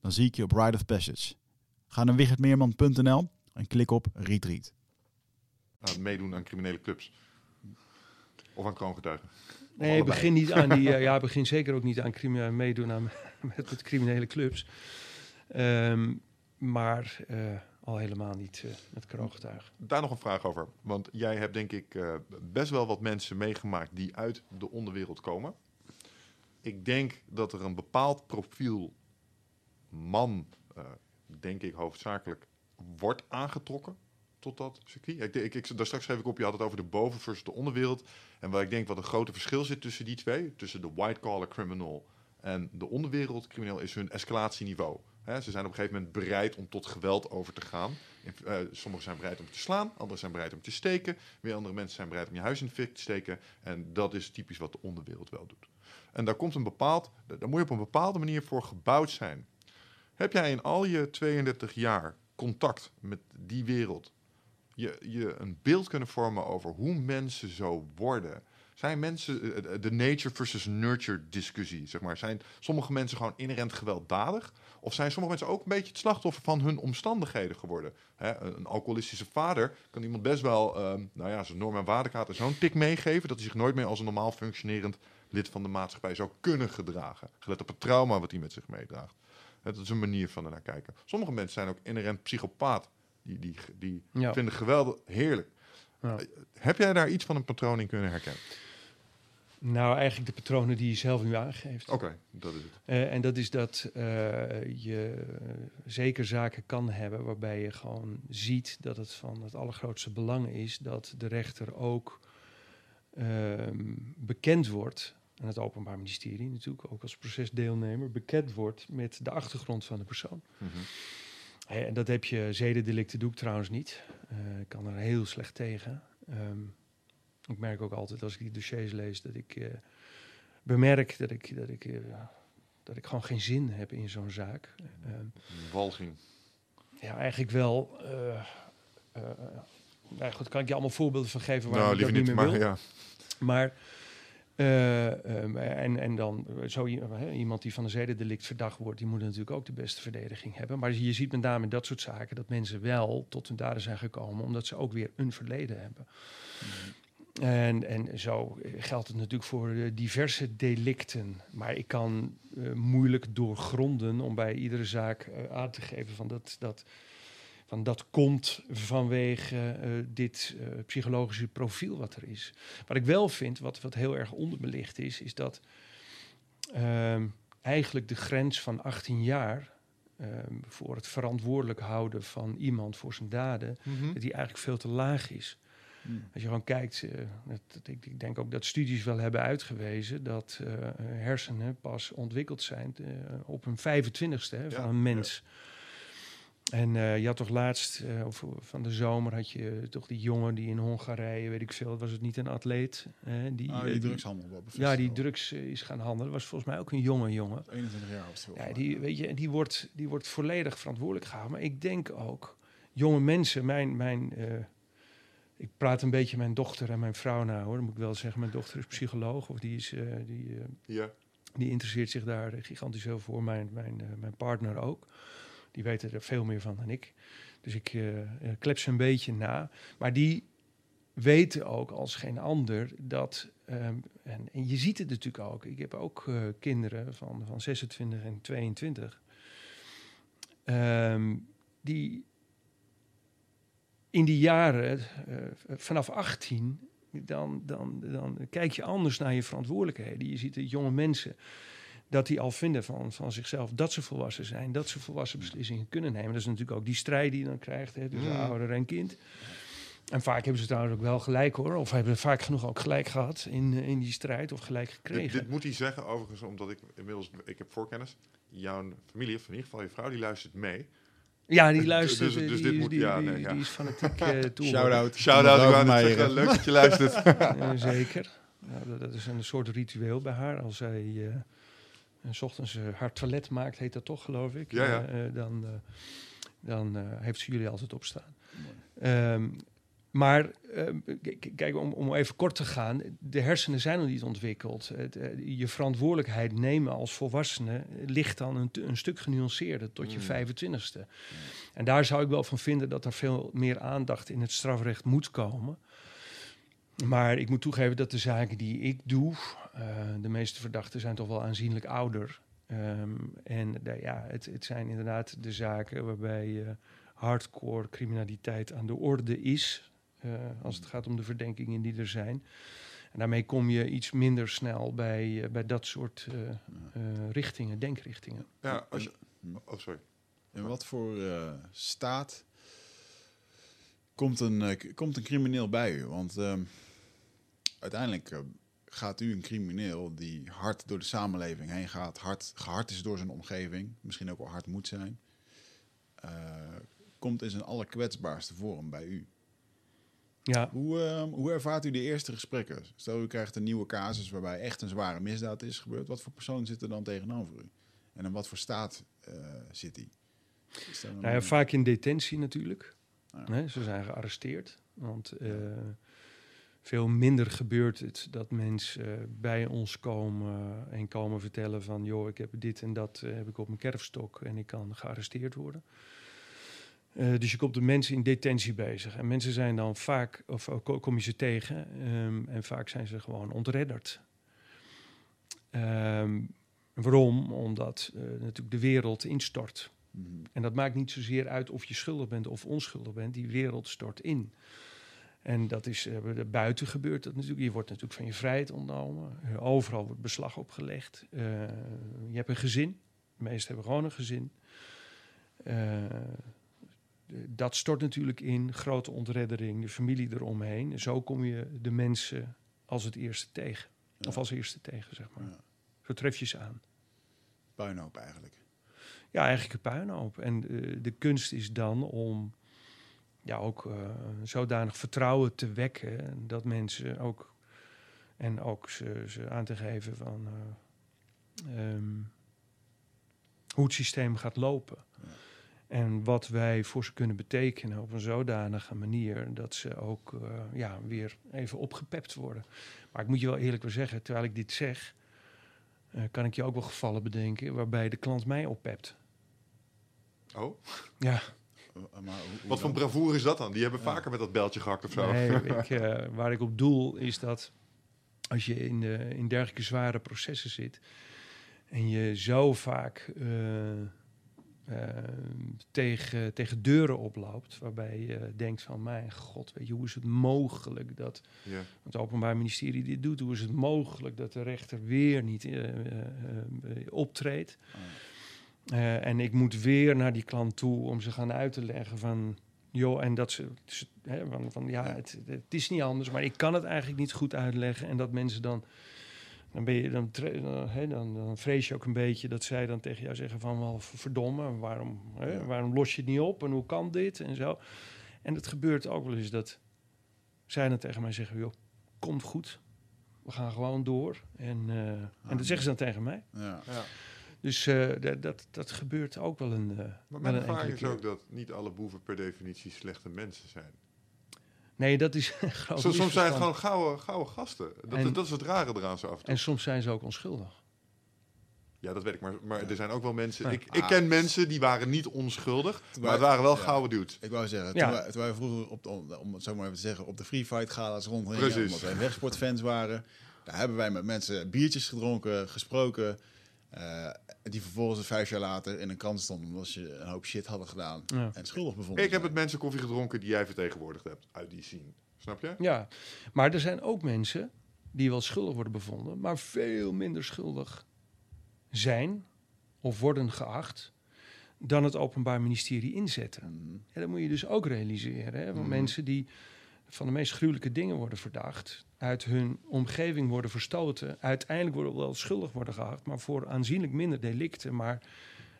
Dan zie ik je op Ride of Passage. Ga naar wichertmeerman.nl en klik op Retreat. meedoen aan criminele clubs. Of aan kroongetuigen. Nee, allebei. begin niet aan die. eh, ja, begin zeker ook niet aan crimi- meedoen aan met, met criminele clubs. Ehm, maar eh, al helemaal niet eh, met kroongetuigen. Daar nog een vraag over. Want jij hebt denk ik eh, best wel wat mensen meegemaakt die uit de onderwereld komen. Ik denk dat er een bepaald profiel man, eh, denk ik hoofdzakelijk, wordt aangetrokken tot dat circuit. Ik, ik, daar straks schreef ik op, je had het over de boven versus de onderwereld. En waar ik denk wat een grote verschil zit tussen die twee, tussen de white-collar criminal en de onderwereldcrimineel, is hun escalatieniveau. Ze zijn op een gegeven moment bereid om tot geweld over te gaan. In- eh, sommigen zijn bereid om te slaan, anderen zijn bereid om te steken. Weer andere mensen zijn bereid om je huis in de fik te steken. En dat is typisch wat de onderwereld wel doet. En daar komt een bepaald, daar moet je op een bepaalde manier voor gebouwd zijn. Heb jij in al je 32 jaar contact met die wereld je, je een beeld kunnen vormen over hoe mensen zo worden? Zijn mensen eh, eh, de nature versus nurture discussie, zeg maar? Zijn sommige mensen gewoon inherent gewelddadig? Of zijn sommige mensen ook een beetje het slachtoffer van hun omstandigheden geworden? Een alcoholistische vader kan iemand best wel, ehm, nou ja, zijn norm en waardekaart zo'n tik meegeven dat hij zich nooit meer als een normaal functionerend lid van de maatschappij zou kunnen gedragen. Gelet op het trauma wat hij met zich meedraagt. Dat is een manier van ernaar kijken. Sommige mensen zijn ook inherent psychopaat. Die, die, die Ja. vinden geweldig heerlijk. Ja. Heb jij daar iets van een patroon in kunnen herkennen? Nou, eigenlijk de patronen die je zelf nu aangeeft. Oké, dat is het. Eh, en dat is dat eh, je eh, zeker zaken kan hebben waarbij je gewoon ziet dat het van het allergrootste belang is dat de rechter ook ehm, bekend wordt, en het Openbaar Ministerie natuurlijk ook als procesdeelnemer, bekend wordt met de achtergrond van de persoon. Mhm. En dat heb je zedendelicten doe ik trouwens niet. Eh, ik kan er heel slecht tegen. Ehm, ik merk ook altijd als ik die dossiers lees dat ik eh, bemerk dat ik, dat, ik, eh, dat ik gewoon geen zin heb in zo'n zaak. Ehm, Walging. ja, eigenlijk wel. nou goed, kan ik je allemaal voorbeelden van geven waar Nou, ik dat liever niet niet, meer maar wil. ja. Maar eh, ehm, en, en dan eh, zo hè, iemand die van een zedendelict verdacht wordt, die moet natuurlijk ook de beste verdediging hebben. Maar je ziet met name in dat soort zaken dat mensen wel tot hun daden zijn gekomen, omdat ze ook weer een verleden hebben. En, en zo eh, geldt het natuurlijk voor eh, diverse delicten. Maar ik kan eh, moeilijk doorgronden om bij iedere zaak eh, aan te geven van dat, dat, van dat komt vanwege eh, dit eh, psychologische profiel wat er is. Wat ik wel vind, wat, wat heel erg onderbelicht is, is dat ehm, eigenlijk de grens van 18 jaar ehm, voor het verantwoordelijk houden van iemand voor zijn daden, Mhm. dat die eigenlijk veel te laag is. Hmm. Als je gewoon kijkt, eh, ik, ik denk ook dat studies wel hebben uitgewezen dat eh, hersenen pas ontwikkeld zijn op hun 25ste hè, van Ja, een mens. En eh, je had toch laatst, eh, of van de zomer, had je toch die jongen die in Hongarije, weet ik veel, was het niet een atleet? hè, die, Ah, eh, die drugshandel. Ja, die drugs is gaan handelen. was volgens mij ook een jonge jongen. 21 jaar was het Ja, die, weet je, die, wordt, die wordt volledig verantwoordelijk gehouden. Maar ik denk ook, jonge mensen, mijn, mijn, eh, ik praat een beetje mijn dochter en mijn vrouw na hoor. Dan moet ik wel zeggen, mijn dochter is psycholoog of die, is, eh, die, eh, Ja. die interesseert zich daar gigantisch heel voor. Mijn, mijn, eh, mijn partner ook. Die weten er veel meer van dan ik. Dus ik eh, klep ze een beetje na. Maar die weten ook als geen ander dat. ehm, en, je ziet het natuurlijk ook. Ik heb ook eh, kinderen van, van 26 en 22. ehm, die in die jaren, vanaf 18, dan, dan, dan kijk je anders naar je verantwoordelijkheden. Je ziet de jonge mensen dat die al vinden van, van zichzelf dat ze volwassen zijn, dat ze volwassen beslissingen kunnen nemen. Dat is natuurlijk ook die strijd die je dan krijgt hè, tussen Mm. ouder en kind. En vaak hebben ze trouwens ook wel gelijk hoor, of hebben vaak genoeg ook gelijk gehad in, eh, in die strijd of gelijk gekregen. dit moet hij zeggen, overigens, omdat ik inmiddels, ik heb voorkennis. Jouw familie, of in ieder geval je vrouw, die luistert mee. ja, die Dus- luistert, dus eh, dit moet- die, ja, die, nee, ja. die is fanatiek eh toe. Shout-out. Shout-out, ik Mevrouw wou net Meijer. zeggen, leuk dat je luistert. Zeker. Nou, dat, dat is een soort ritueel bij haar. Als zij eh, eh, s ochtends eh, haar toilet maakt, heet dat toch, geloof ik. Ja, ja. Eh, eh, dan eh, dan eh, heeft ze jullie altijd opstaan. Ehm, maar kijk, om, om even kort te gaan, de hersenen zijn nog niet ontwikkeld. Het, je verantwoordelijkheid nemen als volwassene ligt dan een, een stuk genuanceerder tot je Mm. 25ste. En daar zou ik wel van vinden dat er veel meer aandacht in het strafrecht moet komen. Maar ik moet toegeven dat de zaken die ik doe, eh, de meeste verdachten zijn toch wel aanzienlijk ouder. Ehm, en ja, het, het zijn inderdaad de zaken waarbij eh, hardcore criminaliteit aan de orde is. eh, als het gaat om de verdenkingen die er zijn. En daarmee kom je iets minder snel bij, bij dat soort eh, eh, richtingen, denkrichtingen. Ja, als je, oh, sorry. In wat voor eh, staat komt een, komt een crimineel bij u? Want ehm, uiteindelijk eh, gaat u een crimineel die hard door de samenleving heen gaat, hard, gehard is door zijn omgeving, misschien ook wel hard moet zijn, eh, komt in zijn allerkwetsbaarste vorm bij u. Ja, Hoe, ehm, hoe ervaart u de eerste gesprekken? Stel, u krijgt een nieuwe casus waarbij echt een zware misdaad is gebeurd. Wat voor persoon zit er dan tegenover u? En in wat voor staat eh, zit een- Nou ja, vaak in detentie natuurlijk. Ja. Hè, ze zijn gearresteerd. Want veel minder gebeurt het dat mensen eh, bij ons komen en komen vertellen van... joh, ik heb dit en dat eh, heb ik op mijn kerfstok en ik kan gearresteerd worden. Eh, dus je komt de mensen in detentie bezig. En mensen zijn dan vaak, of ko- kom je ze tegen, ehm, en vaak zijn ze gewoon ontredderd. Ehm, waarom? Omdat natuurlijk de wereld instort. Mhm. En dat maakt niet zozeer uit of je schuldig bent of onschuldig bent. Die wereld stort in. En dat is eh, buiten gebeurt dat natuurlijk. Je wordt natuurlijk van je vrijheid ontnomen. Overal wordt beslag opgelegd. Eh, je hebt een gezin. De meesten hebben gewoon een gezin. Eh, dat stort natuurlijk in. Grote ontreddering, de familie eromheen. En zo kom je de mensen als het eerste tegen. Ja. Of als eerste tegen, zeg maar. Ja. Zo tref je ze aan. Puinhoop eigenlijk. Ja, eigenlijk een puinhoop. En de kunst is dan om ja, ook eh, zodanig vertrouwen te wekken dat mensen ook en ook ze, ze aan te geven van eh, ehm, hoe het systeem gaat lopen. En wat wij voor ze kunnen betekenen op een zodanige manier dat ze ook eh, ja, weer even opgepept worden. Maar ik moet je wel eerlijk wel zeggen, terwijl ik dit zeg, kan ik je ook wel gevallen bedenken waarbij de klant mij oppept. Oh, Ja, maar hoe- hoe wat voor bravoure is dat dan? Die hebben Ja. vaker met dat beltje gehakt of zo. nee, ik, eh, waar ik op doel is dat als je in, de, in dergelijke zware processen zit en je zo vaak eh, eh, tegen, tegen deuren oploopt, waarbij je denkt van mijn god, weet je, hoe is het mogelijk dat Ja. het Openbaar Ministerie dit doet? Hoe is het mogelijk dat de rechter weer niet eh, eh, eh, optreedt? Ah, Eh, en ik moet weer naar die klant toe om ze gaan uit te leggen van... joh, en dat ze... ze- Hè, van, van, ja, het, het is niet anders, maar ik kan het eigenlijk niet goed uitleggen. En dat mensen dan... Dan, ben je, dan, hè, dan, dan vrees je ook een beetje dat zij dan tegen jou zeggen van... wel verdomme, waarom, hè, waarom los je het niet op en hoe kan dit en zo. En het gebeurt ook wel eens dat zij dan tegen mij zeggen... joh, komt goed, we gaan gewoon door. En, eh, en Ah, dat zeggen ze dan tegen mij. Ja. Ja. Dus eh, dat, dat, dat gebeurt ook wel een. eh, Maar mijn ervaring is ook dat niet alle boeven per definitie slechte mensen zijn. Nee, dat is een groot Soms, zijn het gewoon gouden, gouden gasten. Dat, En- dat is het rare eraan zo af en toe. En soms zijn ze ook onschuldig. Ja, dat weet ik. Maar, maar er zijn ook wel mensen... Ja. Ik, ik Ah. ken mensen die waren niet onschuldig, maar het waren wel ja. gouden dudes. Ik wou zeggen, Ja. toen, wij, toen wij vroeger, op de, om, om het zo maar even te zeggen, op de free fight gala's rondgingen, Precies. omdat wij wegsportfans waren, daar hebben wij met mensen biertjes gedronken, gesproken, eh, die vervolgens vijf jaar later in een krant stonden omdat ze een hoop shit hadden gedaan Ja. en schuldig bevonden. Ik heb met mensen koffie gedronken die jij vertegenwoordigd hebt uit die scene. Snap je? Ja, maar er zijn ook mensen die wel schuldig worden bevonden, maar veel minder schuldig zijn of worden geacht dan het Openbaar Ministerie inzetten. Mhm. Ja, dat moet je dus ook realiseren. Hè? Want Mhm. mensen die van de meest gruwelijke dingen worden verdacht, uit hun omgeving worden verstoten, uiteindelijk worden wel schuldig worden geacht, maar voor aanzienlijk minder delicten. Maar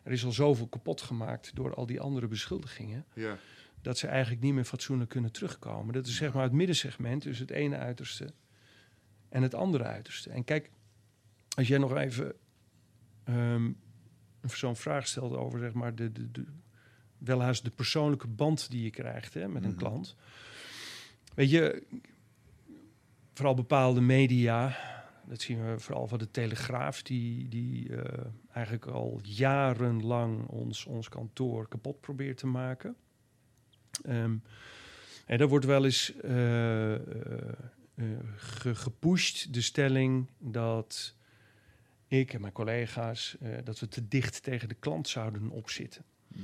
er is al zoveel kapot gemaakt door al die andere beschuldigingen, Ja. dat ze eigenlijk niet meer fatsoenlijk kunnen terugkomen. Dat is zeg maar het middensegment tussen het ene uiterste en het andere uiterste. En kijk, als jij nog even ehm, zo'n vraag stelt over zeg maar de, de, de, welhaast de persoonlijke band die je krijgt hè, met een Mhm. klant. Weet je, vooral bepaalde media, dat zien we vooral van de Telegraaf, die, die eh, eigenlijk al jarenlang ons, ons kantoor kapot probeert te maken. Ehm en daar wordt wel eens ge- gepusht de stelling dat ik en mijn collega's dat we te dicht tegen de klant zouden opzitten. Mhm.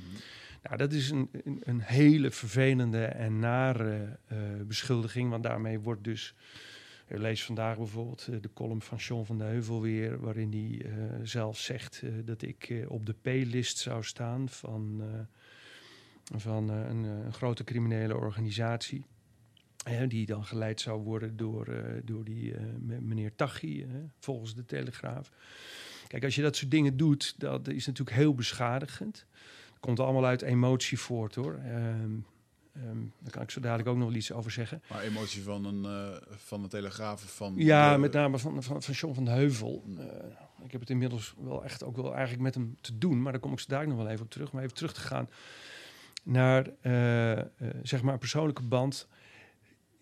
Nou, dat is een, een, een hele vervelende en nare eh, beschuldiging, want daarmee wordt dus. Ik lees vandaag bijvoorbeeld eh, de column van John van de Heuvel weer, waarin hij eh, zelf zegt eh, dat ik eh, op de P-list zou staan van, eh, van eh, een, eh, grote criminele organisatie. Hè, die dan geleid zou worden door, eh, door die eh, me- meneer Taghi, hè, volgens de Telegraaf. Kijk, als je dat soort dingen doet, dat is natuurlijk heel beschadigend. Komt allemaal uit emotie voort, hoor. Ehm, daar kan ik zo dadelijk ook nog wel iets over zeggen. Maar emotie van een uh, van de Telegraaf van... Ja, de- met name van, van, van John van de Heuvel. Eh, ik heb het inmiddels wel echt ook wel eigenlijk met hem te doen, maar daar kom ik zo dadelijk nog wel even op terug. Maar even terug te gaan naar eh, eh, zeg maar een persoonlijke band.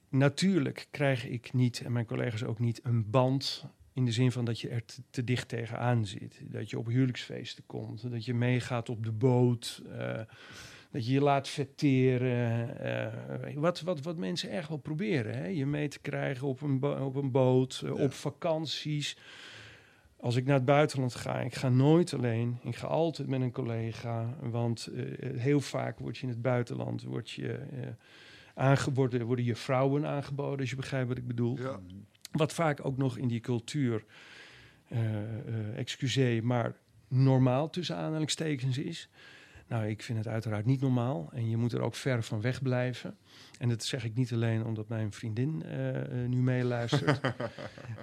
Natuurlijk krijg ik niet, en mijn collega's ook niet, een band in de zin van dat je er te, te dicht tegenaan zit. Dat je op huwelijksfeesten komt, dat je meegaat op de boot, eh, dat je je laat vetteren. eh, wat, wat, wat mensen echt wel proberen, hè? je mee te krijgen op een, bo- op een boot, eh, Ja. op vakanties. Als ik naar het buitenland ga, ik ga nooit alleen. Ik ga altijd met een collega. Want eh, heel vaak word je in het buitenland word je, eh, aange- worden, worden je vrouwen aangeboden, als je begrijpt wat ik bedoel. Ja. Wat vaak ook nog in die cultuur, eh, excuseer, maar normaal tussen aanhalingstekens is. Nou, ik vind het uiteraard niet normaal en je moet er ook ver van weg blijven. En dat zeg ik niet alleen omdat mijn vriendin eh, nu meeluistert,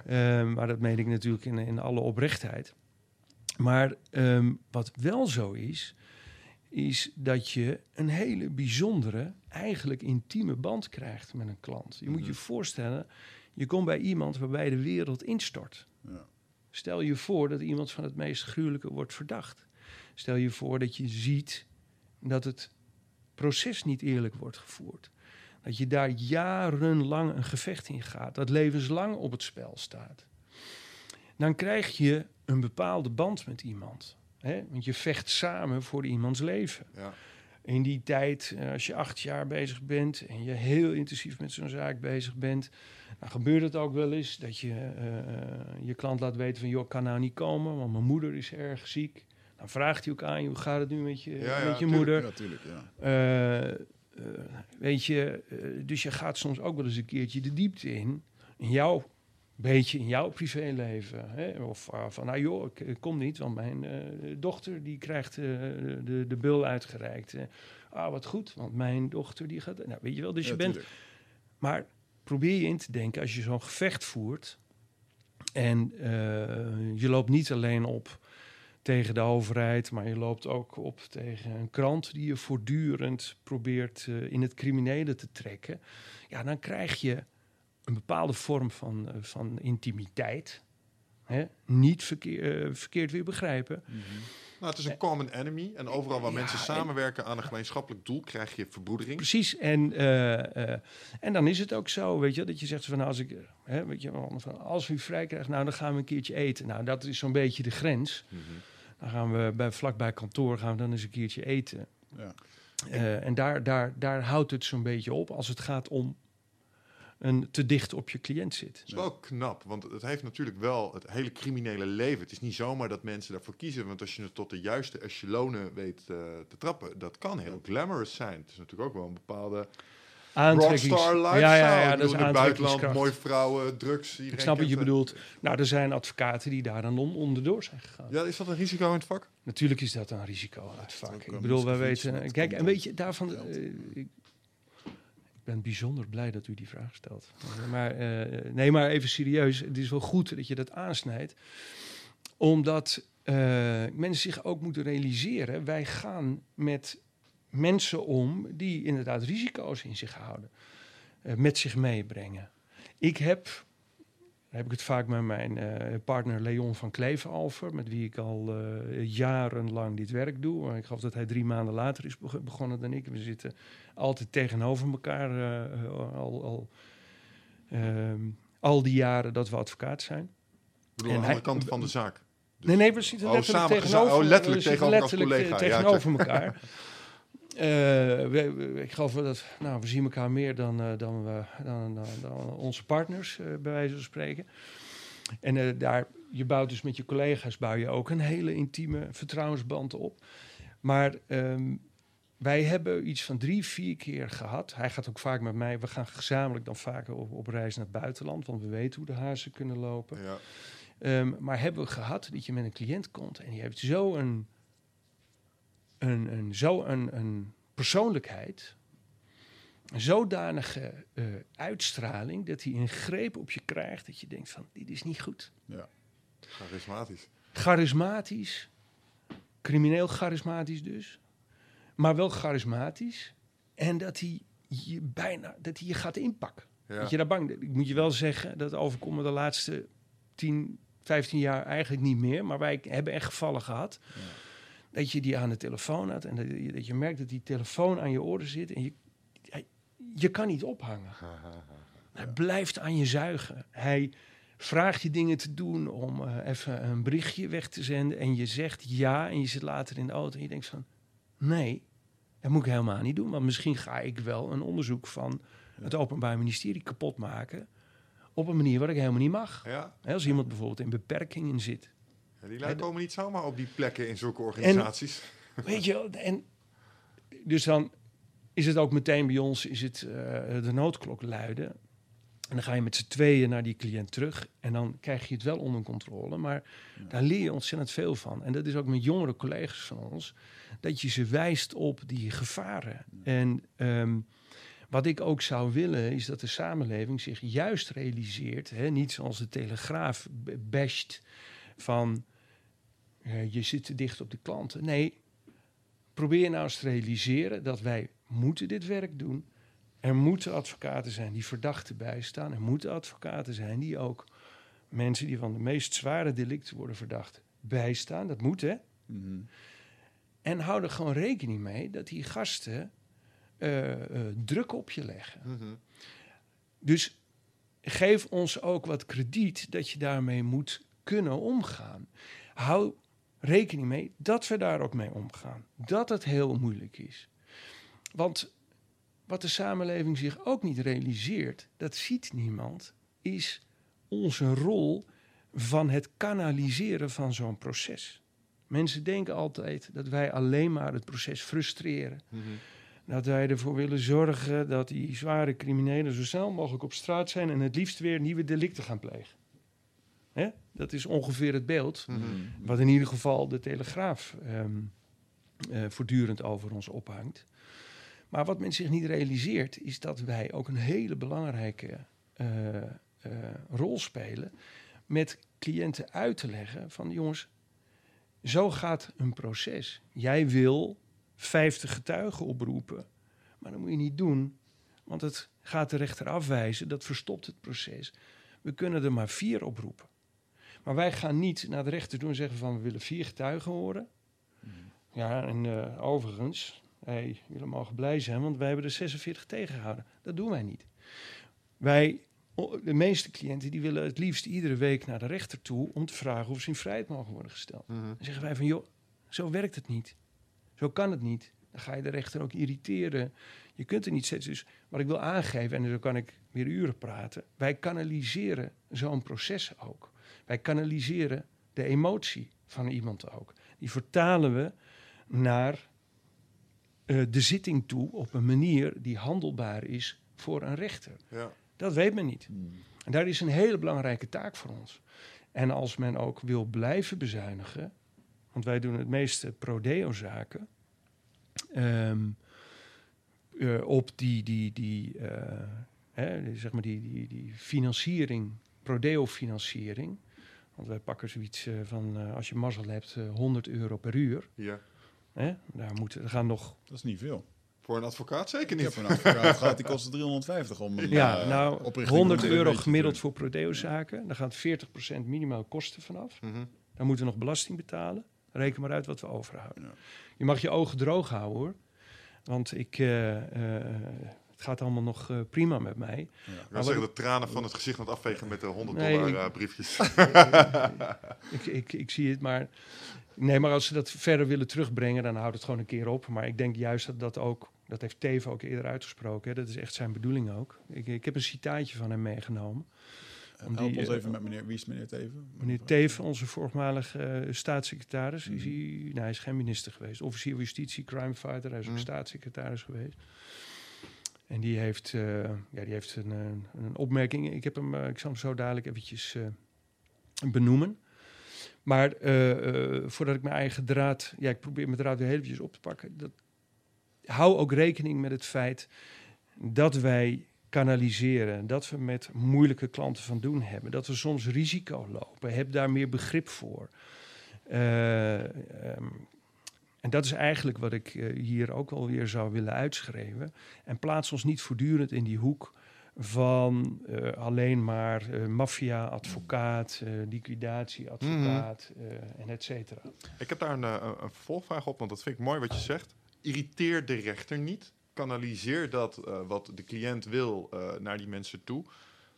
Eh, maar dat meen ik natuurlijk in, in alle oprechtheid. Maar ehm, wat wel zo is, is dat je een hele bijzondere, eigenlijk intieme band krijgt met een klant. Je moet je voorstellen, je komt bij iemand waarbij de wereld instort. Ja. Stel je voor dat iemand van het meest gruwelijke wordt verdacht. Stel je voor dat je ziet dat het proces niet eerlijk wordt gevoerd. Dat je daar jarenlang een gevecht in gaat, dat levenslang op het spel staat. Dan krijg je een bepaalde band met iemand. Hè? Want je vecht samen voor iemands leven. Ja. In die tijd, eh, als je acht jaar bezig bent en je heel intensief met zo'n zaak bezig bent, dan gebeurt het ook wel eens dat je eh, eh, je klant laat weten van, joh, ik kan nou niet komen, want mijn moeder is erg ziek. Dan vraagt hij ook aan je, hoe gaat het nu met je, Ja, met ja, je tuurlijk, moeder? Ja, tuurlijk, ja. Weet je, dus je gaat soms ook wel eens een keertje de diepte in. In jouw, beetje in jouw privéleven. Hè? Of eh, van, nou joh, ik, kom niet, want mijn eh, dochter die krijgt eh, de, de bul uitgereikt. Ah, wat goed, want mijn dochter die gaat... Nou, weet je wel, dus Ja, je bent... tuurlijk. Maar probeer je in te denken, als je zo'n gevecht voert... en je loopt niet alleen op tegen de overheid, maar je loopt ook op tegen een krant die je voortdurend probeert in het criminele te trekken. Ja, dan krijg je een bepaalde vorm van, eh, van intimiteit. Hè? Niet verkeer, eh, verkeerd weer begrijpen. Nou, het is een common enemy. En overal waar Ja, mensen en- samenwerken aan een gemeenschappelijk doel, krijg je verbroedering. Precies. En, eh, en dan is het ook zo, weet je, dat je zegt van nou, als ik, hè, weet je, van, als we u vrij krijgen, nou, dan gaan we een keertje eten. Nou, dat is zo'n beetje de grens. Mhm. Dan gaan we bij, vlakbij kantoor gaan we dan eens een keertje eten. Ja. En daar, daar, daar houdt het zo'n beetje op als het gaat om een te dicht op je cliënt zit. Het is wel knap, want het heeft natuurlijk wel het hele criminele leven. Het is niet zomaar dat mensen daarvoor kiezen, want als je het tot de juiste echelonen weet eh, te trappen, dat kan heel glamorous zijn. Het is natuurlijk ook wel een bepaalde rockstar lifestyle. Ja, ja, ja, dat is in het buitenland, mooie vrouwen, drugs. Iedereen Ik snap wat je het. bedoelt. Nou, er zijn advocaten die daar dan on- onderdoor zijn gegaan. Ja, is dat een risico in het vak? Natuurlijk is dat een risico ook vaak. een Ik bedoel, wij weten... Kijk, en weet je, daarvan... Ik ben bijzonder blij dat u die vraag stelt. Maar, eh, nee, maar even serieus. Het is wel goed dat je dat aansnijdt. Omdat eh, mensen zich ook moeten realiseren... wij gaan met mensen om die inderdaad risico's in zich houden. eh, met zich meebrengen. Ik heb... Daar heb ik het vaak met mijn eh, partner Leon van Kleven over, met wie ik al eh, jarenlang dit werk doe. Ik geloof dat hij drie maanden later is beg- begonnen dan ik. We zitten altijd tegenover elkaar eh, al, al, ehm, al die jaren dat we advocaat zijn. Ik bedoel, aan de andere kant van de zaak. Dus- Nee, nee, we zitten Oh, letterlijk tegenover, oh, letterlijk tegenover als letterlijk, collega. Ja, tegenover elkaar. Eh, we, we- ik geloof dat nou, we zien elkaar meer dan, eh, dan, we, dan, dan, dan onze partners, eh, bij wijze van spreken. En daar, je bouwt dus met je collega's bouw je ook een hele intieme vertrouwensband op. Maar ehm, wij hebben iets van drie, vier keer gehad. Hij gaat ook vaak met mij. We gaan gezamenlijk dan vaker op, op reis naar het buitenland, want we weten hoe de hazen kunnen lopen. Ja. Ehm, maar hebben we gehad dat je met een cliënt komt en die heeft zo een, een, zo een, een persoonlijkheid, een zodanige eh, uitstraling, dat hij een greep op je krijgt dat je denkt van, dit is niet goed. Charismatisch. Charismatisch, crimineel charismatisch dus, maar wel charismatisch. En dat hij je bijna dat hij je gaat inpakken. Ja. Dat je daar bang Ik moet je wel zeggen, dat overkomen de laatste 10, 15 jaar eigenlijk niet meer. Maar wij hebben echt gevallen gehad. Dat je die aan de telefoon had en dat je, dat je merkt dat die telefoon aan je oren zit en je, je kan niet ophangen. Hij blijft aan je zuigen. Hij vraagt je dingen te doen om eh, even een berichtje weg te zenden. En je zegt ja en je zit later in de auto en je denkt van... Nee, dat moet ik helemaal niet doen. Want misschien ga ik wel een onderzoek van het Openbaar Ministerie kapot maken... op een manier waar ik helemaal niet mag. Ja. Als iemand bijvoorbeeld in beperkingen zit. Die lui komen niet zomaar op die plekken in zulke organisaties. Weet je, en dus dan is het ook meteen bij ons is het, eh, de noodklok luiden. En dan ga je met z'n tweeën naar die cliënt terug. En dan krijg je het wel onder controle. Maar daar leer je ontzettend veel van. En dat is ook met jongere collega's van ons. Dat je ze wijst op die gevaren. En ehm, wat ik ook zou willen, is dat de samenleving zich juist realiseert. Hè, niet zoals de Telegraaf basht van eh, je zit te dicht op de klanten. Nee, probeer nou eens te realiseren dat wij moeten dit werk doen. Er moeten advocaten zijn die verdachten bijstaan. Er moeten advocaten zijn die ook mensen die van de meest zware delicten worden verdacht bijstaan. Dat moet, hè? Mhm. En hou er gewoon rekening mee dat die gasten eh, eh, druk op je leggen. Mhm. Dus geef ons ook wat krediet dat je daarmee moet kunnen omgaan. Hou rekening mee dat we daar ook mee omgaan. Dat het heel moeilijk is. Want wat de samenleving zich ook niet realiseert, dat ziet niemand, is onze rol van het kanaliseren van zo'n proces. Mensen denken altijd dat wij alleen maar het proces frustreren. Mhm. Dat wij ervoor willen zorgen dat die zware criminelen zo snel mogelijk op straat zijn en het liefst weer nieuwe delicten gaan plegen. Hè? Dat is ongeveer het beeld Mhm. wat in ieder geval de Telegraaf ehm, eh, voortdurend over ons ophangt. Maar wat men zich niet realiseert, is dat wij ook een hele belangrijke eh, eh, rol spelen met cliënten uit te leggen van jongens, zo gaat een proces. Jij wil 50 getuigen oproepen, maar dat moet je niet doen, want het gaat de rechter afwijzen, dat verstopt het proces. We kunnen er maar vier oproepen. Maar wij gaan niet naar de rechter toe en zeggen van we willen vier getuigen horen. Ja, en eh, overigens, hey, jullie mogen blij zijn, want wij hebben er 46 tegengehouden. Dat doen wij niet. Wij, de meeste cliënten, die willen het liefst iedere week naar de rechter toe om te vragen of ze in vrijheid mogen worden gesteld. Mhm. Dan zeggen wij van, joh, zo werkt het niet. Zo kan het niet. Dan ga je de rechter ook irriteren. Je kunt er niet steeds. Dus wat ik wil aangeven, en zo kan ik weer uren praten. Wij kanaliseren zo'n proces ook. Wij kanaliseren de emotie van iemand ook. Die vertalen we naar eh, de zitting toe op een manier die handelbaar is voor een rechter. Ja. Dat weet men niet. Mhm. En daar is een hele belangrijke taak voor ons. En als men ook wil blijven bezuinigen, want wij doen het meeste prodeo-zaken, ehm, eh, op die, die, die, eh, hè, die, zeg maar die, die, die financiering, prodeo-financiering. Want wij pakken zoiets eh, van, eh, als je mazzel hebt, eh, 100 euro per uur. Ja. Hè? Daar moeten, er gaan nog Dat is niet veel. Voor een advocaat zeker Ik niet. heb een advocaat gehad, die kostte 350 om een Ja, eh, nou, oprichting 100 van een euro gemiddeld voor prodeo-zaken. Daar gaat 40% minimaal kosten vanaf. Mhm. Dan moeten we nog belasting betalen. Reken maar uit wat we overhouden. Ja. Je mag je ogen droog houden hoor. Want ik, eh, eh, het gaat allemaal nog eh, prima met mij. Ik Maar zeggen, de tranen van het gezicht aan het afvegen met de 100 Nee, dollar ik- eh, briefjes. Ik, ik, ik zie het maar. Nee, maar als ze dat verder willen terugbrengen, dan houdt het gewoon een keer op. Maar ik denk juist dat dat ook. Dat heeft Teven ook eerder uitgesproken. Hè. Dat is echt zijn bedoeling ook. Ik, ik heb een citaatje van hem meegenomen. Eh, Om Help die, ons eh, even met meneer, wie is meneer Teven? Meneer Teven, onze voormalige eh, staatssecretaris, is Mhm. hij, nou, hij is geen minister geweest. Officier van Justitie, crimefighter, hij is ook Mhm. staatssecretaris geweest. En die heeft, eh, ja, die heeft een, een, opmerking. Ik, heb hem, eh, ik zal hem zo dadelijk eventjes eh, benoemen. Maar voordat ik mijn eigen draad... Ja, ik probeer mijn draad weer eventjes op te pakken. Dat, hou ook rekening met het feit dat wij kanaliseren. Dat we met moeilijke klanten van doen hebben. Dat we soms risico lopen. Heb daar meer begrip voor. Ehm, En dat is eigenlijk wat ik eh, hier ook wel weer zou willen uitschrijven. En plaats ons niet voortdurend in die hoek van eh, alleen maar eh, maffia-advocaat, eh liquidatie-advocaat eh, en et cetera. Ik heb daar een, een een vervolgvraag op, want dat vind ik mooi wat je zegt. Irriteer de rechter niet. Kanaliseer dat eh, wat de cliënt wil eh, naar die mensen toe.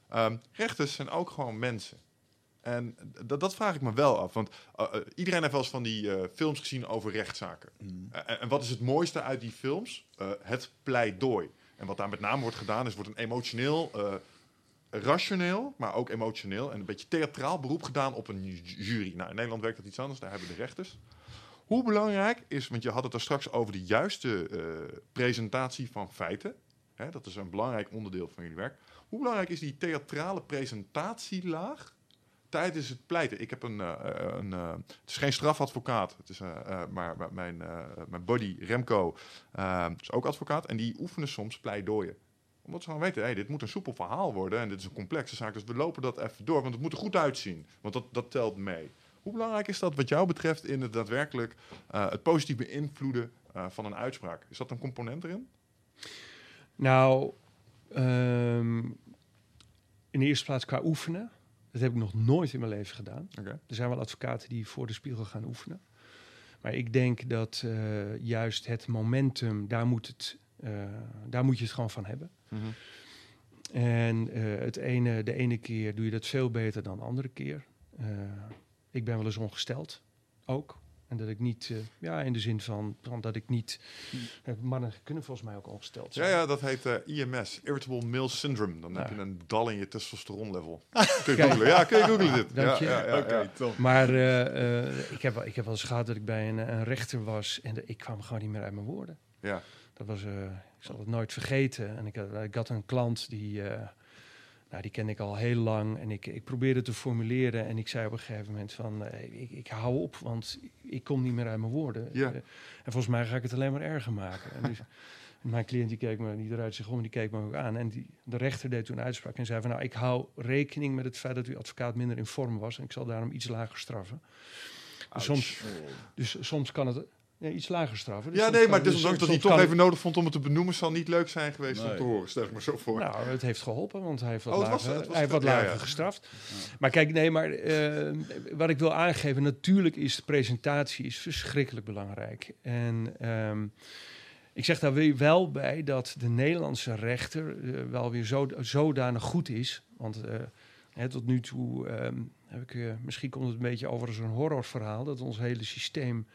Ehm, rechters zijn ook gewoon mensen. En dat vraag ik me wel af. Want eh, eh, iedereen heeft wel eens van die eh, films gezien over rechtszaken. Mm. En, en wat is het mooiste uit die films? Het pleidooi. En wat daar met name wordt gedaan, is wordt een emotioneel, rationeel, maar ook emotioneel en een beetje theatraal beroep gedaan op een ju- jury. Nou, in Nederland werkt dat iets anders, daar hebben de rechters. Hoe belangrijk is, want je had het er straks over de juiste presentatie van feiten. Hè, dat is een belangrijk onderdeel van jullie werk. Hoe belangrijk is die theatrale presentatielaag tijdens het pleiten? Ik heb een, eh, eh, een eh, het is geen strafadvocaat, het is, maar, maar mijn, mijn buddy Remco is ook advocaat en die oefenen soms pleidooien omdat ze gewoon weten, hey, dit moet een soepel verhaal worden en dit is een complexe zaak. Dus we lopen dat even door, want het moet er goed uitzien. Want dat, dat telt mee. Hoe belangrijk is dat wat jou betreft in het daadwerkelijk het positief beïnvloeden van een uitspraak? Is dat een component erin? Nou, ehm, in de eerste plaats qua oefenen. Dat heb ik nog nooit in mijn leven gedaan. Er zijn wel advocaten die voor de spiegel gaan oefenen. Maar ik denk dat eh, juist het momentum, daar moet, het, eh, daar moet je het gewoon van hebben. En eh, het ene, de ene keer doe je dat veel beter dan de andere keer. Ik ben wel eens ongesteld, ook. En dat ik niet, eh, ja, in de zin van, van dat ik niet. eh, mannen kunnen volgens mij ook ongesteld Ja, zijn. ja, dat heet eh, IMS, Irritable Male Syndrome. Dan heb Ja. je een dal in je testosteronlevel. kun je googlen? Ja, kun je googlen dit. Dank ja, je. Ja, ja, Oké, ja. top. Maar eh, eh, ik, heb, wel- ik heb wel eens gehad dat ik bij een, een rechter was en de- ik kwam gewoon niet meer uit mijn woorden. Ja. Dat was, eh, ik zal het nooit vergeten. En ik, had- ik had een klant die, eh, nou, die ken ik al heel lang. En ik, ik probeerde te formuleren en ik zei op een gegeven moment van, eh, ik, ik hou op, want ik kom niet meer uit mijn woorden. Ja. Eh, en volgens mij ga ik het alleen maar erger maken. En dus, mijn cliënt die keek me niet eruit zich om, die keek me ook aan. En die, de rechter deed toen een uitspraak en zei van, nou, ik hou rekening met het feit dat uw advocaat minder in vorm was. En ik zal daarom iets lager straffen. Dus soms, dus soms kan het ja, iets lager straffen. Dus Ja, nee, maar dus desondanks dat hij toch kan even nodig vond om het te benoemen, zal niet leuk zijn geweest om Nee. te horen. Stel ik me zo voor. Nou, het heeft geholpen, want hij heeft wat Oh, was- lager, het was hij heeft wat ge- ja, lager ja. gestraft. Maar kijk, nee, maar eh, wat ik wil aangeven, natuurlijk is de presentatie is verschrikkelijk belangrijk. En ehm, ik zeg daar weer wel bij dat de Nederlandse rechter eh, wel weer zo, zodanig goed is. Want eh, hè, tot nu toe ehm, heb ik, misschien komt het een beetje over als een horrorverhaal, dat ons hele systeem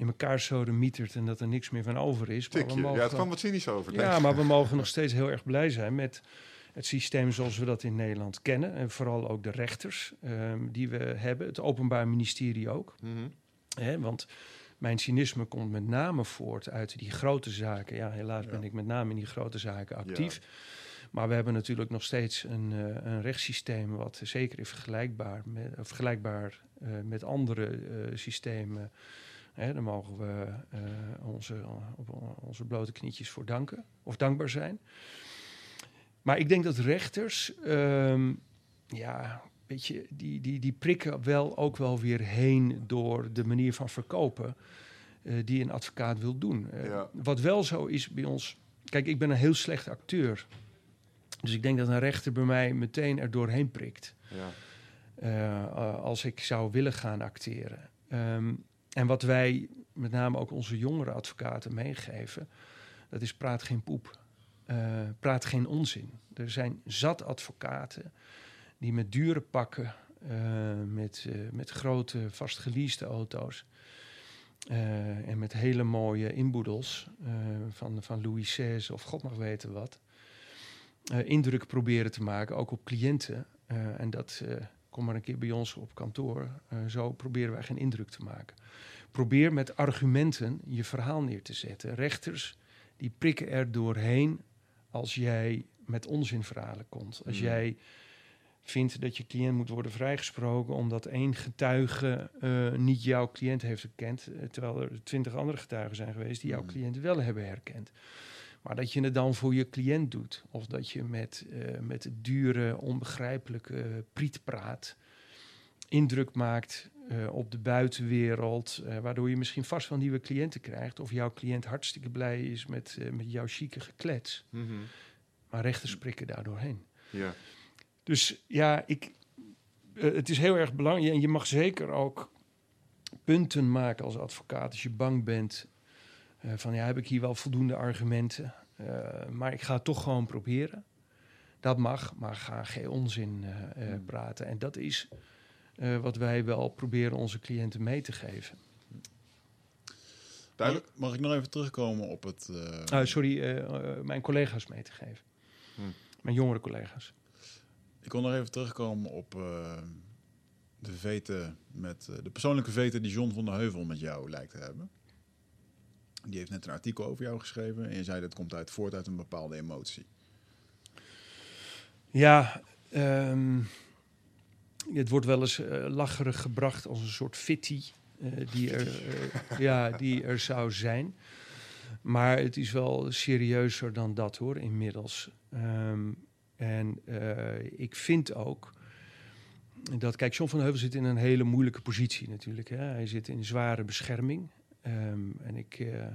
in elkaar sodemietert en dat er niks meer van over is. Maar we. Ja, het kwam wat cynisch over. ja, maar we mogen nog steeds heel erg blij zijn met het systeem zoals we dat in Nederland kennen. En vooral ook de rechters ehm, die we hebben, het Openbaar Ministerie ook. Mhm. Hè, want mijn cynisme komt met name voort uit die grote zaken. Ja, helaas ben ik met name in die grote zaken actief. Maar we hebben natuurlijk nog steeds een, eh, een rechtssysteem wat zeker is vergelijkbaar met, vergelijkbaar eh, met andere eh, systemen. Hè, daar mogen we eh, onze, op onze blote knietjes voor danken of dankbaar zijn. Maar ik denk dat rechters, ehm, ja, weet je, die, die, die prikken wel ook wel weer heen door de manier van verkopen eh, die een advocaat wil doen. Eh, Ja. Wat wel zo is bij ons, kijk, ik ben een heel slecht acteur. Dus ik denk dat een rechter bij mij meteen er doorheen prikt. Ja. als ik zou willen gaan acteren. Ehm, en wat wij, met name ook onze jongere advocaten, meegeven, dat is praat geen poep. Eh, praat geen onzin. Er zijn zat advocaten die met dure pakken, eh, met, eh, met grote vastgeleaste auto's en met hele mooie inboedels van, van Louis XVI of god mag weten wat, indruk proberen te maken, ook op cliënten. En dat, kom maar een keer bij ons op kantoor, eh, zo proberen wij geen indruk te maken. Probeer met argumenten je verhaal neer te zetten. Rechters die prikken er doorheen als jij met onzinverhalen komt. Als Hmm. jij vindt dat je cliënt moet worden vrijgesproken omdat één getuige eh, niet jouw cliënt heeft herkend, eh, terwijl er twintig andere getuigen zijn geweest die jouw Hmm. cliënt wel hebben herkend. Maar dat je het dan voor je cliënt doet, of dat je met, eh, met dure, onbegrijpelijke prietpraat indruk maakt eh, op de buitenwereld, eh, waardoor je misschien vast wel nieuwe cliënten krijgt. Of jouw cliënt hartstikke blij is met, eh, met jouw chique geklets. Mhm. Maar rechters prikken daar doorheen. Ja. Dus ja, ik, eh, het is heel erg belangrijk. En je mag zeker ook punten maken als advocaat als je bang bent. Eh, van ja, heb ik hier wel voldoende argumenten? Eh, maar ik ga het toch gewoon proberen. Dat mag, maar ga geen onzin eh, Hmm. praten. En dat is wat wij wel proberen onze cliënten mee te geven. Duidelijk. Mag, ik nog even terugkomen op het... Ah, sorry, mijn collega's mee te geven. Hmm. Mijn jongere collega's. Ik wil nog even terugkomen op de veten met de persoonlijke veten die John van der Heuvel met jou lijkt te hebben. Die heeft net een artikel over jou geschreven en je zei dat komt uit voort uit een bepaalde emotie. Ja, ehm, het wordt wel eens eh, lacherig gebracht als een soort fitty eh, die, er, eh, ja, die er zou zijn. Maar het is wel serieuzer dan dat hoor, inmiddels. Ehm, en ik vind ook dat, kijk, John van Heuvel zit in een hele moeilijke positie natuurlijk. Hè. Hij zit in zware bescherming. Ehm, en ik uh,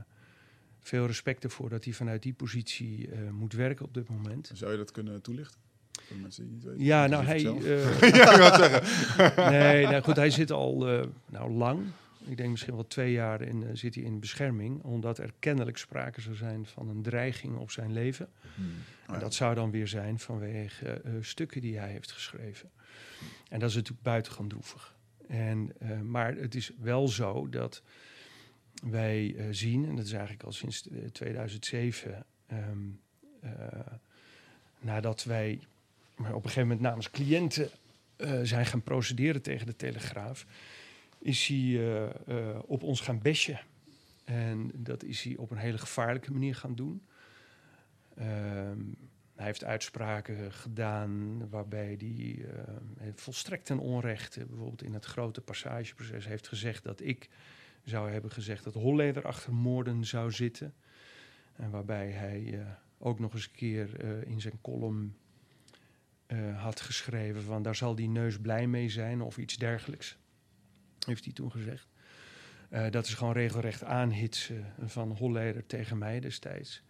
veel respect ervoor dat hij vanuit die positie uh, moet werken op dit moment. Zou je dat kunnen toelichten? Voor mensen die niet weten. Ja, nou hij. Uh, ja, ik wou zeggen. nee, nou goed, hij zit al nou, lang. Ik denk misschien wel twee jaar in, zit hij in bescherming, omdat er kennelijk sprake zou zijn van een dreiging op zijn leven. Hmm. Oh, en dat ja. zou dan weer zijn vanwege stukken die hij heeft geschreven. En dat is natuurlijk buitengewoon droevig. En, maar het is wel zo dat wij zien, en dat is eigenlijk al sinds 2007, um, nadat wij maar op een gegeven moment namens cliënten zijn gaan procederen tegen de Telegraaf, is hij op ons gaan besje. En dat is hij op een hele gevaarlijke manier gaan doen. hij heeft uitspraken gedaan waarbij hij volstrekt ten onrechte, bijvoorbeeld in het grote passageproces, heeft gezegd dat ik zou hebben gezegd dat Holleder achter moorden zou zitten. En waarbij hij ook nog eens een keer in zijn column uh, had geschreven van daar zal die neus blij mee zijn of iets dergelijks. Heeft hij toen gezegd. Dat is gewoon regelrecht aanhitsen van Holleder tegen mij destijds.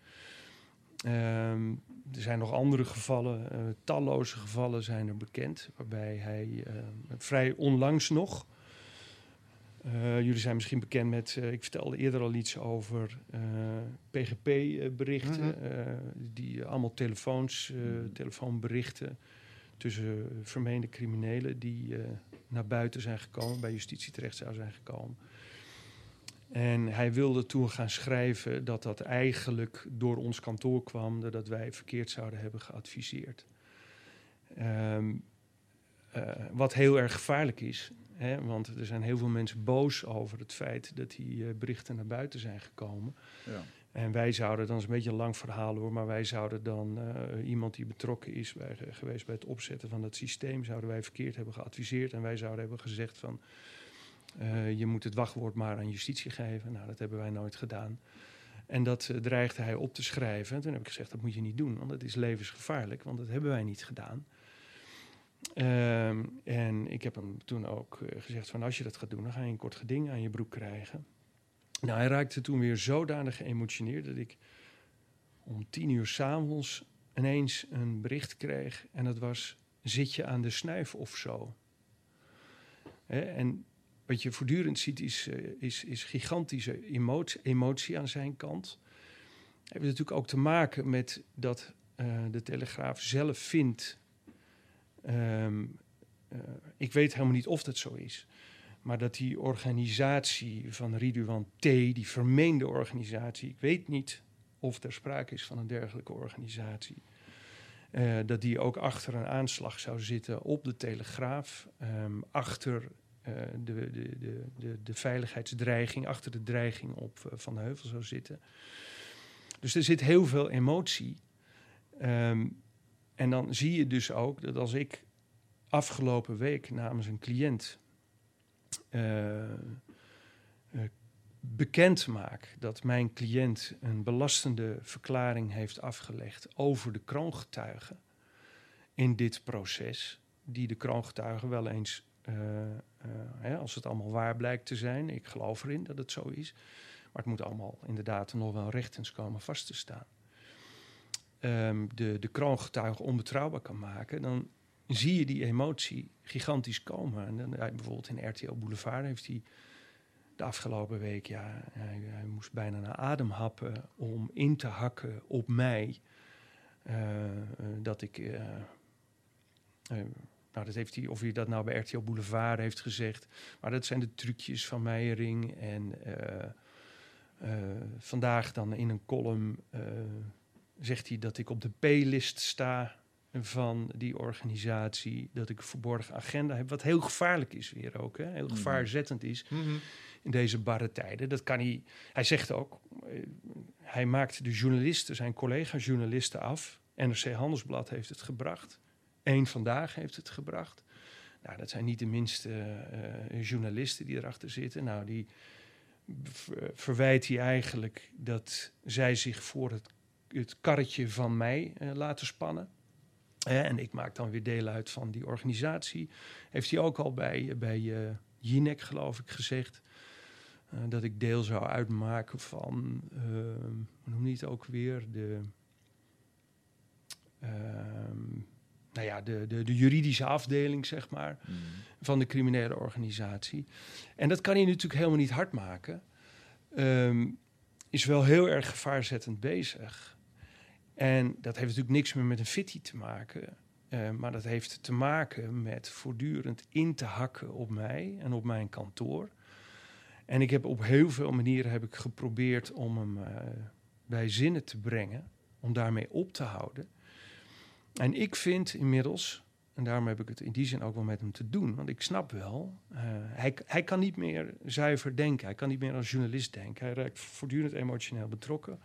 Um, er zijn nog andere gevallen, talloze gevallen zijn er bekend, waarbij hij vrij onlangs nog. Jullie zijn misschien bekend met, ik vertelde eerder al iets over PGP-berichten, mm -hmm. die allemaal telefoons, telefoonberichten tussen vermeende criminelen die naar buiten zijn gekomen, bij justitie terecht zou zijn gekomen. En hij wilde toen gaan schrijven dat dat eigenlijk door ons kantoor kwam, dat wij verkeerd zouden hebben geadviseerd. Um, uh, wat heel erg gevaarlijk is, hè, want er zijn heel veel mensen boos over het feit dat die uh, berichten naar buiten zijn gekomen. Ja. En wij zouden, dan is een beetje een lang verhaal hoor, maar wij zouden dan uh, iemand die betrokken is bij, geweest bij het opzetten van dat systeem, zouden wij verkeerd hebben geadviseerd. En wij zouden hebben gezegd van, uh, je moet het wachtwoord maar aan justitie geven. Nou, dat hebben wij nooit gedaan. En dat dreigde hij op te schrijven. En toen heb ik gezegd, dat moet je niet doen, want dat is levensgevaarlijk, want dat hebben wij niet gedaan. Um, en ik heb hem toen ook uh, gezegd van, als je dat gaat doen, dan ga je een kort geding aan je broek krijgen. Nou, hij raakte toen weer zodanig geëmotioneerd dat ik om tien uur s'avonds ineens een bericht kreeg. En dat was, zit je aan de snuif of zo? En wat je voortdurend ziet is, uh, is, is gigantische emotie, emotie aan zijn kant. Heeft natuurlijk ook te maken met dat uh, de Telegraaf zelf vindt... Um, uh, ik weet helemaal niet of dat zo is... Maar dat die organisatie van Ridouan T, die vermeende organisatie, ik weet niet of er sprake is van een dergelijke organisatie, uh, dat die ook achter een aanslag zou zitten op de Telegraaf, um, achter uh, de, de, de, de, veiligheidsdreiging, achter de dreiging op Van de Heuvel zou zitten. Dus er zit heel veel emotie. Um, en dan zie je dus ook dat als ik afgelopen week namens een cliënt uh, bekend maak dat mijn cliënt een belastende verklaring heeft afgelegd over de kroongetuigen in dit proces, die de kroongetuigen wel eens eh, hè, als het allemaal waar blijkt te zijn. Ik geloof erin dat het zo is. Maar het moet allemaal inderdaad nog wel rechtens komen vast te staan. Ehm, de, de kroongetuige onbetrouwbaar kan maken, dan zie je die emotie gigantisch komen. En dan, bijvoorbeeld in RTL Boulevard heeft hij de afgelopen week, ja, hij, moest bijna naar adem happen om in te hakken op mij. Eh, dat ik. eh, eh, nou, dat heeft hij, of hij dat nou bij RTL Boulevard heeft gezegd. Maar dat zijn de trucjes van Meijering. En vandaag dan in een column zegt hij dat ik op de P-list sta van die organisatie. Dat ik een verborgen agenda heb. Wat heel gevaarlijk is weer ook. Hè? Heel Mhm. gevaarzettend is in deze barre tijden. Dat kan hij. Hij zegt ook. eh, hij maakt de journalisten, zijn collega-journalisten af. NRC Handelsblad heeft het gebracht. Eén vandaag heeft het gebracht. Nou, dat zijn niet de minste eh, journalisten die erachter zitten. Nou, die ver- verwijt hij eigenlijk dat zij zich voor het, het karretje van mij eh, laten spannen. Hè, en ik maak dan weer deel uit van die organisatie. Heeft hij ook al bij, bij eh Jinek, geloof ik, gezegd. eh, dat ik deel zou uitmaken van, eh, hoe noem je het ook weer? De, ehm, nou ja, de, de, de juridische afdeling, zeg maar Mm. van de criminele organisatie. En dat kan hij natuurlijk helemaal niet hard maken. Ehm, is wel heel erg gevaarzettend bezig. En dat heeft natuurlijk niks meer met een fitty te maken. eh, maar dat heeft te maken met voortdurend in te hakken op mij en op mijn kantoor. En ik heb op heel veel manieren heb ik geprobeerd om hem eh, bij zinnen te brengen. Om daarmee op te houden. En ik vind inmiddels, en daarom heb ik het in die zin ook wel met hem te doen. Want ik snap wel, eh, hij, hij kan niet meer zuiver denken. Hij kan niet meer als journalist denken. Hij raakt voortdurend emotioneel betrokken.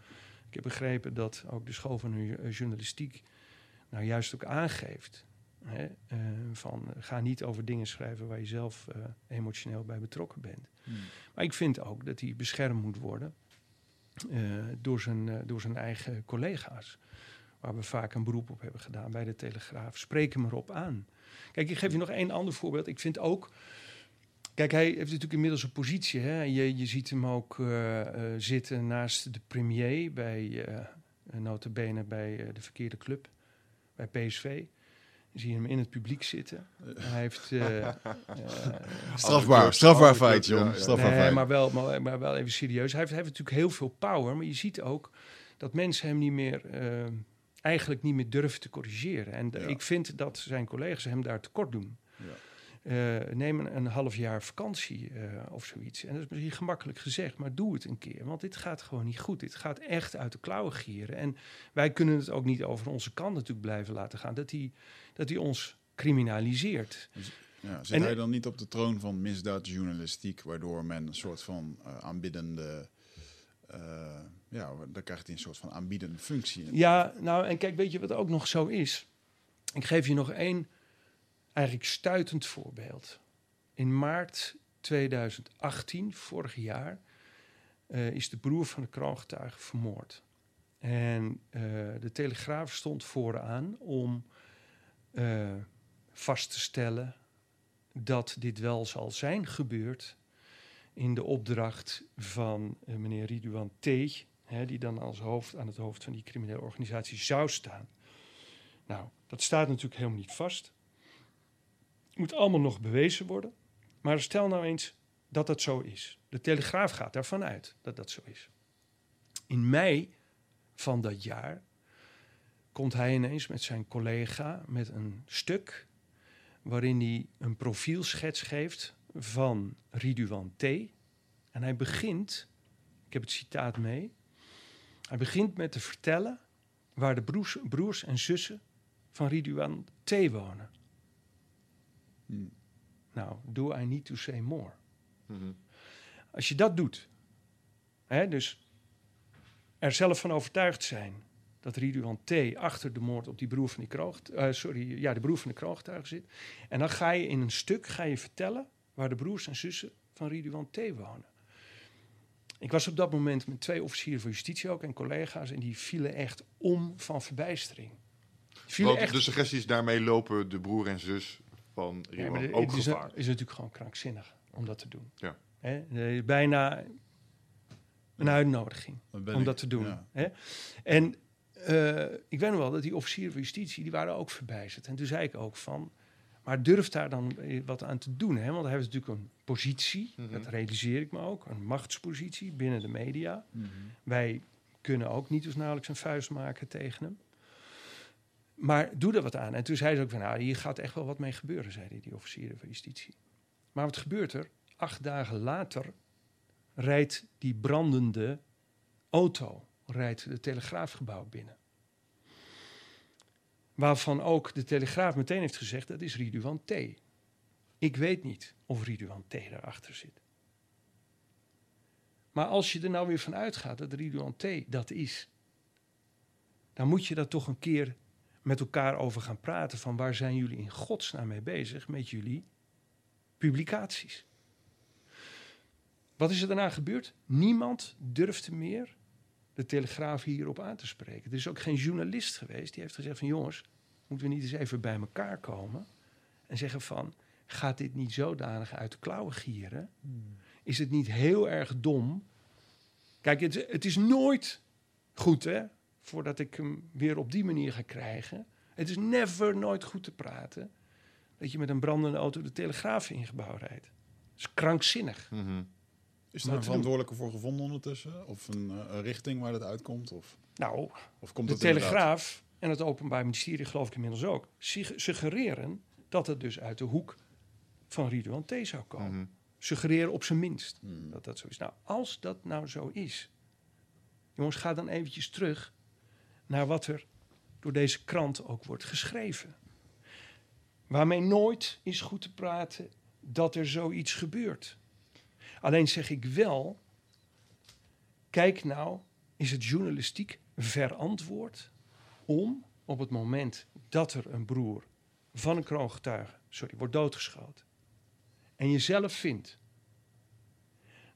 Ik heb begrepen dat ook de school van eh, journalistiek nou juist ook aangeeft. Hè, eh, van eh, ga niet over dingen schrijven waar je zelf emotioneel bij betrokken bent. Mm. Maar ik vind ook dat hij beschermd moet worden door, zijn, door zijn eigen collega's. Waar we vaak een beroep op hebben gedaan bij de Telegraaf. Spreek hem erop aan. Kijk, ik geef je nog één ander voorbeeld. Ik vind ook. Kijk, hij heeft natuurlijk inmiddels een positie. Hè? Je, je ziet hem ook eh, eh, zitten naast de premier bij. eh notabene bij eh, de verkeerde club, bij PSV. Dan zie je hem in het publiek zitten. Hij heeft. Strafbaar, strafbaar feit, ja, ja. Strafbaar Nee, feit. maar wel, maar, maar wel even serieus. Hij heeft, hij heeft natuurlijk heel veel power, maar je ziet ook dat mensen hem niet meer, eigenlijk niet meer durven te corrigeren. En Ja. ik vind dat zijn collega's hem daar tekort doen. Ja. Eh, neem een, een half jaar vakantie eh, of zoiets. En dat is misschien gemakkelijk gezegd, maar doe het een keer. Want dit gaat gewoon niet goed. Dit gaat echt uit de klauwen gieren. En wij kunnen het ook niet over onze kant natuurlijk blijven laten gaan. Dat hij, dat hij ons criminaliseert. Ja, zit En- hij dan niet op de troon van misdaadjournalistiek, waardoor men een soort van eh, aanbiedende, eh, ja, dan krijgt hij een soort van aanbiedende functie. Ja, nou en kijk, weet je wat ook nog zo is? Ik geef je nog één eigenlijk stuitend voorbeeld. In maart 2018, vorig jaar, eh, is de broer van de kroongetuige vermoord. En eh, de Telegraaf stond vooraan om eh, vast te stellen dat dit wel zal zijn gebeurd in de opdracht van meneer Ridouan T., hè, die dan als hoofd aan het hoofd van die criminele organisatie zou staan. Nou, dat staat natuurlijk helemaal niet vast. Moet allemaal nog bewezen worden. Maar stel nou eens dat dat zo is. De Telegraaf gaat daarvan uit dat dat zo is. In mei van dat jaar komt hij ineens met zijn collega met een stuk waarin hij een profielschets geeft van Ridouan T. En hij begint, ik heb het citaat mee, hij begint met te vertellen waar de broers, broers en zussen van Ridouan T. wonen. Hmm. Nou, do I need to say more? Mhm. Als je dat doet, hè, dus er zelf van overtuigd zijn dat Ridouan T. achter de moord op die broer van die kroog, eh, sorry, ja, de broer van de kroogtuig zit. En dan ga je in een stuk ga je vertellen waar de broers en zussen van Ridouan T. wonen. Ik was op dat moment met twee officieren van justitie ook en collega's en die vielen echt om van verbijstering. Vielen Want echt de suggestie is daarmee lopen de broer en zus van Ja, maar de- ook het is, gevaar. is natuurlijk gewoon krankzinnig om dat te doen. Ja. Is bijna een uitnodiging Dat om ik. dat te doen. Ja. En eh, ik weet nog wel dat die officieren van justitie, die waren ook verbijsterd. En toen zei ik ook van, maar durf daar dan eh, wat aan te doen. Hè? Want hij heeft natuurlijk een positie, Mhm. dat realiseer ik me ook, een machtspositie binnen de media. Mhm. Wij kunnen ook niet dus nauwelijks een vuist maken tegen hem. Maar doe er wat aan. En toen zei ze ook van, nou, hier gaat echt wel wat mee gebeuren, zei die, officieren van justitie. Maar wat gebeurt er? Acht dagen later rijdt die brandende auto, rijdt het telegraafgebouw binnen. Waarvan ook de Telegraaf meteen heeft gezegd, dat is Ridouan T. Ik weet niet of Ridouan T daarachter zit. Maar als je er nou weer van uitgaat dat Ridouan T dat is, dan moet je daar toch een keer met elkaar over gaan praten van waar zijn jullie in godsnaam mee bezig met jullie publicaties. Wat is er daarna gebeurd? Niemand durfde meer de Telegraaf hierop aan te spreken. Er is ook geen journalist geweest die heeft gezegd van jongens, moeten we niet eens even bij elkaar komen en zeggen van gaat dit niet zodanig uit de klauwen gieren? Is het niet heel erg dom? Kijk, het, het is nooit goed hè, voordat ik hem weer op die manier ga krijgen. Het is never nooit goed te praten dat je met een brandende auto de Telegraaf in je gebouw rijdt. Dat is krankzinnig. Mhm. Is er een verantwoordelijke voor gevonden ondertussen? Of een, eh, een richting waar dat uitkomt? Of, Nou, of komt de het inderdaad- Telegraaf en het Openbaar Ministerie, geloof ik inmiddels ook, sug- suggereren dat het dus uit de hoek van Ridouan T zou komen. Mhm. Suggereren op zijn minst Hmm. dat dat zo is. Nou, als dat nou zo is, jongens, ga dan eventjes terug naar wat er door deze krant ook wordt geschreven. Waarmee nooit is goed te praten dat er zoiets gebeurt. Alleen zeg ik wel, kijk nou, is het journalistiek verantwoord om op het moment dat er een broer van een kroongetuige, sorry, wordt doodgeschoten. En je zelf vindt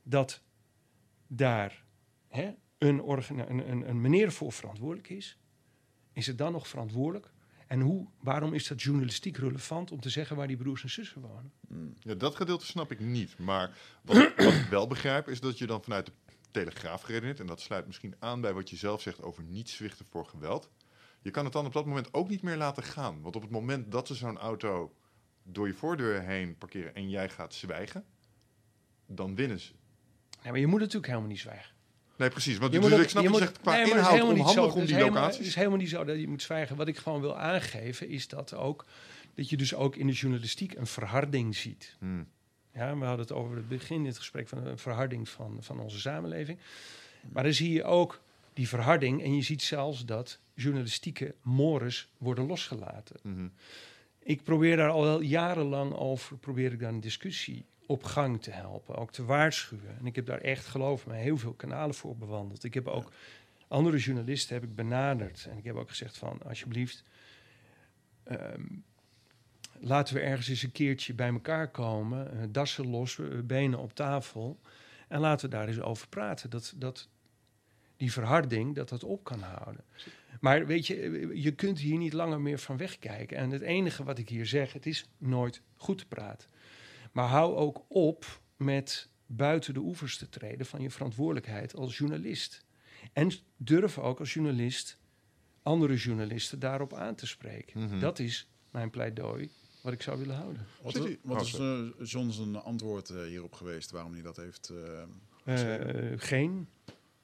dat daar hè, een, een, een, een meneer voor verantwoordelijk is, is het dan nog verantwoordelijk? En hoe, waarom is dat journalistiek relevant om te zeggen waar die broers en zussen wonen? Ja, dat gedeelte snap ik niet. Maar wat, wat ik wel begrijp is dat je dan vanuit de Telegraaf en dat sluit misschien aan bij wat je zelf zegt over niet zwichten voor geweld. Je kan het dan op dat moment ook niet meer laten gaan. Want op het moment dat ze zo'n auto door je voordeur heen parkeren... en jij gaat zwijgen, dan winnen ze. Nee, maar je moet natuurlijk helemaal niet zwijgen. Nee, precies. Want Je dus moet ik snap je zegt qua nee, inhoud onhandig om die helemaal- locaties. Het is helemaal niet zo dat je moet zwijgen. Wat ik gewoon wil aangeven is dat ook dat je dus ook in de journalistiek een verharding ziet. Hmm. Ja, we hadden het over het begin in het gesprek van een verharding van, van onze samenleving. Maar dan zie je ook die verharding en je ziet zelfs dat journalistieke mores worden losgelaten. Mhm. Ik probeer daar al wel jarenlang over, probeer ik daar een discussie op gang te helpen, ook te waarschuwen. En ik heb daar echt, geloof me, heel veel kanalen voor bewandeld. Ik heb ook andere journalisten heb ik benaderd en ik heb ook gezegd van, alsjeblieft, ehm, laten we ergens eens een keertje bij elkaar komen, eh, dassen los, eh, benen op tafel, en laten we daar eens over praten. Dat, dat die verharding, dat dat op kan houden. Maar weet je, je kunt hier niet langer meer van wegkijken. En het enige wat ik hier zeg, het is nooit goed te praten. Maar hou ook op met buiten de oevers te treden van je verantwoordelijkheid als journalist. En durf ook als journalist andere journalisten daarop aan te spreken. Mhm. Dat is mijn pleidooi wat ik zou willen houden. Wat, is- wat is eh, John zijn antwoord eh, hierop geweest waarom hij dat heeft? eh, Eh, geen.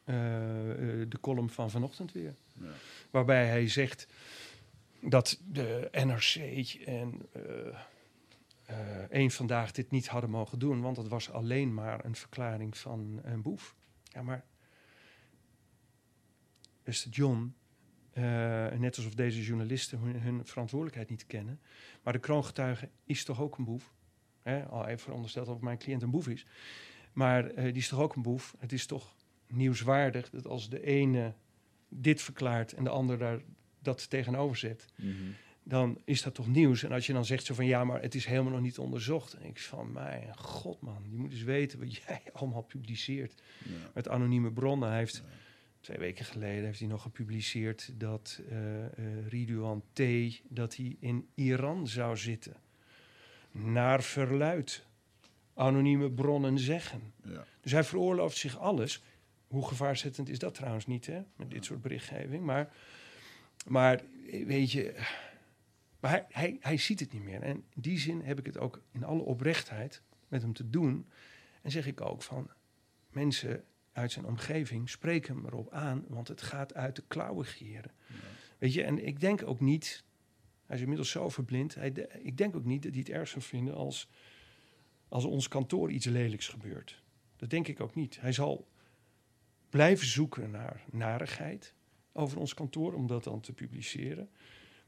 De column van vanochtend weer. ja. Waarbij hij zegt dat de NRC en één vandaag dit niet hadden mogen doen, want het was alleen maar een verklaring van een boef. Ja, maar beste John, eh, net alsof deze journalisten hun, verantwoordelijkheid niet kennen, maar de kroongetuige is toch ook een boef? Hè? Al even verondersteld dat mijn cliënt een boef is. Maar eh, die is toch ook een boef? Het is toch nieuwswaardig dat als de ene dit verklaart en de ander daar dat tegenover zet, Mhm. Dan is dat toch nieuws. En als je dan zegt zo van ja, maar het is helemaal nog niet onderzocht. En ik van mij, god man, je moet eens weten wat jij allemaal publiceert Ja. met anonieme bronnen. Hij heeft twee weken geleden heeft hij nog gepubliceerd dat eh eh Ridouan T. dat hij in Iran zou zitten. naar verluid, anonieme bronnen zeggen. Ja. Dus hij veroorlooft zich alles. Hoe gevaarzettend is dat trouwens niet, hè? Met dit soort berichtgeving. Maar, maar weet je, maar hij, hij, hij ziet het niet meer. En in die zin heb ik het ook in alle oprechtheid met hem te doen. En zeg ik ook van mensen uit zijn omgeving, spreek hem erop aan, want het gaat uit de klauwen gieren. Weet je, en ik denk ook niet, hij is inmiddels zo verblind, hij ik denk ook niet dat hij het erg zou vinden als, als ons kantoor iets lelijks gebeurt. Dat denk ik ook niet. Hij zal blijven zoeken naar narigheid over ons kantoor, om dat dan te publiceren.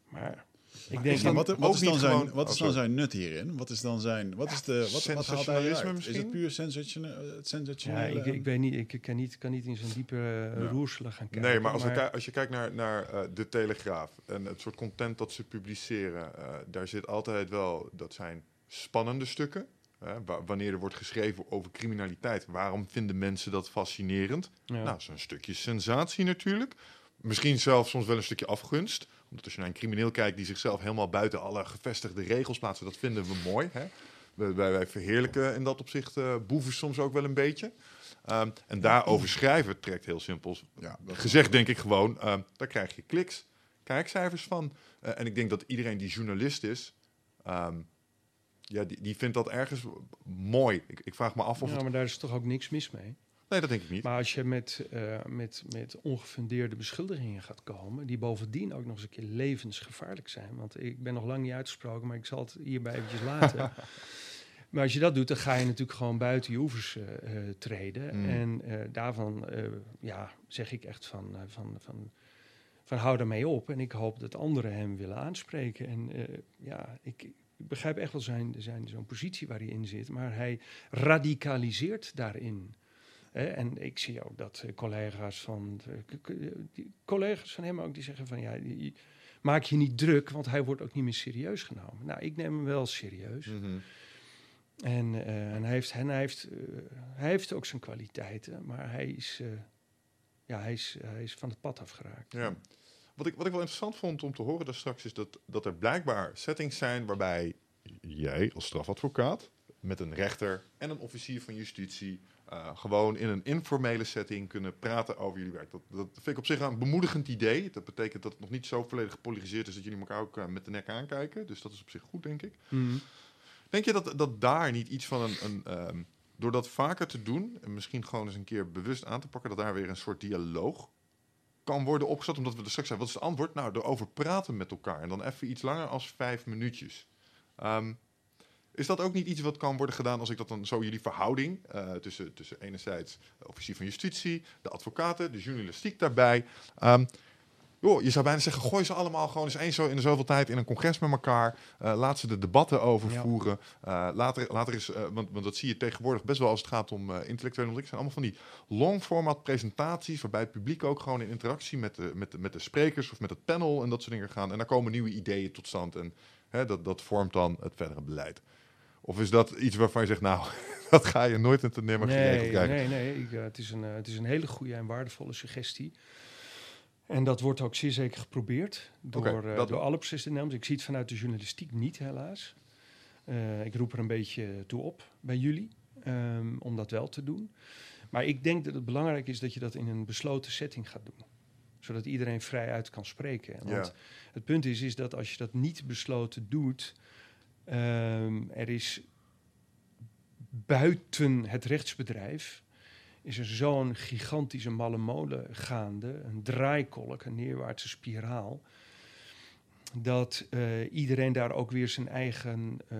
Maar ik denk is Maar dan wat, wat is dan, zijn, gewoon- wat is dan sorry. zijn nut hierin? Wat is dan zijn. Wat is de. Wat, wat haalt hij sensationalisme eruit? Is misschien? het puur sensation, het Ja, ik, ik weet niet, ik kan niet, kan niet in zijn diepe uh, Ja. roerselen gaan kijken. Nee, maar als, we als je kijkt naar, naar eh, de Telegraaf en het soort content dat ze publiceren, eh, daar zit altijd wel, dat zijn spannende stukken. wa- wanneer er wordt geschreven over criminaliteit, waarom vinden mensen dat fascinerend? Ja. Nou, zo'n stukje sensatie natuurlijk. Misschien zelfs soms wel een stukje afgunst. Omdat als je naar een crimineel kijkt die zichzelf helemaal buiten alle gevestigde regels plaatst, dat vinden we mooi. Hè? Wij, wij verheerlijken in dat opzicht eh, boeven soms ook wel een beetje. Ehm, en daarover schrijven trekt heel simpel Ja, gezegd denk ik gewoon, ehm, daar krijg je kliks, kijkcijfers van. Eh, en ik denk dat iedereen die journalist is, ehm, ja, die, die vindt dat ergens mooi. Ik, ik vraag me af of ja, het... maar daar is toch ook niks mis mee. Nee, dat denk ik niet. Maar als je met, eh, met, met ongefundeerde beschuldigingen gaat komen, die bovendien ook nog eens een keer levensgevaarlijk zijn. Want ik ben nog lang niet uitgesproken, maar ik zal het hierbij eventjes laten. maar als je dat doet, dan ga je natuurlijk gewoon buiten je oevers eh, eh, treden. Mm. En daarvan ja, zeg ik echt van, van, van, van hou daarmee op. En ik hoop dat anderen hem willen aanspreken. En ja, ik, ik begrijp echt wel zijn, zijn, zo'n positie waar hij in zit, maar hij radicaliseert daarin. En ik zie ook dat eh, collega's van die collega's van hem ook die zeggen van ja, die- maak je niet druk, want hij wordt ook niet meer serieus genomen. Nou, ik neem hem wel serieus. Mhm. En, eh, en hij heeft, en hij heeft, eh, hij heeft ook zijn kwaliteiten, maar hij is, ja, hij is, hij is van het pad afgeraakt. Ja. Wat ik, wat ik wel interessant vond om te horen daar straks is dat, dat er blijkbaar settings zijn waarbij jij als strafadvocaat met een rechter en een officier van justitie eh, gewoon in een informele setting kunnen praten over jullie werk. Dat, dat vind ik op zich een bemoedigend idee. Dat betekent dat het nog niet zo volledig gepolariseerd is dat jullie elkaar ook eh, met de nek aankijken. Dus dat is op zich goed, denk ik. Mhm. Denk je dat, dat daar niet iets van een. een ehm, door dat vaker te doen en misschien gewoon eens een keer bewust aan te pakken, dat daar weer een soort dialoog kan worden opgezet? Omdat we er straks zijn. Wat is het antwoord? Nou, erover praten met elkaar. En dan even iets langer als vijf minuutjes. Ehm, is dat ook niet iets wat kan worden gedaan als ik dat dan zo jullie verhouding eh, tussen, tussen enerzijds de officier van justitie, de advocaten, de journalistiek daarbij. Ehm, joh, je zou bijna zeggen, gooi ze allemaal gewoon eens eens zo in de zoveel tijd in een congres met elkaar. Eh, laat ze de debatten over Ja. voeren. Eh, later, later is, want, want dat zie je tegenwoordig best wel als het gaat om intellectuele ontwikkeling. zijn allemaal van die long format presentaties, waarbij het publiek ook gewoon in interactie met de, met de, met de sprekers of met het panel en dat soort dingen gaan. En daar komen nieuwe ideeën tot stand. En hè, dat, dat vormt dan het verdere beleid. Of is dat iets waarvan je zegt, nou, dat ga je nooit in nemen geregeld Nee, krijgen? nee, nee. Ik, eh, het, is een, eh, het is een hele goede en waardevolle suggestie. En dat wordt ook zeer zeker geprobeerd door, Oké, eh, dat door alle beslissingen. Ik zie het vanuit de journalistiek niet, helaas. Ik roep er een beetje toe op bij jullie ehm, om dat wel te doen. Maar ik denk dat het belangrijk is dat je dat in een besloten setting gaat doen. Zodat iedereen vrij uit kan spreken. Want Ja. het punt is, is dat als je dat niet besloten doet, ehm, er is buiten het rechtsbedrijf is er zo'n gigantische malle molen gaande, een draaikolk, een neerwaartse spiraal, dat eh, iedereen daar ook weer zijn eigen eh,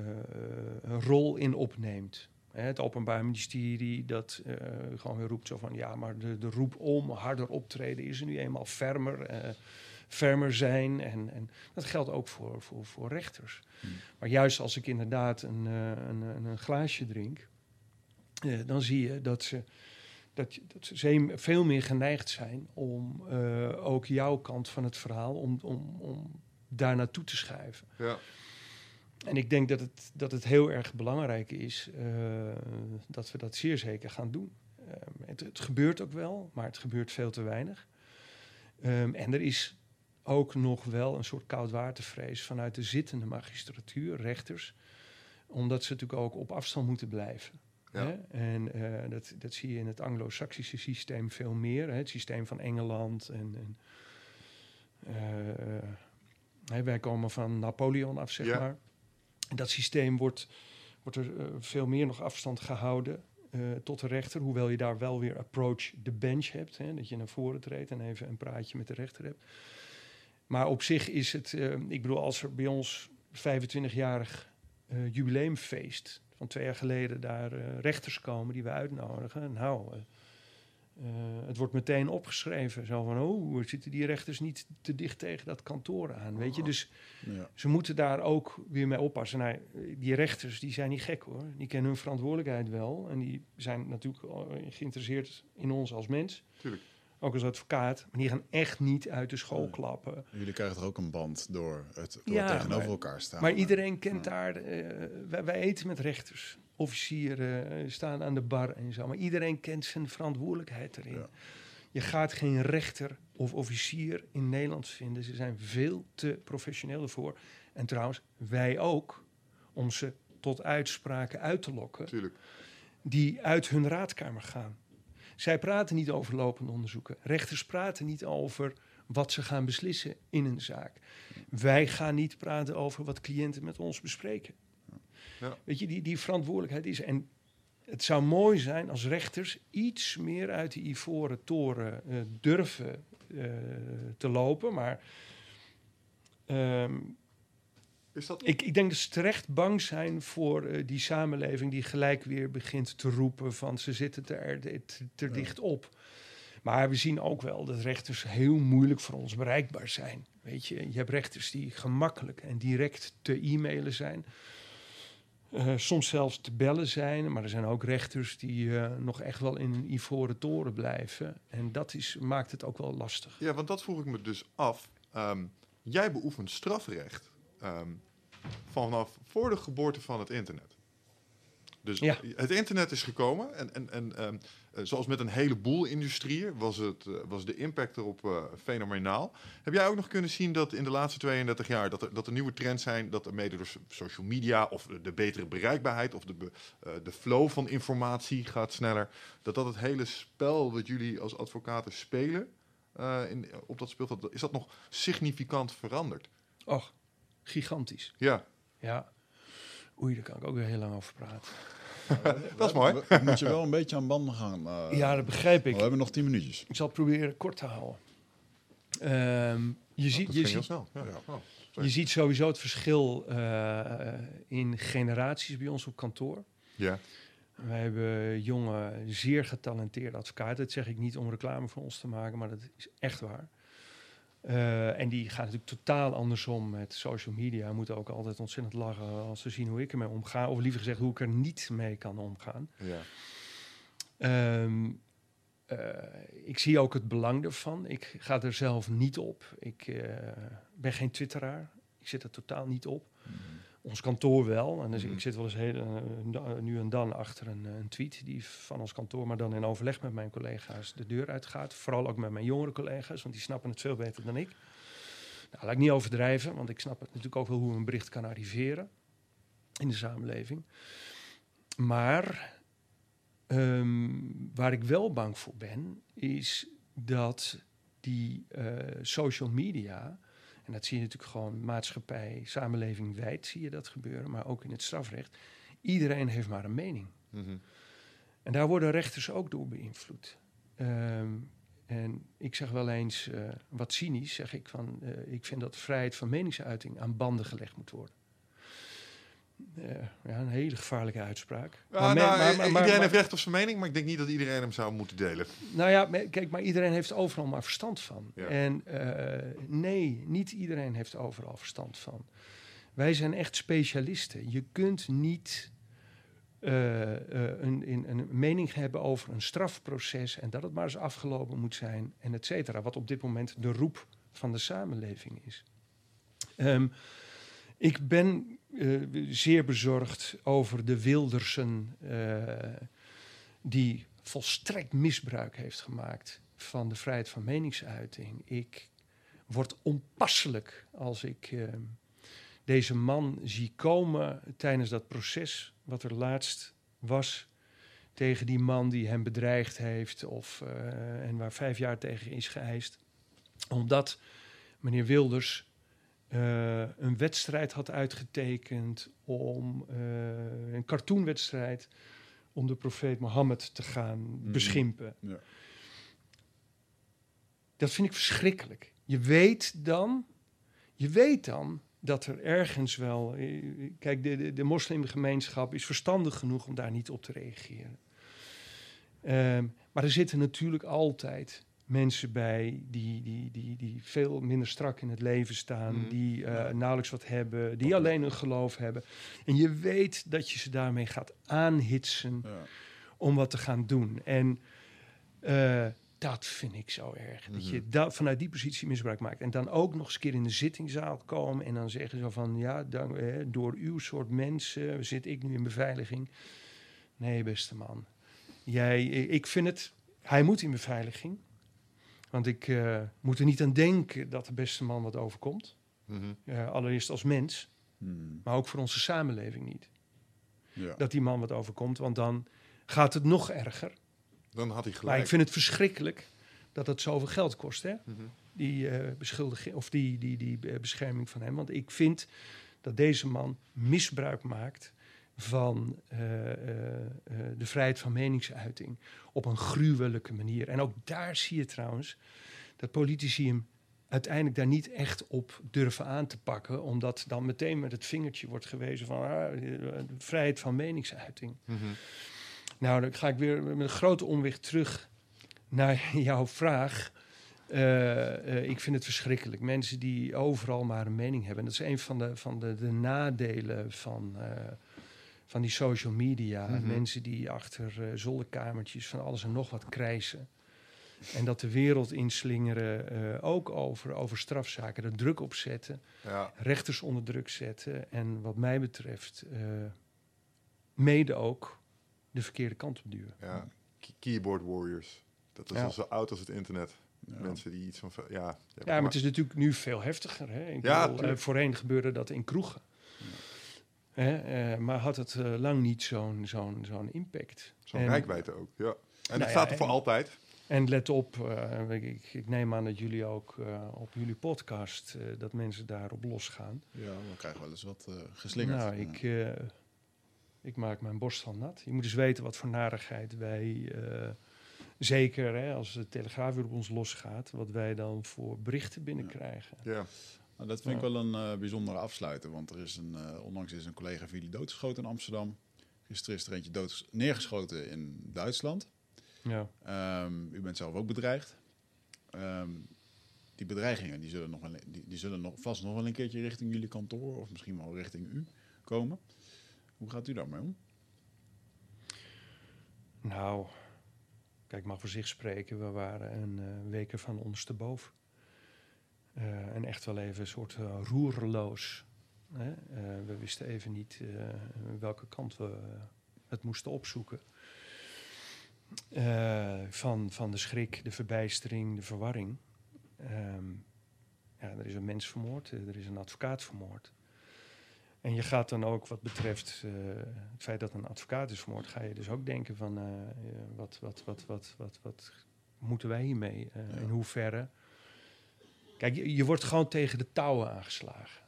rol in opneemt. Het Openbaar Ministerie dat eh, gewoon weer roept zo van ja, maar de, de roep om harder optreden is er nu eenmaal fermer, fermer zijn. En, en dat geldt ook voor, voor, voor rechters. Hmm. Maar juist als ik inderdaad een, eh, een, een, een glaasje drink, eh, dan zie je dat ze, dat, dat ze veel meer geneigd zijn om eh, ook jouw kant van het verhaal, om, om, om daar naartoe te schuiven. Ja. En ik denk dat het, dat het heel erg belangrijk is dat we dat zeer zeker gaan doen. Ehm, het, het gebeurt ook wel, maar het gebeurt veel te weinig. Ehm, en er is ook nog wel een soort koudwatervrees vanuit de zittende magistratuur, rechters, Omdat ze natuurlijk ook op afstand moeten blijven. Ja. Hè? En eh, dat, dat zie je in het Anglo-Saxische systeem veel meer. Hè? Het systeem van Engeland. En, en, eh, hè, wij komen van Napoleon af, zeg Ja. maar. En dat systeem wordt, wordt er eh, veel meer nog afstand gehouden eh, tot de rechter. Hoewel je daar wel weer approach the bench hebt. Hè? Dat je naar voren treedt en even een praatje met de rechter hebt. Maar op zich is het, eh, ik bedoel, als er bij ons 25-jarig eh, jubileumfeest van twee jaar geleden daar eh, rechters komen die we uitnodigen. Nou, het wordt meteen opgeschreven. Zo van, oh, zitten die rechters niet te dicht tegen dat kantoor aan, weet je. Dus Ja. ze moeten daar ook weer mee oppassen. Nou, die rechters, die zijn niet gek hoor. Die kennen hun verantwoordelijkheid wel. En die zijn natuurlijk geïnteresseerd in ons als mens. Tuurlijk. Ook als advocaat. Maar die gaan echt niet uit de school klappen. Jullie krijgen toch ook een band door het door Ja, tegenover maar- elkaar staan. Maar iedereen kent daar. eh, wij, wij eten met rechters, officieren, eh, staan aan de bar en zo. Maar iedereen kent zijn verantwoordelijkheid erin. Je gaat geen rechter of officier in Nederland vinden. Ze zijn veel te professioneel ervoor. En trouwens, wij ook, om ze tot uitspraken uit te lokken Tuurlijk. die uit hun raadkamer gaan. Zij praten niet over lopende onderzoeken. Rechters praten niet over wat ze gaan beslissen in een zaak. Wij gaan niet praten over wat cliënten met ons bespreken. Ja. Weet je, die, die verantwoordelijkheid is. En het zou mooi zijn als rechters iets meer uit die ivoren toren eh, durven eh, te lopen. Maar ehm, Is dat ik, ik denk dat ze terecht bang zijn voor eh, die samenleving die gelijk weer begint te roepen van ze zitten te, er, te, te Ja. dicht op. Maar we zien ook wel dat rechters heel moeilijk voor ons bereikbaar zijn. Weet je, je hebt rechters die gemakkelijk en direct te e-mailen zijn. Eh, soms zelfs te bellen zijn, maar er zijn ook rechters die eh, nog echt wel in een ivoren toren blijven. En dat is, maakt het ook wel lastig. Ja, want dat vroeg ik me dus af. Ehm, jij beoefent strafrecht ehm, vanaf voor de geboorte van het internet. Dus Ja. het internet is gekomen en, en, en ehm, eh, zoals met een heleboel industrieën was, het, eh, was de impact erop eh, fenomenaal. Heb jij ook nog kunnen zien dat in de laatste 32 jaar dat er, dat er nieuwe trends zijn, dat er mede door so- social media of de, betere bereikbaarheid of de, be- de flow van informatie gaat sneller, dat dat het hele spel wat jullie als advocaten spelen, in, op dat speelveld, is dat nog significant veranderd? Och, gigantisch. Ja, Ja. Oei, daar kan ik ook weer heel lang over praten. dat is mooi. We, we moeten je wel een beetje aan banden gaan. eh, ja, dat begrijp We ik. hebben nog tien minuutjes. Ik zal het proberen kort te houden. Ehm, je, ziet, dat je, ging heel ziet, snel. Ja. Ja. Oh, je ziet sowieso het verschil eh, in generaties bij ons op kantoor. ja. Wij hebben jonge, zeer getalenteerde advocaten. Dat zeg ik niet om reclame voor ons te maken, maar dat is echt waar. Eh, en die gaan natuurlijk totaal andersom met social media. We moeten ook altijd ontzettend lachen als ze zien hoe ik ermee omga. Of liever gezegd, hoe ik er niet mee kan omgaan. ja. Ehm, eh, ik zie ook het belang ervan. Ik ga er zelf niet op. Ik eh, ben geen twitteraar. Ik zit er totaal niet op. Ons kantoor wel. En dus Mhm. ik zit wel eens heel, eh, nu en dan achter een, eh, een tweet die van ons kantoor, maar dan in overleg met mijn collega's de deur uitgaat. Vooral ook met mijn jongere collega's, want die snappen het veel beter dan ik. Nou, laat ik niet overdrijven, want ik snap het natuurlijk ook wel hoe een bericht kan arriveren in de samenleving. Maar ehm, waar ik wel bang voor ben, is dat die eh, social media, en dat zie je natuurlijk gewoon maatschappij, samenleving wijd, zie je dat gebeuren, maar ook in het strafrecht. Iedereen heeft maar een mening. Mhm. En daar worden rechters ook door beïnvloed. Ehm, en ik zeg wel eens, eh, wat cynisch, zeg ik van, eh, ik vind dat vrijheid van meningsuiting aan banden gelegd moet worden. Eh, ja, een hele gevaarlijke uitspraak. Ja, Maar nou, maar- iedereen heeft recht op zijn mening, maar ik denk niet dat iedereen hem zou moeten delen. Nou ja, kijk, maar iedereen heeft overal maar verstand van. Ja. En eh, nee, niet iedereen heeft overal verstand van. Wij zijn echt specialisten. Je kunt niet eh, een, in, een mening hebben over een strafproces en dat het maar eens afgelopen moet zijn en et cetera. Wat op dit moment de roep van de samenleving is. Ehm, ik ben eh, zeer bezorgd over de Wildersen eh, die volstrekt misbruik heeft gemaakt van de vrijheid van meningsuiting. Ik word onpasselijk als ik eh, deze man zie komen tijdens dat proces, wat er laatst was tegen die man die hem bedreigd heeft of, en waar vijf jaar tegen is geëist. Omdat meneer Wilders eh, een wedstrijd had uitgetekend om eh, een cartoonwedstrijd om de profeet Mohammed te gaan Mhm. beschimpen. Ja. Dat vind ik verschrikkelijk. Je weet dan, je weet dan dat er ergens wel. eh, Kijk, de, de, de moslimgemeenschap is verstandig genoeg om daar niet op te reageren. Ehm, maar er zitten natuurlijk altijd mensen bij die, die, die, die veel minder strak in het leven staan, Mhm. die eh, nauwelijks wat hebben, die alleen een geloof hebben. En je weet dat je ze daarmee gaat aanhitsen Ja. om wat te gaan doen. En eh, dat vind ik zo erg. Dat je da- vanuit die positie misbruik maakt. En dan ook nog eens een keer in de zittingzaal komen en dan zeggen zo van... ja, dank, eh, door uw soort mensen zit ik nu in beveiliging. Nee, beste man. Jij, ik vind het... Hij moet in beveiliging. Want ik eh, moet er niet aan denken dat de beste man wat overkomt. Mhm. Eh, allereerst als mens, Hmm. maar ook voor onze samenleving niet. Ja. Dat die man wat overkomt, want dan gaat het nog erger. Dan had hij Maar gelijk. ik vind het verschrikkelijk dat het zoveel geld kost, hè? Mhm. Die uh, beschuldiging of die, die, die bescherming van hem. Want ik vind dat deze man misbruik maakt van uh, de vrijheid van meningsuiting op een gruwelijke manier. En ook daar zie je trouwens dat politici hem uiteindelijk daar niet echt op durven aan te pakken, omdat dan meteen met het vingertje wordt gewezen van ah, vrijheid van meningsuiting. Mhm. Nou, dan ga ik weer met een grote omweg terug naar jouw vraag. Uh, uh, ik vind het verschrikkelijk. Mensen die overal maar een mening hebben. Dat is een van de, van de, de nadelen van, uh, van die social media. Mhm. Mensen die achter zolderkamertjes van alles en nog wat krijsen. En dat de wereld inslingeren, ook over, over strafzaken. Er druk op zetten. Ja. Rechters onder druk zetten. En wat mij betreft, mede ook de verkeerde kant op duwen. Ja, keyboard warriors. Dat is Ja. al zo oud als het internet. Ja. Mensen die iets van... Ja, ja, Ja, maar het is natuurlijk nu veel heftiger. Hè? Ik Ja, bedoel, eh, voorheen gebeurde dat in kroegen. Hè? eh, maar had het eh, lang niet zo'n zo'n zo'n impact. Zo'n rijkwijde ook, ja. En Nou dat ja, staat er voor en- altijd. En let op, eh, ik, ik neem aan dat jullie ook op jullie podcast... dat mensen daarop losgaan. Ja, we krijgen wel eens wat geslingerd. Nou, ik, ik maak mijn borst van nat. Je moet eens weten wat voor narigheid wij... zeker hè, als de Telegraaf weer op ons losgaat... wat wij dan voor berichten binnenkrijgen. Ja. Nou, dat vind ik wel een eh, bijzondere afsluiter. Want er is een, eh, onlangs is een collega van jullie doodgeschoten in Amsterdam. Gisteren is er eentje dood neergeschoten in Duitsland. Ja. Ehm, u bent zelf ook bedreigd. Ehm, die bedreigingen die zullen, nog wel, die, die zullen nog, vast nog wel een keertje richting jullie kantoor of misschien wel richting u komen. Hoe gaat u daarmee om? Nou, kijk, mag voor zich spreken. We waren een uh, weken van ondersteboven. Uh, en echt wel even een soort uh, roerloos. Hè? Uh, we wisten even niet welke kant we het moesten opzoeken. van, van de schrik, de verbijstering, de verwarring. Um, ja, er is een mens vermoord, er is een advocaat vermoord. En je gaat dan ook, wat betreft het feit dat een advocaat is vermoord, ga je dus ook denken van uh, wat, wat, wat, wat, wat, wat moeten wij hiermee? Ja. In hoeverre? Kijk, je, je, wordt gewoon tegen de touwen aangeslagen.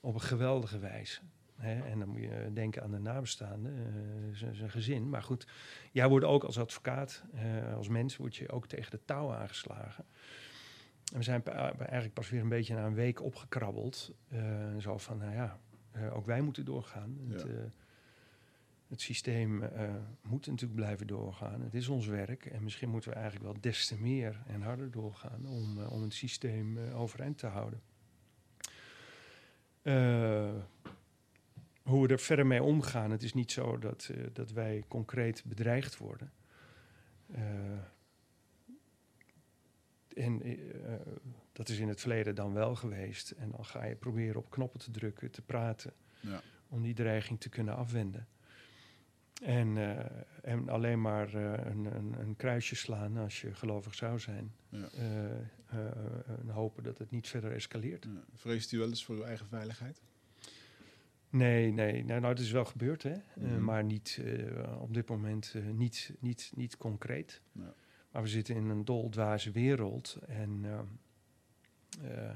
Op een geweldige wijze. Hè? En dan moet je denken aan de nabestaanden, zijn gezin. Maar goed, jij wordt ook als advocaat, als mens, word je ook tegen de touwen aangeslagen. En we zijn eigenlijk pas weer een beetje na een week opgekrabbeld. zo van, nou ja, uh, ook wij moeten doorgaan. Ja. Het, uh, het, systeem uh, moet natuurlijk blijven doorgaan. Het is ons werk en misschien moeten we eigenlijk wel des te meer en harder doorgaan om, om het systeem overeind te houden. hoe we er verder mee omgaan, het is niet zo dat, dat wij concreet bedreigd worden. en dat is in het verleden dan wel geweest. En dan ga je proberen op knoppen te drukken, te praten. Ja. Om die dreiging te kunnen afwenden. En, uh, en alleen maar uh, een, een, een, kruisje slaan als je gelovig zou zijn. Ja. Uh, en hopen dat het niet verder escaleert. Ja. Vreest u wel eens voor uw eigen veiligheid? Nee, nee. Nou, nou, het is wel gebeurd, hè? Eh, Mhm. maar niet eh, op dit moment eh, niet, niet, niet concreet. Ja. Maar we zitten in een doldwaze wereld. En ehm, eh,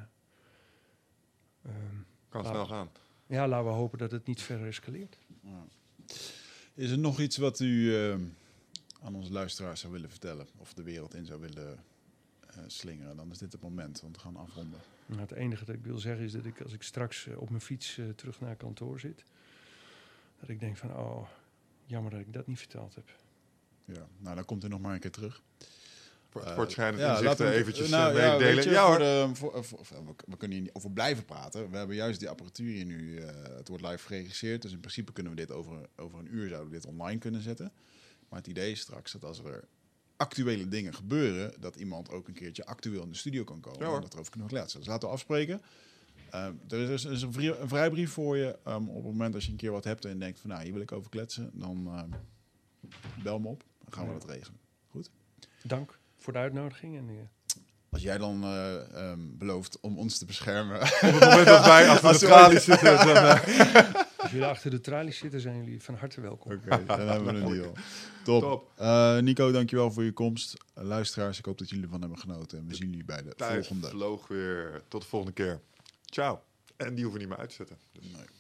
ehm, Kan snel gaan. ja, laten we hopen dat het niet verder escaleert. Ja. Is er nog iets wat u eh, aan onze luisteraars zou willen vertellen? Of de wereld in zou willen eh, slingeren? Dan is dit het moment, want we gaan afronden. Nou, het enige dat ik wil zeggen is dat ik als ik straks eh, op mijn fiets eh, terug naar kantoor zit, dat ik denk van, oh, jammer dat ik dat niet verteld heb. Ja, nou dan komt u nog maar een keer terug. Voor, Eh, ja, inzichten laten we- eventjes nou, eh, ja, je, Ja, hoor. de- voor- voor- voor- we, we kunnen hier niet over blijven praten. We hebben juist die apparatuur hier nu. eh, het wordt live geregisseerd. Dus in principe kunnen we dit over, over een uur zouden we dit online kunnen zetten. Maar het idee is straks dat als er actuele dingen gebeuren, dat iemand ook een keertje actueel in de studio kan komen. Ja, en dat erover kunnen kletsen. Dus laten we afspreken. Ehm, er is, er is een, vri- een vrijbrief voor je. Ehm, op het moment als je een keer wat hebt en denkt van nou, hier wil ik over kletsen, dan bel me op. Dan gaan we Ja. dat regelen. Dank voor de uitnodiging. En, eh, Als jij dan eh, ehm, belooft om ons te beschermen. Op het moment dat wij achter de tralies zitten, dan... eh, als jullie achter de tralies zitten, zijn jullie van harte welkom. Oké, dan hebben we een deal. Top. Top. Eh, Nico, dankjewel voor je komst. Luisteraars, ik hoop dat jullie ervan hebben genoten. En we zien jullie bij de Tijd volgende. vloog weer. Tot de volgende keer. Ciao. En die hoeven niet meer uit te zetten. Dus. Nee.